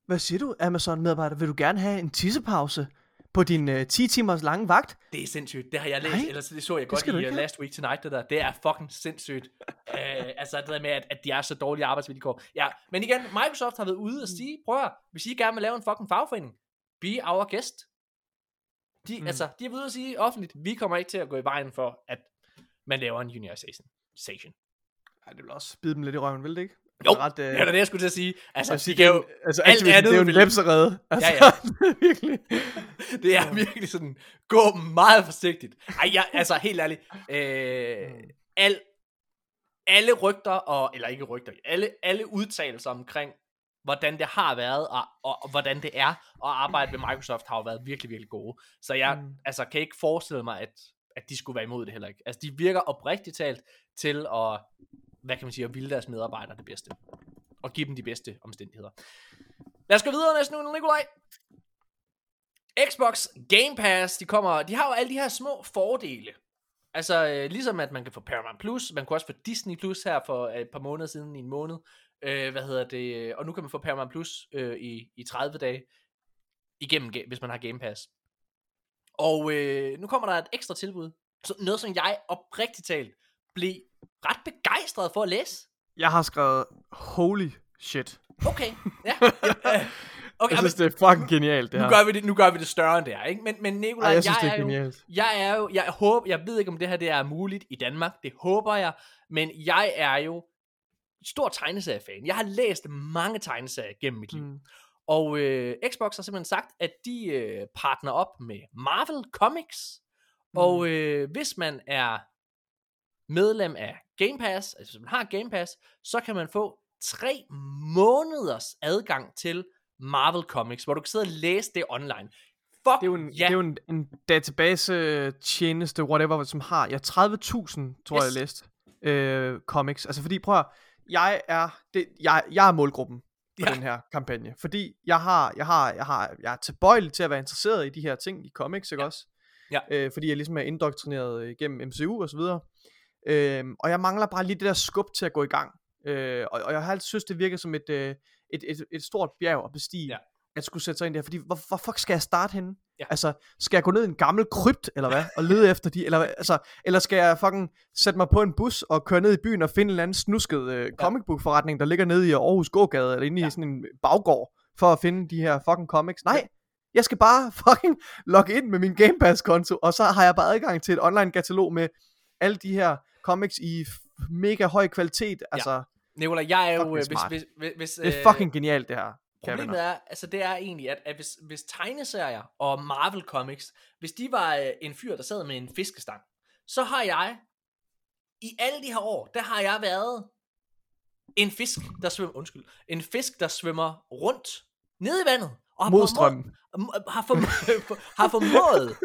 Hvad siger du, Amazon-medarbejder? Vil du gerne have en tissepause på din øh, 10 timers lange vagt? Det er sindssygt. Det har jeg læst, Nej, eller det så jeg godt i uh. Last Week Tonight, det der. Det er fucking sindssygt. uh, altså det der med, at, at de er så dårlige arbejdsvilkår. Ja, men igen, Microsoft har været ude og sige, prøv at, hvis I gerne vil lave en fucking fagforening, be our guest. De, Mm. altså, de har været ude at sige offentligt, vi kommer ikke til at gå i vejen for, at man laver en unionization. Station. Nej, det vil også bide dem lidt i røven, vil det ikke? Jo, Altså, ret, øh, Det er det, jeg skulle til at sige. Altså, siger, de kan jo, altså, alt andet det er jo en lepserede. Altså, Ja, ja. virkelig. det er virkelig sådan, gå meget forsigtigt. Ej, jeg, altså helt ærligt, øh, al, alle rygter, og, eller ikke rygter, alle, alle udtalelser omkring, hvordan det har været, og, og, og hvordan det er at arbejde ved Microsoft, har jo været virkelig, virkelig gode. Så jeg mm. altså, kan ikke forestille mig, at, at de skulle være imod det heller ikke. Altså, de virker oprigtigt talt til at, hvad kan man sige, at ville deres medarbejdere det bedste. Og give dem de bedste omstændigheder. Lad os gå videre næste nu, Nikolaj. Xbox Game Pass, de kommer, de har jo alle de her små fordele. Altså, øh, ligesom at man kan få Paramount Plus, man kunne også få Disney Plus her for øh, et par måneder siden i en måned. Øh, hvad hedder det? Øh, og nu kan man få Paramount Plus øh, i, i 30 dage igennem, hvis man har Game Pass. Og øh, nu kommer der et ekstra tilbud. Så noget, som jeg oprigtigt talt blev ret begejstret for at læse. Jeg har skrevet, holy shit. Okay, ja. ja, okay, Jeg synes, men, det er fucking genialt, det nu, her. gør vi det, nu gør vi det større end det er, ikke? Men, men Nicolaj, Ej, jeg synes, det jeg er er jo. Jeg er jo, jeg håber, jeg ved ikke om det her det er muligt i Danmark, det håber jeg, men jeg er jo stor tegneseriefan. Jeg har læst mange tegneserier gennem mit liv. Mm. Og øh, Xbox har simpelthen sagt, at de øh, partner op med Marvel Comics. Mm. Og øh, hvis man er medlem af Game Pass, altså hvis man har Game Pass, så kan man få tre måneders adgang til Marvel Comics, hvor du kan sidde og læse det online. Fuck Det er jo en, ja. det er jo en, en database tjeneste, whatever, som har, ja, 30.000, tror Yes. jeg, læste, øh, comics. Altså, fordi, prøv at, jeg er, det, jeg, jeg er målgruppen for Ja. den her kampagne. Fordi jeg har, jeg har, jeg har, jeg er tilbøjelig til at være interesseret i de her ting, i comics, ikke Ja. også? Ja. Øh, fordi jeg ligesom er indoktrineret igennem MCU og så videre. Øh, og jeg mangler bare lige det der skub til at gå i gang. Øh, og, og jeg har altid synes, det virker som et, øh, et, et, et stort bjerg at bestige. Ja. At skulle sætte sig ind der, fordi hvor, hvor fuck skal jeg starte henne? Ja. Altså, skal jeg gå ned i en gammel krypt, eller hvad, og lede efter de, eller, altså, eller skal jeg fucking sætte mig på en bus og køre ned i byen og finde en eller anden snusket øh, comic book forretning, der ligger nede i Aarhus Gågade, eller inde Ja. i sådan en baggård, for at finde de her fucking comics? Nej, jeg skal bare fucking logge ind med min Game Pass konto, og så har jeg bare adgang til et online katalog med alle de her comics i mega høj kvalitet, altså, Nicolaj, jeg er jo, øh, hvis, hvis, hvis, hvis, det er øh, fucking genialt det her. Problemet er, altså det er egentlig, at, at hvis, hvis tegneserier og Marvel Comics, hvis de var øh, en fyr, der sad med en fiskestang, så har jeg, i alle de her år, der har jeg været en fisk, der svømmer, undskyld, en fisk, der svømmer rundt nede i vandet. Og har Mod formået- har, formået, har formået,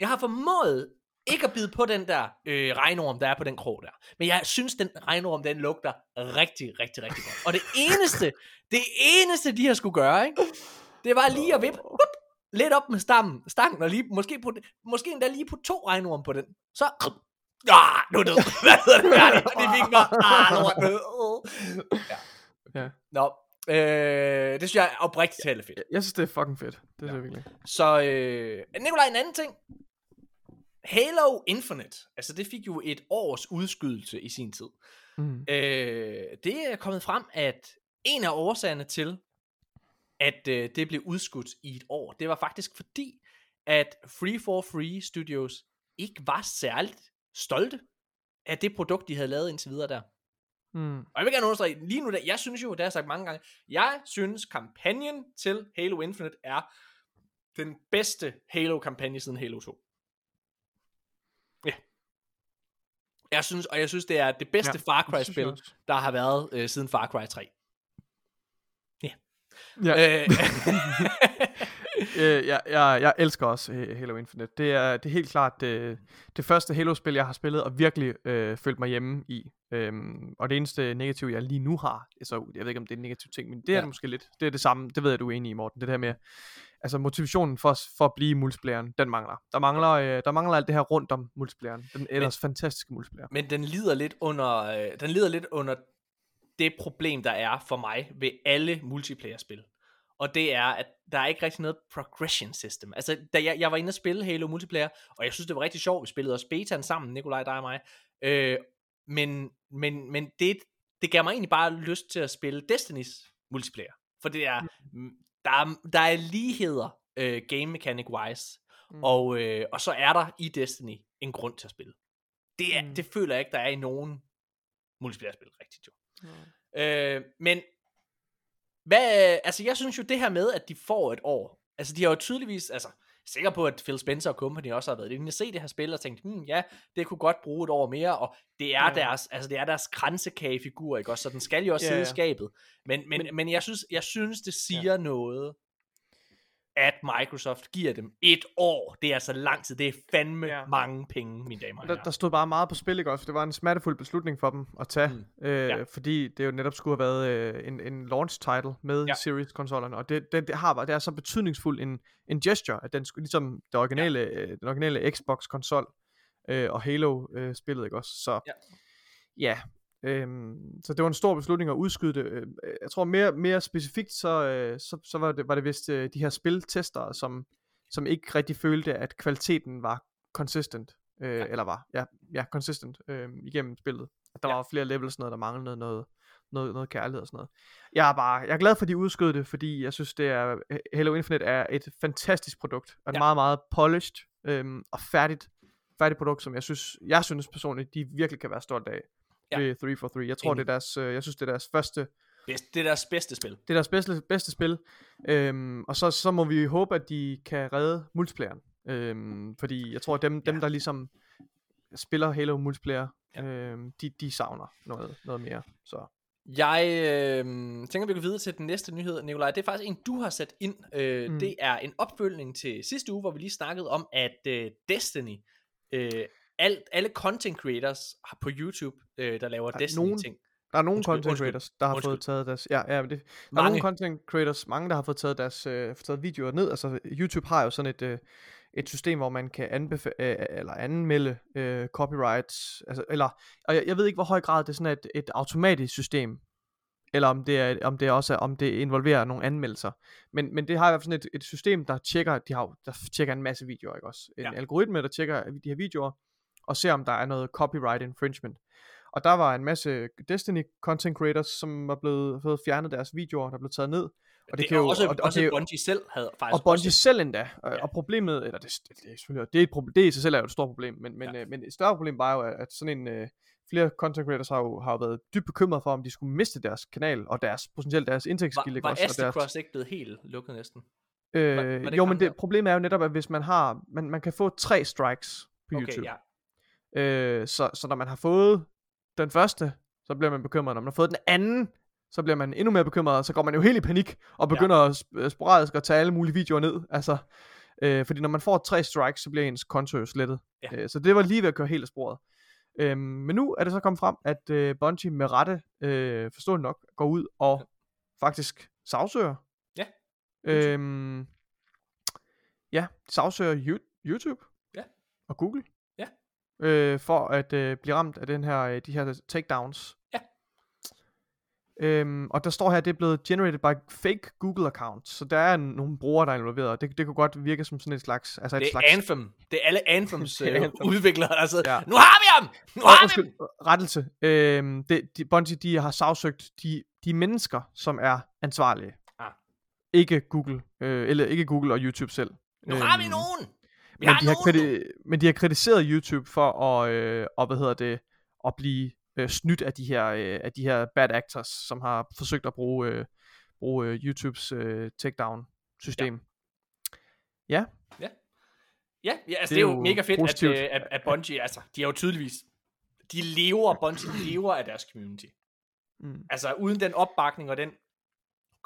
jeg har formået ikke at bide på den der øh, regnorm, der er på den krog der. Men jeg synes, den regnorm, den lugter rigtig, rigtig, rigtig godt. Og det eneste, det eneste, de har skulle gøre, ikke? det var lige at vippe whoop, lidt op med stammen, stangen, og lige, måske, på, måske endda lige på to regnorm på den. Så, ah, nu er det, hvad hedder det, færdigt, og de fik mig, ah, lort, ja. Ja. Nå, øh, det synes jeg er oprigtigt talt er fedt. Jeg synes, det er fucking fedt. Det synes jeg virkelig. Så, øh, Nikolaj, en anden ting. Halo Infinite, altså det fik jo et års udskydelse i sin tid. Mm. Øh, det er kommet frem, at en af årsagerne til, at øh, det blev udskudt i et år, det var faktisk fordi, at Free for Free Studios ikke var særligt stolte af det produkt, de havde lavet indtil videre der. Mm. Og jeg vil gerne understrege, lige nu, der, jeg synes jo, det har jeg sagt mange gange, jeg synes, kampagnen til Halo Infinite er den bedste Halo-kampagne siden Halo 2. Ja. Jeg synes, og jeg synes, det er det bedste Ja, Far Cry-spil, der har været øh, siden Far Cry 3. Ja. Øh, Øh, jeg, jeg, jeg elsker også øh, Halo Infinite. Det er, det er helt klart det, det første Halo-spil, jeg har spillet og virkelig øh, følt mig hjemme i. Øhm, og det eneste negativ, jeg lige nu har, så jeg ved ikke, om det er en negativ ting, men det er Ja. det måske lidt. Det er det samme, det ved jeg, du er enig i, Morten. Det der med, altså motivationen for, for at blive multiplayeren, den mangler. Der mangler, øh, der mangler alt det her rundt om multiplayeren. Den ellers fantastiske multiplayer. men den lider lidt under, øh, den lider lidt under det problem, der er for mig ved alle multiplayer-spil. Og det er, at der er ikke rigtig noget progression system. Altså, da jeg, jeg var inde og spille Halo multiplayer, og jeg synes, det var rigtig sjovt. Vi spillede også betaen sammen, Nikolaj, dig og mig. Øh, men men, men det, det gav mig egentlig bare lyst til at spille Destiny's multiplayer. For det er, mm, der, er, der er ligheder øh, game mechanic wise. Mm. Og, øh, og så er der i Destiny en grund til at spille. Det, er, Mm. mm. det føler jeg ikke, der er i nogen multiplayer-spil rigtigt jo. Øh, men hvad, altså jeg synes jo det her med, at de får et år, altså de har jo tydeligvis, altså sikker på, at Phil Spencer og company også har været inde og se det her spil og tænkt, hmm, ja, det kunne godt bruge et år mere, og det er Ja. deres, altså det er deres kransekagefigur, ikke også, så den skal jo også Ja, sidde i skabet. Men, men, Men- men, men jeg, synes, jeg synes, det siger ja. noget, at Microsoft giver dem et år. Det er altså lang tid. Det er fandme Ja. mange penge, mine damer og Der, der stod bare meget på spil, ikke også? For det var en smertefuld beslutning for dem at tage. Mm. Øh, Ja. Fordi det jo netop skulle have været øh, en, en launch title med ja. Series-konsollerne. Og det, det, det, har, det er så betydningsfuld en, en gesture, at den skulle ligesom det originale, ja. øh, den originale Xbox-konsol øh, og Halo-spillet, ikke også? Så Ja. ja, Øhm, så det var en stor beslutning at udskyde det. Øh, Jeg tror mere, mere specifikt, så, øh, så, så var, det, var det vist øh, de her spiltestere, som, som ikke rigtig følte, at kvaliteten var consistent. Øh, Ja. Eller var, ja, ja consistent øh, igennem spillet. At der Ja. var flere levels, sådan noget, der manglede noget, noget, noget kærlighed og sådan noget. Jeg er bare, jeg er glad for, at de udskød det, fordi jeg synes, det er, Halo Infinite er et fantastisk produkt, og et Ja. meget, meget polished øhm, og færdigt, færdigt produkt, som jeg synes, jeg synes personligt, de virkelig kan være stolt af Ja. ved 343. Jeg tror, Enig. det er deres, øh, jeg synes, det er deres første, Bedst, det er deres bedste spil. det er deres bedste, bedste spil, øhm, og så, så må vi håbe, at de kan redde multiplayeren, øhm, fordi jeg tror, dem, dem Ja. der ligesom spiller Halo multiplayer, Ja. øhm, de, de savner noget, noget mere, så Jeg øh, tænker, vi går videre til den næste nyhed, Nikolaj. Det er faktisk en, du har sat ind. Øh, mm. Det er en opfølgning til sidste uge, hvor vi lige snakkede om, at øh, Destiny, øh, alt, alle content creators har på YouTube, øh, der laver Der er Destiny-ting. Der er nogle Undskyld, content undskyld, creators, der har undskyld. fået taget deres... Ja, ja, det, der er Mange. nogle content creators, mange, der har fået taget deres øh, fået taget videoer ned. Altså, YouTube har jo sådan et, øh, et system, hvor man kan anbefa- øh, eller anmelde øh, copyrights. Altså, eller, og jeg, jeg ved ikke, hvor høj grad det er sådan et, et automatisk system, eller om det, er, om det også er, om det involverer nogle anmeldelser. Men, men det har i hvert fald sådan et, et system, der tjekker, de har, der tjekker en masse videoer, ikke også? En Ja. algoritme, der tjekker de her videoer, og ser, om der er noget copyright infringement. Og der var en masse Destiny content creators, som var blevet fået fjernet deres videoer, der blev taget ned. Og det, det kan er jo, også, og, og, også det, Bungie selv havde faktisk og Bungie også, selv endda. Og, Ja. og problemet, eller det, det, det er selvfølgelig, det er, et problem, det i sig selv er jo et stort problem, men, men, Ja. øh, men et større problem var jo, at, sådan en, øh, flere content creators har jo, har jo været dybt bekymret for, om de skulle miste deres kanal, og deres, potentielt deres indtægtskilde. var, var Astor deres, Cross ikke blevet helt lukket næsten? øh, var det ikke jo, men det, problemet er jo netop, at hvis man har, man, man kan få tre strikes på Okay, YouTube. ja. Øh, så, så når man har fået den første, så bliver man bekymret. Når man har fået den anden, så bliver man endnu mere bekymret, og så går man jo helt i panik, og begynder ja. at sp- sporadisk at tage alle mulige videoer ned. Altså, øh, fordi når man får tre strikes, så bliver ens konto jo slettet. Ja. Øh, så det var lige ved at køre helt af sporet. Øh, men nu er det så kommet frem, at øh, Bungie med rette, øh, forståeligt nok, går ud og faktisk sagsøger. Ja. Øhm, ja, sagsøger Yo- YouTube. Ja. Og Google. Øh, for at øh, blive ramt af den her, øh, de her takedowns. Ja. Øhm, og der står her, at det er blevet generated by fake Google accounts. Så der er nogle brugere, der er involveret. Det, det kunne godt virke som sådan et slags... Altså et Det er slags Anthem. Det er alle Anthems øh, Anthem. udviklere, sidder, Ja. nu har vi ham! Nu har vi ham! rettelse. Øhm, det, de, Bungie, de har sagsøgt de, de mennesker, som er ansvarlige. Ah. Ikke Google, øh, eller ikke Google og YouTube selv. Nu har vi Øhm, nogen! Men, de har kriti- men de har kritiseret YouTube for at, øh, og, hvad hedder det, at blive øh, snydt af de her øh, af de her bad actors, som har forsøgt at bruge øh, bruge øh, YouTubes øh, takedown system. Ja. Ja. Ja, ja altså Det det er er jo mega fedt, at, positivt. øh, at, at Bungie, altså, de er jo tydeligvis, de lever, Bungie lever af deres community. Mm. Altså, uden den opbakning og den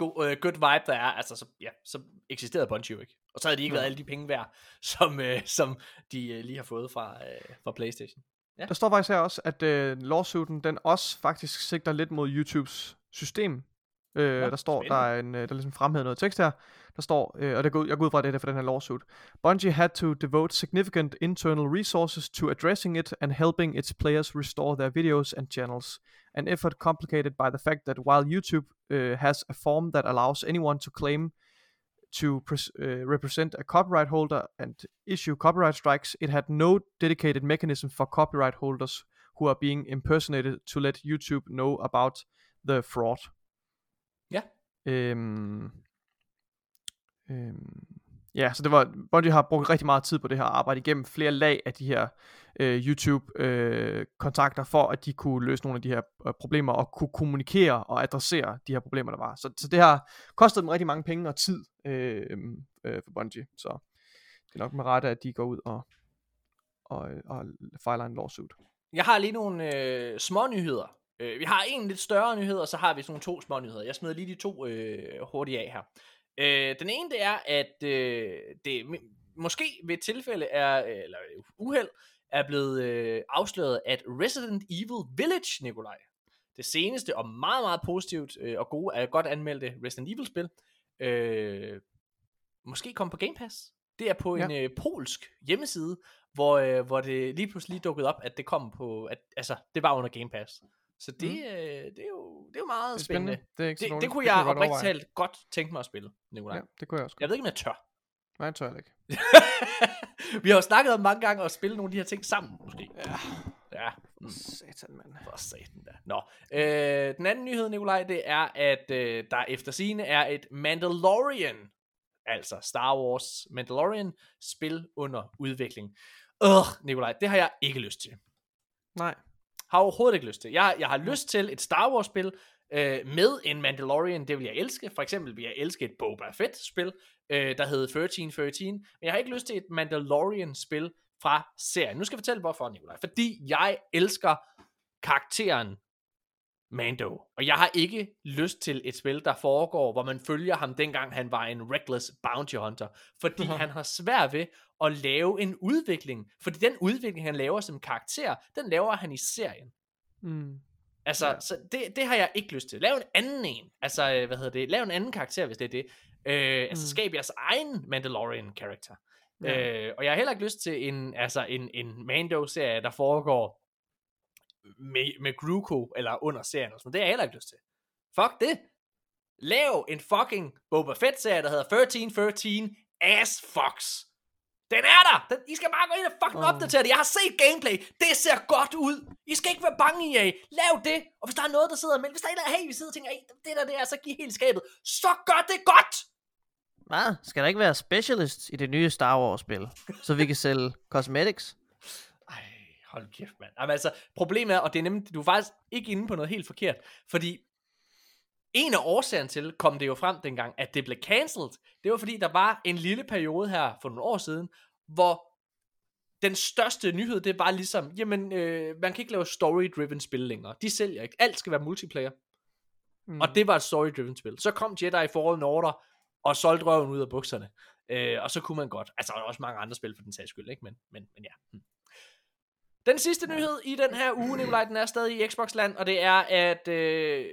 go, øh, good vibe, der er, altså, så, ja, så eksisterede Bungie jo ikke. Og så havde de ikke Nej. været alle de penge værd, som, øh, som de øh, lige har fået fra, øh, fra Playstation. Der står faktisk her også, at øh, lawsuiten, den også faktisk sigter lidt mod YouTubes system. Øh, Nå, der står, spændende. der er en, øh, der er ligesom fremhævet noget tekst her. Der står, øh, og det går, ud- jeg går ud fra, at det er for den her lawsuit. Bungie had to devote significant internal resources to addressing it and helping its players restore their videos and channels. An effort complicated by the fact that while YouTube uh, has a form that allows anyone to claim to uh, represent a copyright holder and issue copyright strikes, it had no dedicated mechanism for copyright holders who are being impersonated to let YouTube know about the fraud. Ja. Øhm, øhm, ja, så det var, Bungie har brugt rigtig meget tid på det her arbejde igennem flere lag af de her øh, YouTube-kontakter, øh, for at de kunne løse nogle af de her øh, problemer, og kunne kommunikere og adressere de her problemer, der var. Så, så det har kostet dem rigtig mange penge og tid øh, øh, for Bungie, så det er nok med rette, at de går ud og, og, og fejler en lawsuit. Jeg har lige nogle øh, små nyheder. Øh, vi har en lidt større nyhed, og så har vi sådan nogle to små nyheder. Jeg smider lige de to øh, hurtigt af her. Øh, den ene det er, at øh, det måske ved et tilfælde er, eller uheld, er blevet øh, afsløret, at Resident Evil Village, Nikolaj, det seneste og meget, meget positivt øh, og gode, er godt anmeldte Resident Evil-spil, øh, måske kom på Game Pass. Det er på Ja. en øh, polsk hjemmeside, hvor, øh, hvor det lige pludselig dukkede op, at det kom på, at, altså, det var under Game Pass. Så det, Mm. øh, det, er, jo, det er jo meget Det er spændende. spændende. Det, er ikke Det, det kunne jeg godt oprigtigt talt godt tænke mig at spille, Nikolaj. Ja, det kunne jeg også. Jeg ved ikke, om jeg tør. Nej, jeg tør ikke. Vi har jo snakket om mange gange at spille nogle af de her ting sammen, måske. Ja, Ja, mm, satan, mand. for satan da. Nå, øh, den anden nyhed, Nikolaj, det er, at øh, der efter sine er et Mandalorian, altså Star Wars Mandalorian, spil under udvikling. Øh, Nikolaj, det har jeg ikke lyst til. Nej. Har overhovedet ikke lyst til. Jeg, jeg har lyst til et Star Wars spil øh, med en Mandalorian, det vil jeg elske. For eksempel vil jeg elske et Boba Fett spil, øh, der hedder 1313. Men jeg har ikke lyst til et Mandalorian spil fra serien. Nu skal jeg fortælle hvorfor, Nikolaj. Fordi jeg elsker karakteren Mando. Og jeg har ikke lyst til et spil, der foregår, hvor man følger ham dengang han var en reckless bounty hunter. Fordi han har svært ved at lave en udvikling. Fordi den udvikling, han laver som karakter, den laver han i serien. Mm. Altså, Ja. så det, det har jeg ikke lyst til. Lav en anden en. Altså, øh, hvad hedder det? Lav en anden karakter, hvis det er det. Øh, altså, Mm. skab jeres egen Mandalorian karakter. Ja. Øh, og jeg har heller ikke lyst til en, altså, en, en Mando-serie, der foregår med, med Gruko, eller under serien. Og sådan. Det har jeg heller ikke lyst til. Fuck det. Lav en fucking Boba Fett-serie, der hedder 1313 Ass Fox. Den er der! Den, I skal bare gå ind og fucking oh. opdatere det. Jeg har set gameplay. Det ser godt ud. I skal ikke være bange i af. Lav det. Og hvis der er noget, der sidder med, hvis der er en, der hey, vi sidder og tænker, hey, det der, det er, så giv helt skabet. Så gør det godt! Hvad? Skal der ikke være specialist i det nye Star Wars-spil, så vi kan sælge cosmetics? Ej, hold kæft, mand. Jamen, altså, problemet er, og det er nemlig, du er faktisk ikke inde på noget helt forkert, fordi en af årsagerne til, kom det jo frem dengang, at det blev cancelled, det var fordi, der var en lille periode her for nogle år siden, hvor den største nyhed, det var ligesom, jamen, øh, man kan ikke lave story-driven spil længere. De sælger ikke. Alt skal være multiplayer. Mm. Og det var et story-driven spil. Så kom Jedi Fallen Order og solgte røven ud af bukserne. Øh, og så kunne man godt. Altså, der er også mange andre spil for den sags skyld, ikke? Men, men, men ja. Hm. Den sidste nyhed i den her uge, Nikolaj, den er stadig i Xbox-land, og det er, at øh,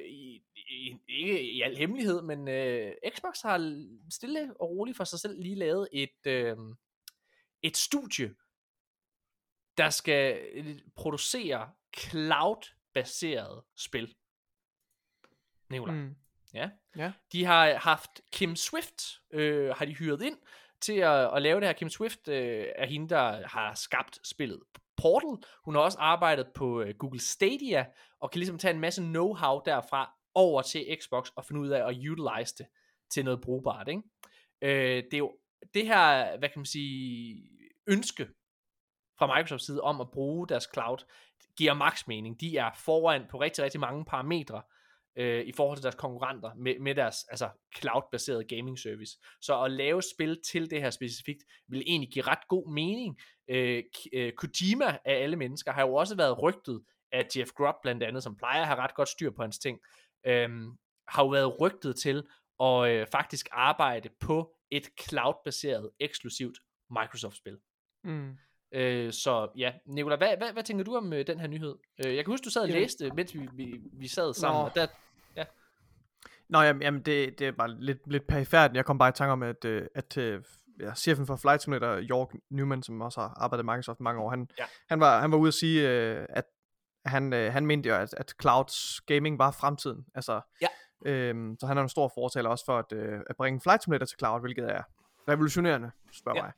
ikke i al hemmelighed, men øh, Xbox har stille og roligt for sig selv lige lavet et, øh, et studie, der skal øh, producere cloud-baseret spil. Nikolaj. Mm. Ja. Ja. De har haft Kim Swift, øh, har de hyret ind til at, at lave det her. Kim Swift øh, er hende, der har skabt spillet Portal. Hun har også arbejdet på øh, Google Stadia, og kan ligesom tage en masse know-how derfra over til Xbox og finde ud af at utilize det til noget brugbart. Ikke? Øh, det er jo det her, hvad kan man sige, ønske fra Microsofts side om at bruge deres cloud, giver max mening. De er foran på rigtig, rigtig mange parametre øh, i forhold til deres konkurrenter med, med deres altså, cloud-baserede gaming service. Så at lave spil til det her specifikt, vil egentlig give ret god mening. Øh, øh, Kojima af alle mennesker har jo også været rygtet af Jeff Grubb blandt andet, som plejer at have ret godt styr på hans ting, øh, har jo været rygtet til at øh, faktisk arbejde på et cloud-baseret eksklusivt Microsoft-spil. Mm. Øh, så ja, Nicolai, hvad, hvad, hvad tænker du om øh, den her nyhed? Øh, jeg kan huske, du sad og Jamen- læste, mens vi, vi, vi sad sammen, Nå. og der, Nå, jamen, jamen det, det er bare lidt, lidt perifært. Jeg kom bare i tanke om, at, øh, at øh, ja, chefen for Flight Simulator, York Newman, som også har arbejdet i Microsoft mange år, han, Ja. han, var, han var ude at sige, øh, at han, øh, han mente jo, at, at clouds gaming var fremtiden. Altså, Ja. øhm, så han er en stor fortaler også for at, øh, at bringe Flight Simulator til cloud, hvilket er revolutionerende, spørger Ja. mig.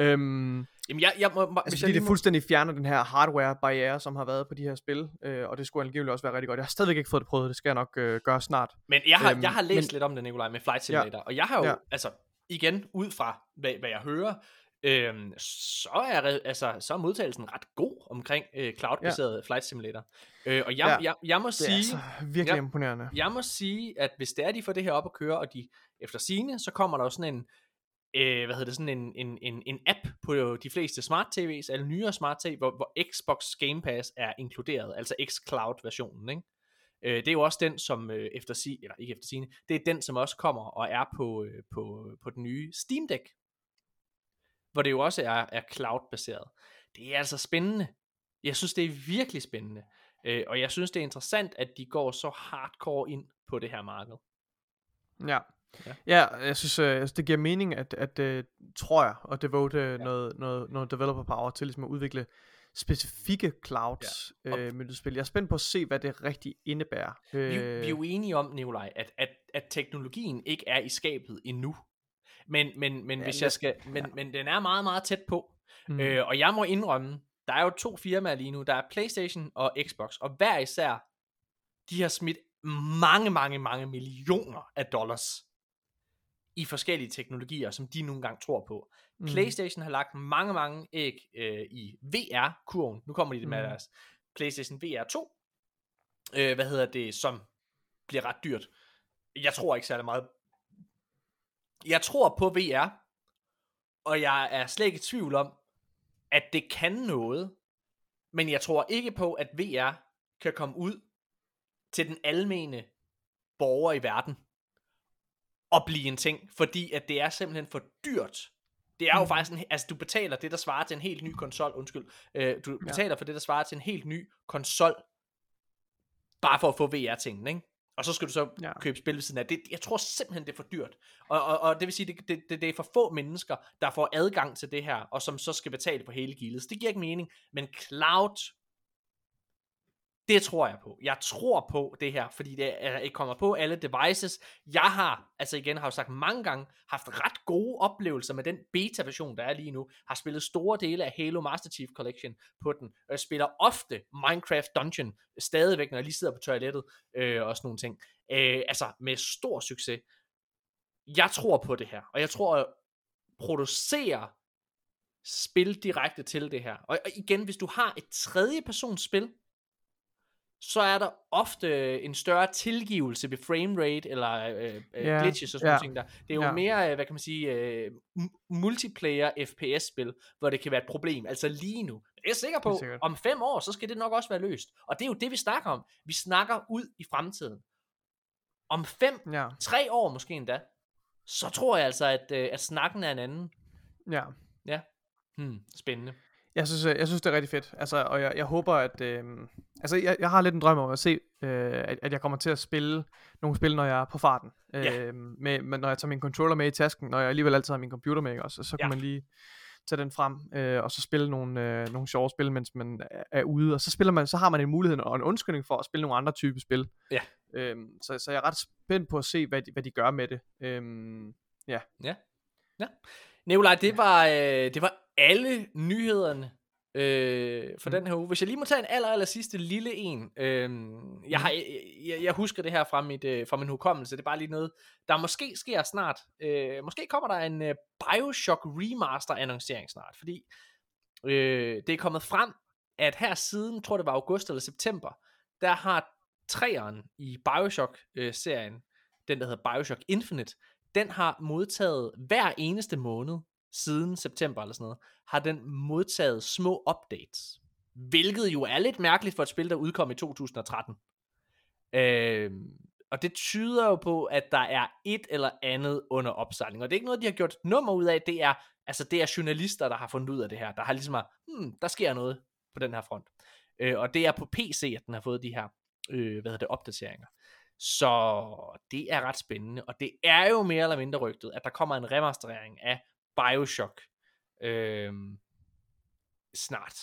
Øhm, jamen jeg, jeg må, må, Altså fordi det fuldstændig fjerner den her hardware-barriere, som har været på de her spil, øh, og det skulle angiveligt også være rigtig godt. Jeg har stadigvæk ikke fået det prøvet, det skal jeg nok øh, gøre snart. men jeg har, øhm, jeg har læst men- lidt om det, Nicolai, med Flight Simulator, og jeg har jo, Ja. altså, igen, ud fra, hvad, hvad jeg hører, øhm, så, er, altså, så er modtagelsen ret god omkring øh, cloud-baseret ja. Flight Simulator. Øh, og jeg, Ja. jeg, jeg må Det sige... er altså virkelig ja. imponerende. jeg må sige, at hvis det er, de får det her op at køre, og de efter sine, så kommer der jo sådan en, øh, hvad hedder det, sådan en, en, en, en app på de fleste smart TV's, eller nyere smart TV, hvor, hvor Xbox Game Pass er inkluderet, altså xCloud versionen, ikke? Øh, det er jo også den, som øh, efter si, eller ikke efter sine, det er den, som også kommer og er på, øh, på, på den nye Steam Deck, hvor det jo også er, er cloud-baseret. Det er altså spændende. Jeg synes, det er virkelig spændende. Øh, og jeg synes, det er interessant, at de går så hardcore ind på det her marked. Ja. Ja. Ja, jeg synes, øh, altså, det giver mening, at, at øh, tror jeg, at devote ja. Noget, noget, noget developer power til ligesom at udvikle specifikke clouds Ja. ja. Og- øh, myndighedsspil. Jeg er spændt på at se, hvad det rigtig indebærer. Øh, Vi, vi er jo enige om, Nikolaj, at, at, at teknologien ikke er i skabet endnu. Men, men, men, Ja, hvis jeg skal, men, ja. men den er meget, meget tæt på. mm, Øh, og jeg må indrømme, der er jo to firmaer lige nu. Der er PlayStation og Xbox. Og hver især, de har smidt mange, mange, mange millioner af dollars i forskellige teknologier, som de nogle gange tror på. mm, PlayStation har lagt mange, mange æg øh, i VR-kurven. Nu kommer de med Mhm. deres PlayStation VR 2. Øh, hvad hedder det, som bliver ret dyrt. Jeg tror ikke særlig meget. Jeg tror på VR, og jeg er slet ikke i tvivl om, at det kan noget, men jeg tror ikke på, at VR kan komme ud til den almene borger i verden og blive en ting, fordi at det er simpelthen for dyrt. Det er jo Mm. faktisk en, altså du betaler det, der svarer til en helt ny konsol, undskyld, øh, du Ja. betaler for det, der svarer til en helt ny konsol, bare for at få VR-tingen, ikke? Og så skal du så Ja. købe spil ved siden af. Det, jeg tror simpelthen, det er for dyrt. Og, og, og det vil sige, det, det, det, det er for få mennesker, der får adgang til det her, og som så skal betale på hele gildet. Så det giver ikke mening. Men cloud, det tror jeg på. Jeg tror på det her, fordi det er, kommer på alle devices. Jeg har, altså igen har jeg jo sagt mange gange, haft ret gode oplevelser med den beta-version, der er lige nu. Har spillet store dele af Halo Master Chief Collection på den. Og jeg spiller ofte Minecraft Dungeon stadigvæk, når jeg lige sidder på toilettet øh, og sådan nogle ting. Øh, altså med stor succes. Jeg tror på det her, og jeg tror at producere spil direkte til det her. Og, og igen, hvis du har et tredje persons spil, så er der ofte en større tilgivelse ved framerate eller øh, øh, Ja, glitches og sådan ja, yeah. ting der. Det er jo ja. mere, øh, hvad kan man sige, øh, multiplayer FPS-spil, hvor det kan være et problem. Altså lige nu. Jeg er sikker på, sikkert. om fem år, så skal det nok også være løst. Og det er jo det, vi snakker om. Vi snakker ud i fremtiden. Om fem, Ja, tre år måske endda, så tror jeg altså, at, øh, at snakken er en anden. ja. Hmm, spændende. Jeg synes, øh, jeg synes, det er rigtig fedt. Altså, og jeg, jeg håber, at... Øh, altså, jeg, jeg har lidt en drøm om at se, øh, at, at jeg kommer til at spille nogle spil, når jeg er på farten. Ja. Øh, med, med, når jeg tager min controller med i tasken, når jeg alligevel altid har min computer med, også? Så, så kan Ja. man lige tage den frem, øh, og så spille nogle, øh, nogle sjove spil, mens man er, ude. Og så, spiller man, så har man en mulighed og en undskyldning for at spille nogle andre typer spil. Ja. Øhm, så, så jeg er ret spændt på at se, hvad de, hvad de gør med det. Øhm, Nikolaj, det var, øh, det var alle nyhederne øh, for mm. den her uge. Hvis jeg lige må tage en aller, aller sidste lille en. Øh, jeg, har, jeg, jeg husker det her fra, mit, øh, fra min hukommelse. Det er bare lige noget, der måske sker snart. Øh, måske kommer der en øh, Bioshock Remaster annoncering snart. Fordi Øh, det er kommet frem, at her siden, tror det var august eller september, der har træeren i Bioshock-serien, den der hedder Bioshock Infinite, den har modtaget hver eneste måned siden september eller sådan noget, har den modtaget små updates. Hvilket jo er lidt mærkeligt for et spil, der udkom i 2013. Øh, og det tyder jo på, at der er et eller andet under opsejling. Og det er ikke noget, de har gjort nummer ud af. Det er, altså, det er journalister, der har fundet ud af det her. Der har ligesom, at, hmm, der sker noget på den her front. Øh, og det er på PC, at den har fået de her øh, hvad hedder det, opdateringer. Så det er ret spændende. Og det er jo mere eller mindre rygtet, at der kommer en remasterering af Bioshock øh, snart.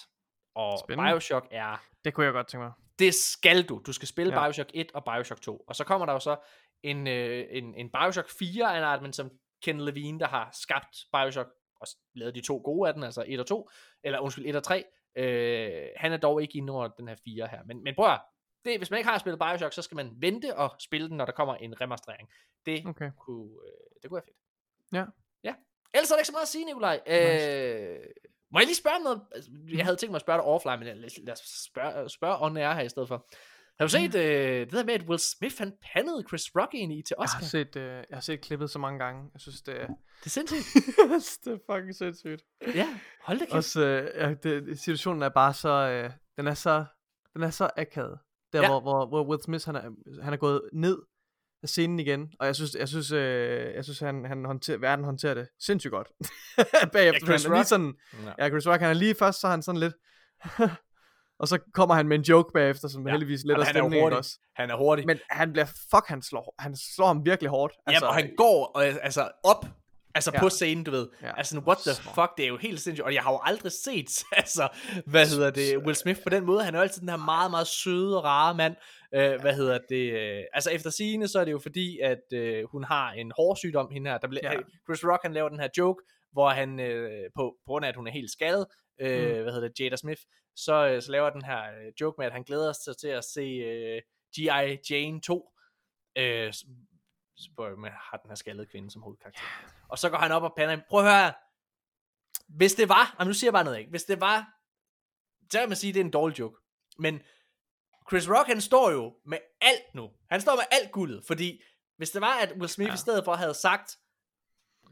Og Spændende. Bioshock er Det kunne jeg godt tænke mig. det skal du. Du skal spille Ja. Bioshock 1 og Bioshock 2. Og så kommer der jo så en, øh, en, en Bioshock 4 af en men som Ken Levine, der har skabt Bioshock, og lavet de to gode af den, altså 1 og 2, eller undskyld, 1 og 3. Øh, han er dog ikke inde over den her 4 her. Men, men prøv at, det, hvis man ikke har spillet Bioshock, så skal man vente og spille den, når der kommer en remasterering. Det, Okay. kunne, øh, det kunne være fedt. Ja. Ellers er der ikke så meget at sige, Nikolaj. Øh, må jeg lige spørge noget? Altså. Jeg havde tænkt mig at spørge dig offline, men lad, os spørge, spørge on air her i stedet for. Har du set øh, det der med, at Will Smith han pandede Chris Rock ind i til Jeg Oscar? har set, øh, jeg har set klippet så mange gange. Jeg synes, det er, Det er sindssygt. det er fucking sindssygt. ja, hold da kæft. Også, øh, ja, det, situationen er bare så, øh, den er så, den er så akavet. Der, ja. hvor, hvor, hvor Will Smith, han er, han er gået ned af scenen igen, og jeg synes, jeg synes, øh, jeg synes han, han håndterer, verden håndterer det sindssygt godt. Bagefter, Ja, Chris han er lige sådan, Ja. ja, Chris Rock, han er lige først, så er han sådan lidt, og så kommer han med en joke bagefter, som Ja. heldigvis letter er jo stemningen hurtig. også. Han er hurtig. Men, Men han bliver, fuck, han slår, han slår ham virkelig hårdt. altså, ja, og han går og, altså op altså Ja. på scenen, du ved. Ja. Altså, what the Smart. fuck, det er jo helt sindssygt. Og jeg har jo aldrig set, altså, hvad hedder det, Will Smith på den måde. Han er jo altid den her meget, meget søde og rare mand. Øh, hvad hedder det? Øh, altså, efter sigende, så er det jo fordi, at øh, hun har en hårsygdom, hende her. Der bliver, Ja. ja. Chris Rock, han laver den her joke, hvor han, øh, på, på grund af, at hun er helt skadet, øh, Mm. hvad hedder det, Jada Smith, så, øh, så laver den her øh, joke med, at han glæder sig til at se øh, G.I. Jane 2, øh, s- hvor man har den her skaldede kvinde som hovedkarakter. Og så går han op og pander, prøv at høre hvis det var, jamen nu siger jeg bare noget, ikke? Hvis det var, så kan man sige, at det er en dårlig joke. Men Chris Rock, han står jo med alt nu. Han står med alt guldet, fordi hvis det var, at Will Smith ja. i stedet for havde sagt,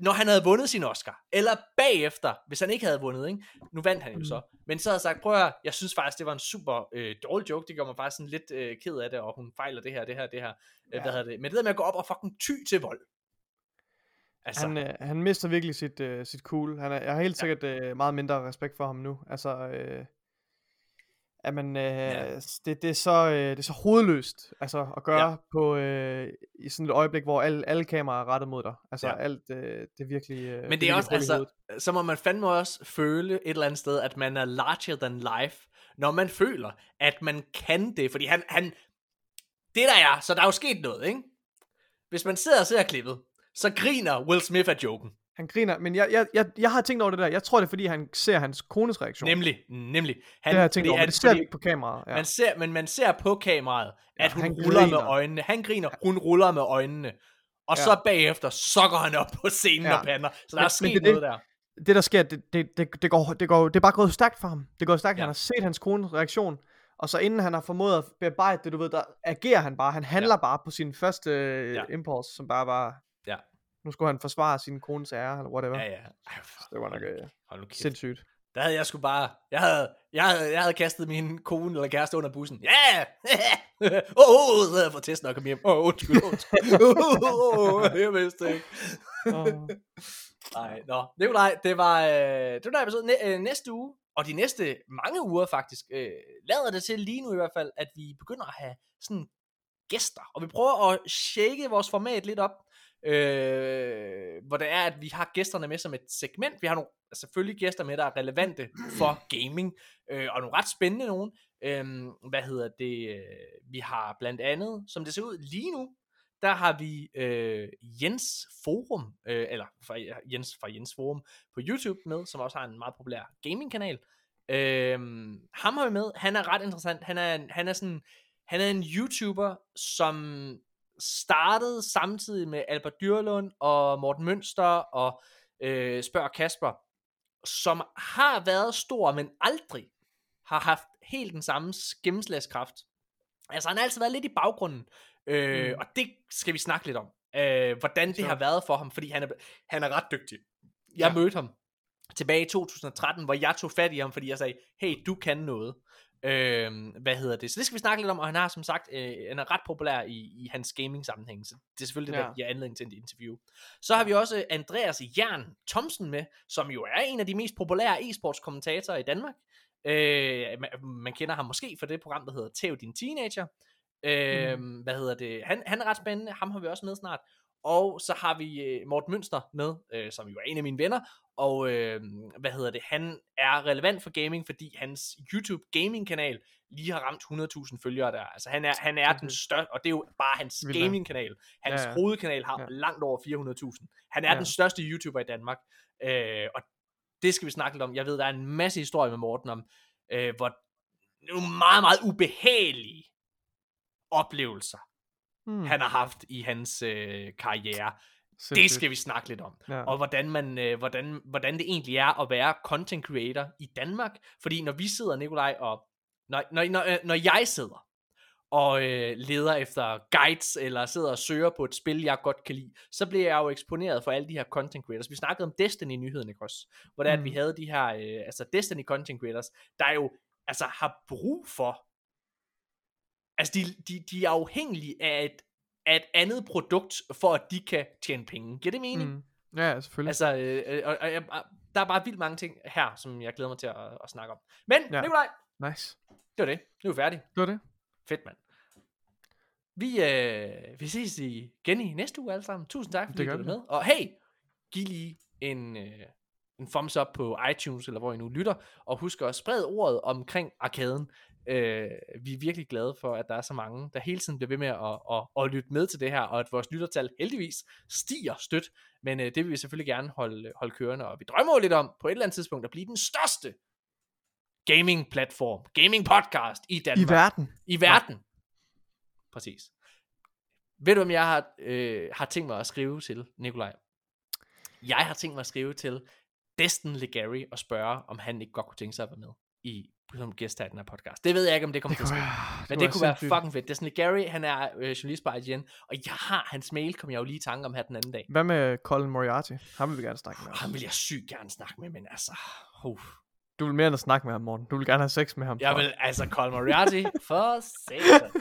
når han havde vundet sin Oscar, eller bagefter, hvis han ikke havde vundet, ikke? nu vandt han jo så, men så havde sagt, prøv at høre, jeg synes faktisk, det var en super øh, dårlig joke, det gør mig faktisk sådan lidt øh, ked af det, og hun fejler det her, det her, det her, ja. hvad hedder det, men det der med at gå op og fucking ty til vold, altså, Han, øh, han mister virkelig sit, øh, sit cool. Han er, jeg har helt sikkert øh, meget mindre respekt for ham nu. Altså, øh, jamen, øh, Ja. det, det, er så, øh, det er så hovedløst altså, at gøre Ja. på, øh, i sådan et øjeblik, hvor alle, alle kameraer er rettet mod dig. Altså, Ja. alt, øh, det er virkelig øh, Men det er også, altså, så må man fandme også føle et eller andet sted, at man er larger than life, når man føler, at man kan det. Fordi han, han det der er, så der er jo sket noget, ikke? Hvis man sidder og ser klippet, så griner Will Smith af joken. Han griner, men jeg, jeg, jeg, jeg har tænkt over det der. Jeg tror, det er, fordi han ser hans kones reaktion. Nemlig, nemlig. Han, det har jeg tænkt over, at- det ser vi ikke på kameraet. Ja. Man ser, men man ser på kameraet, at Ja, hun han ruller med griner. øjnene. Han griner, hun ruller med øjnene. Og Ja. så bagefter, går han op på scenen Ja. og pander. Så der Men- er sket det noget der. det der sker, det, det, det, det, går, det, går, det er bare gået stærkt for ham. Det går stærkt. Ja. Han har set hans kones reaktion, og så inden han har formået at bearbejde det, du ved, der agerer han bare. Han handler ja. bare på sin første øh, ja. impuls, som bare var, Ja. Nu skulle han forsvare sin kones ære, eller whatever. Ja, Ja. Ej, for- Det var nok, øh, Hold nu kæft. Sindssygt. Der havde jeg sgu bare... Jeg havde, jeg havde, jeg havde kastet min kone eller kæreste under bussen. Ja! Åh, oh, oh, så havde jeg fået testen og kom hjem. Åh, oh, undskyld, undskyld. Åh, oh, jeg vidste ikke. Nej, nå. Nikolaj, det var, øh, det var der episode næ- øh, næste uge, og de næste mange uger faktisk, øh, lader det til lige nu i hvert fald, at vi begynder at have sådan gæster, og vi prøver at shake vores format lidt op, øh, hvor det er, at vi har gæsterne med som et segment. Vi har nogle selvfølgelig gæster med, der er relevante for gaming, øh, og nogle ret spændende nogen. Øh, hvad hedder det? Øh, vi har blandt andet, som det ser ud lige nu, der har vi øh, Jens Forum, øh, eller fra, Jens fra Jens Forum på YouTube med, som også har en meget populær gaming-kanal. Øh, ham har vi med. Han er ret interessant. Han er, han er sådan, han er en YouTuber, som startede samtidig med Albert Dyrlund og Morten Mønster og øh, Spørg Kasper. som har været stor, men aldrig har haft helt den samme gennemslagskraft. Altså, han har altid været lidt i baggrunden, øh, Mm. og det skal vi snakke lidt om. Øh, hvordan det Så. har været for ham, fordi han er, han er ret dygtig. Jeg Ja. mødte ham tilbage i 2013, hvor jeg tog fat i ham, fordi jeg sagde, hey, du kan noget. Øhm, hvad hedder det? Så det skal vi snakke lidt om, og han har som sagt, øh, han er ret populær i, i hans gaming sammenhæng, så det er selvfølgelig det, Ja. der giver anledning til et interview. Så har vi også Andreas Jern Thomsen med, som jo er en af de mest populære e-sports kommentatorer i Danmark. Øh, man, man kender ham måske for det program, der hedder Tæv din teenager. Øh, mm. Hvad hedder det? Han, han er ret spændende, ham har vi også med snart. Og så har vi øh, Morten Mønster med, øh, som jo er en af mine venner, og øh, hvad hedder det, han er relevant for gaming, fordi hans YouTube gaming kanal lige har ramt 100.000 følgere der. Altså han er, han er den største, og det er jo bare hans gaming kanal. Hans Ja, ja. hovedkanal har Ja. langt over 400.000. Han er Ja. den største YouTuber i Danmark, øh, og det skal vi snakke lidt om. Jeg ved, der er en masse historie med Morten om, øh, hvor nogle meget, meget ubehagelige oplevelser, Hmm. han har haft i hans øh, karriere. Det Sindssygt. skal vi snakke lidt om. Ja. Og hvordan, man, øh, hvordan, hvordan det egentlig er at være content creator i Danmark. Fordi når vi sidder, Nikolaj, og når, når, når, øh, når jeg sidder og øh, leder efter guides, eller sidder og søger på et spil, jeg godt kan lide, så bliver jeg jo eksponeret for alle de her content creators. Vi snakkede om Destiny-nyheden, ikke også? Hvordan mm. vi havde de her, øh, altså Destiny content creators, der jo altså har brug for, altså de, de, de er afhængige af et, af et andet produkt, for at de kan tjene penge. Giver det mening? Mm. Ja, selvfølgelig. Altså, øh, og, og, jeg- der er bare vildt mange ting her, som jeg glæder mig til at, at snakke om. Men, ja. Nikolaj, nice. det var det. Nu er vi færdige. Det var det. Fedt, mand. Vi, øh, vi ses igen i næste uge alle sammen. Tusind tak, fordi lyttede vi. med. Og hey, giv lige en, øh, en thumbs up på iTunes, eller hvor I nu lytter. Og husk at sprede ordet omkring arkaden. Øh, vi er virkelig glade for, at der er så mange, der hele tiden bliver ved med at, at, at lytte med til det her, og at vores lyttertal heldigvis stiger stødt. Men øh, det vil vi selvfølgelig gerne holde, holde kørende, og vi drømmer jo lidt om på et eller andet tidspunkt at blive den største gaming-platform, gaming-podcast i Danmark. I verden. I verden. Præcis. Ved du, om jeg har, øh, har tænkt mig at skrive til, Nikolaj? Jeg har tænkt mig at skrive til Destin Legary og spørge, om han ikke godt kunne tænke sig at være med i som gæst her i den her podcast. Det ved jeg ikke, om det kommer Det til at ske. Men det kunne være fucking fedt. Destin Legary, han er øh, journalist på IGN, og jeg har hans mail, kom jeg jo lige i tanke om her den anden dag. Hvad med Colin Moriarty? Ham vil vi gerne snakke med. Oh, ham vil jeg sygt gerne snakke med, men altså... Uh. Du vil mere end at snakke med ham, Morten. Du vil gerne have sex med ham. Jeg tror vil, altså, Colin Moriarty, for satan.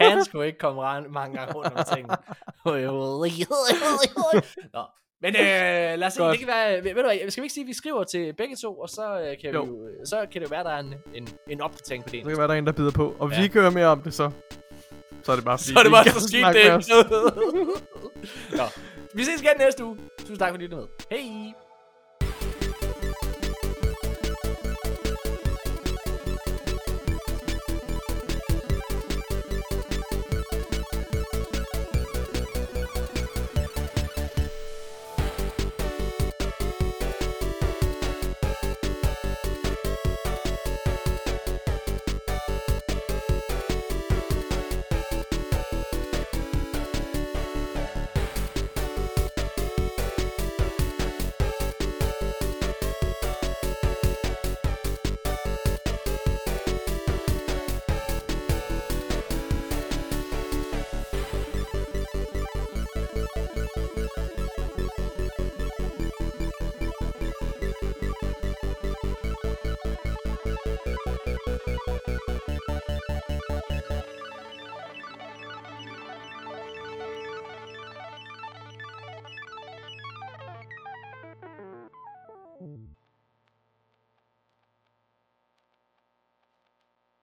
Han skulle ikke komme mange gange rundt om tingene. Nå. Men øh, lad os se, det kan være, ved, ved du hvad, skal vi ikke sige, at vi skriver til begge to, og så, øh, kan, Jo. vi jo, så kan det jo være, der er en, en, en opdatering på det. Så kan være, der er en, der bider på. Og hvis Ja. vi ikke hører mere om det, så... Så er det bare fordi, Så er det vi bare, så skete snakke det ikke noget. Nå. Vi ses igen næste uge. Tusind tak, fordi du lyttede med. Hej!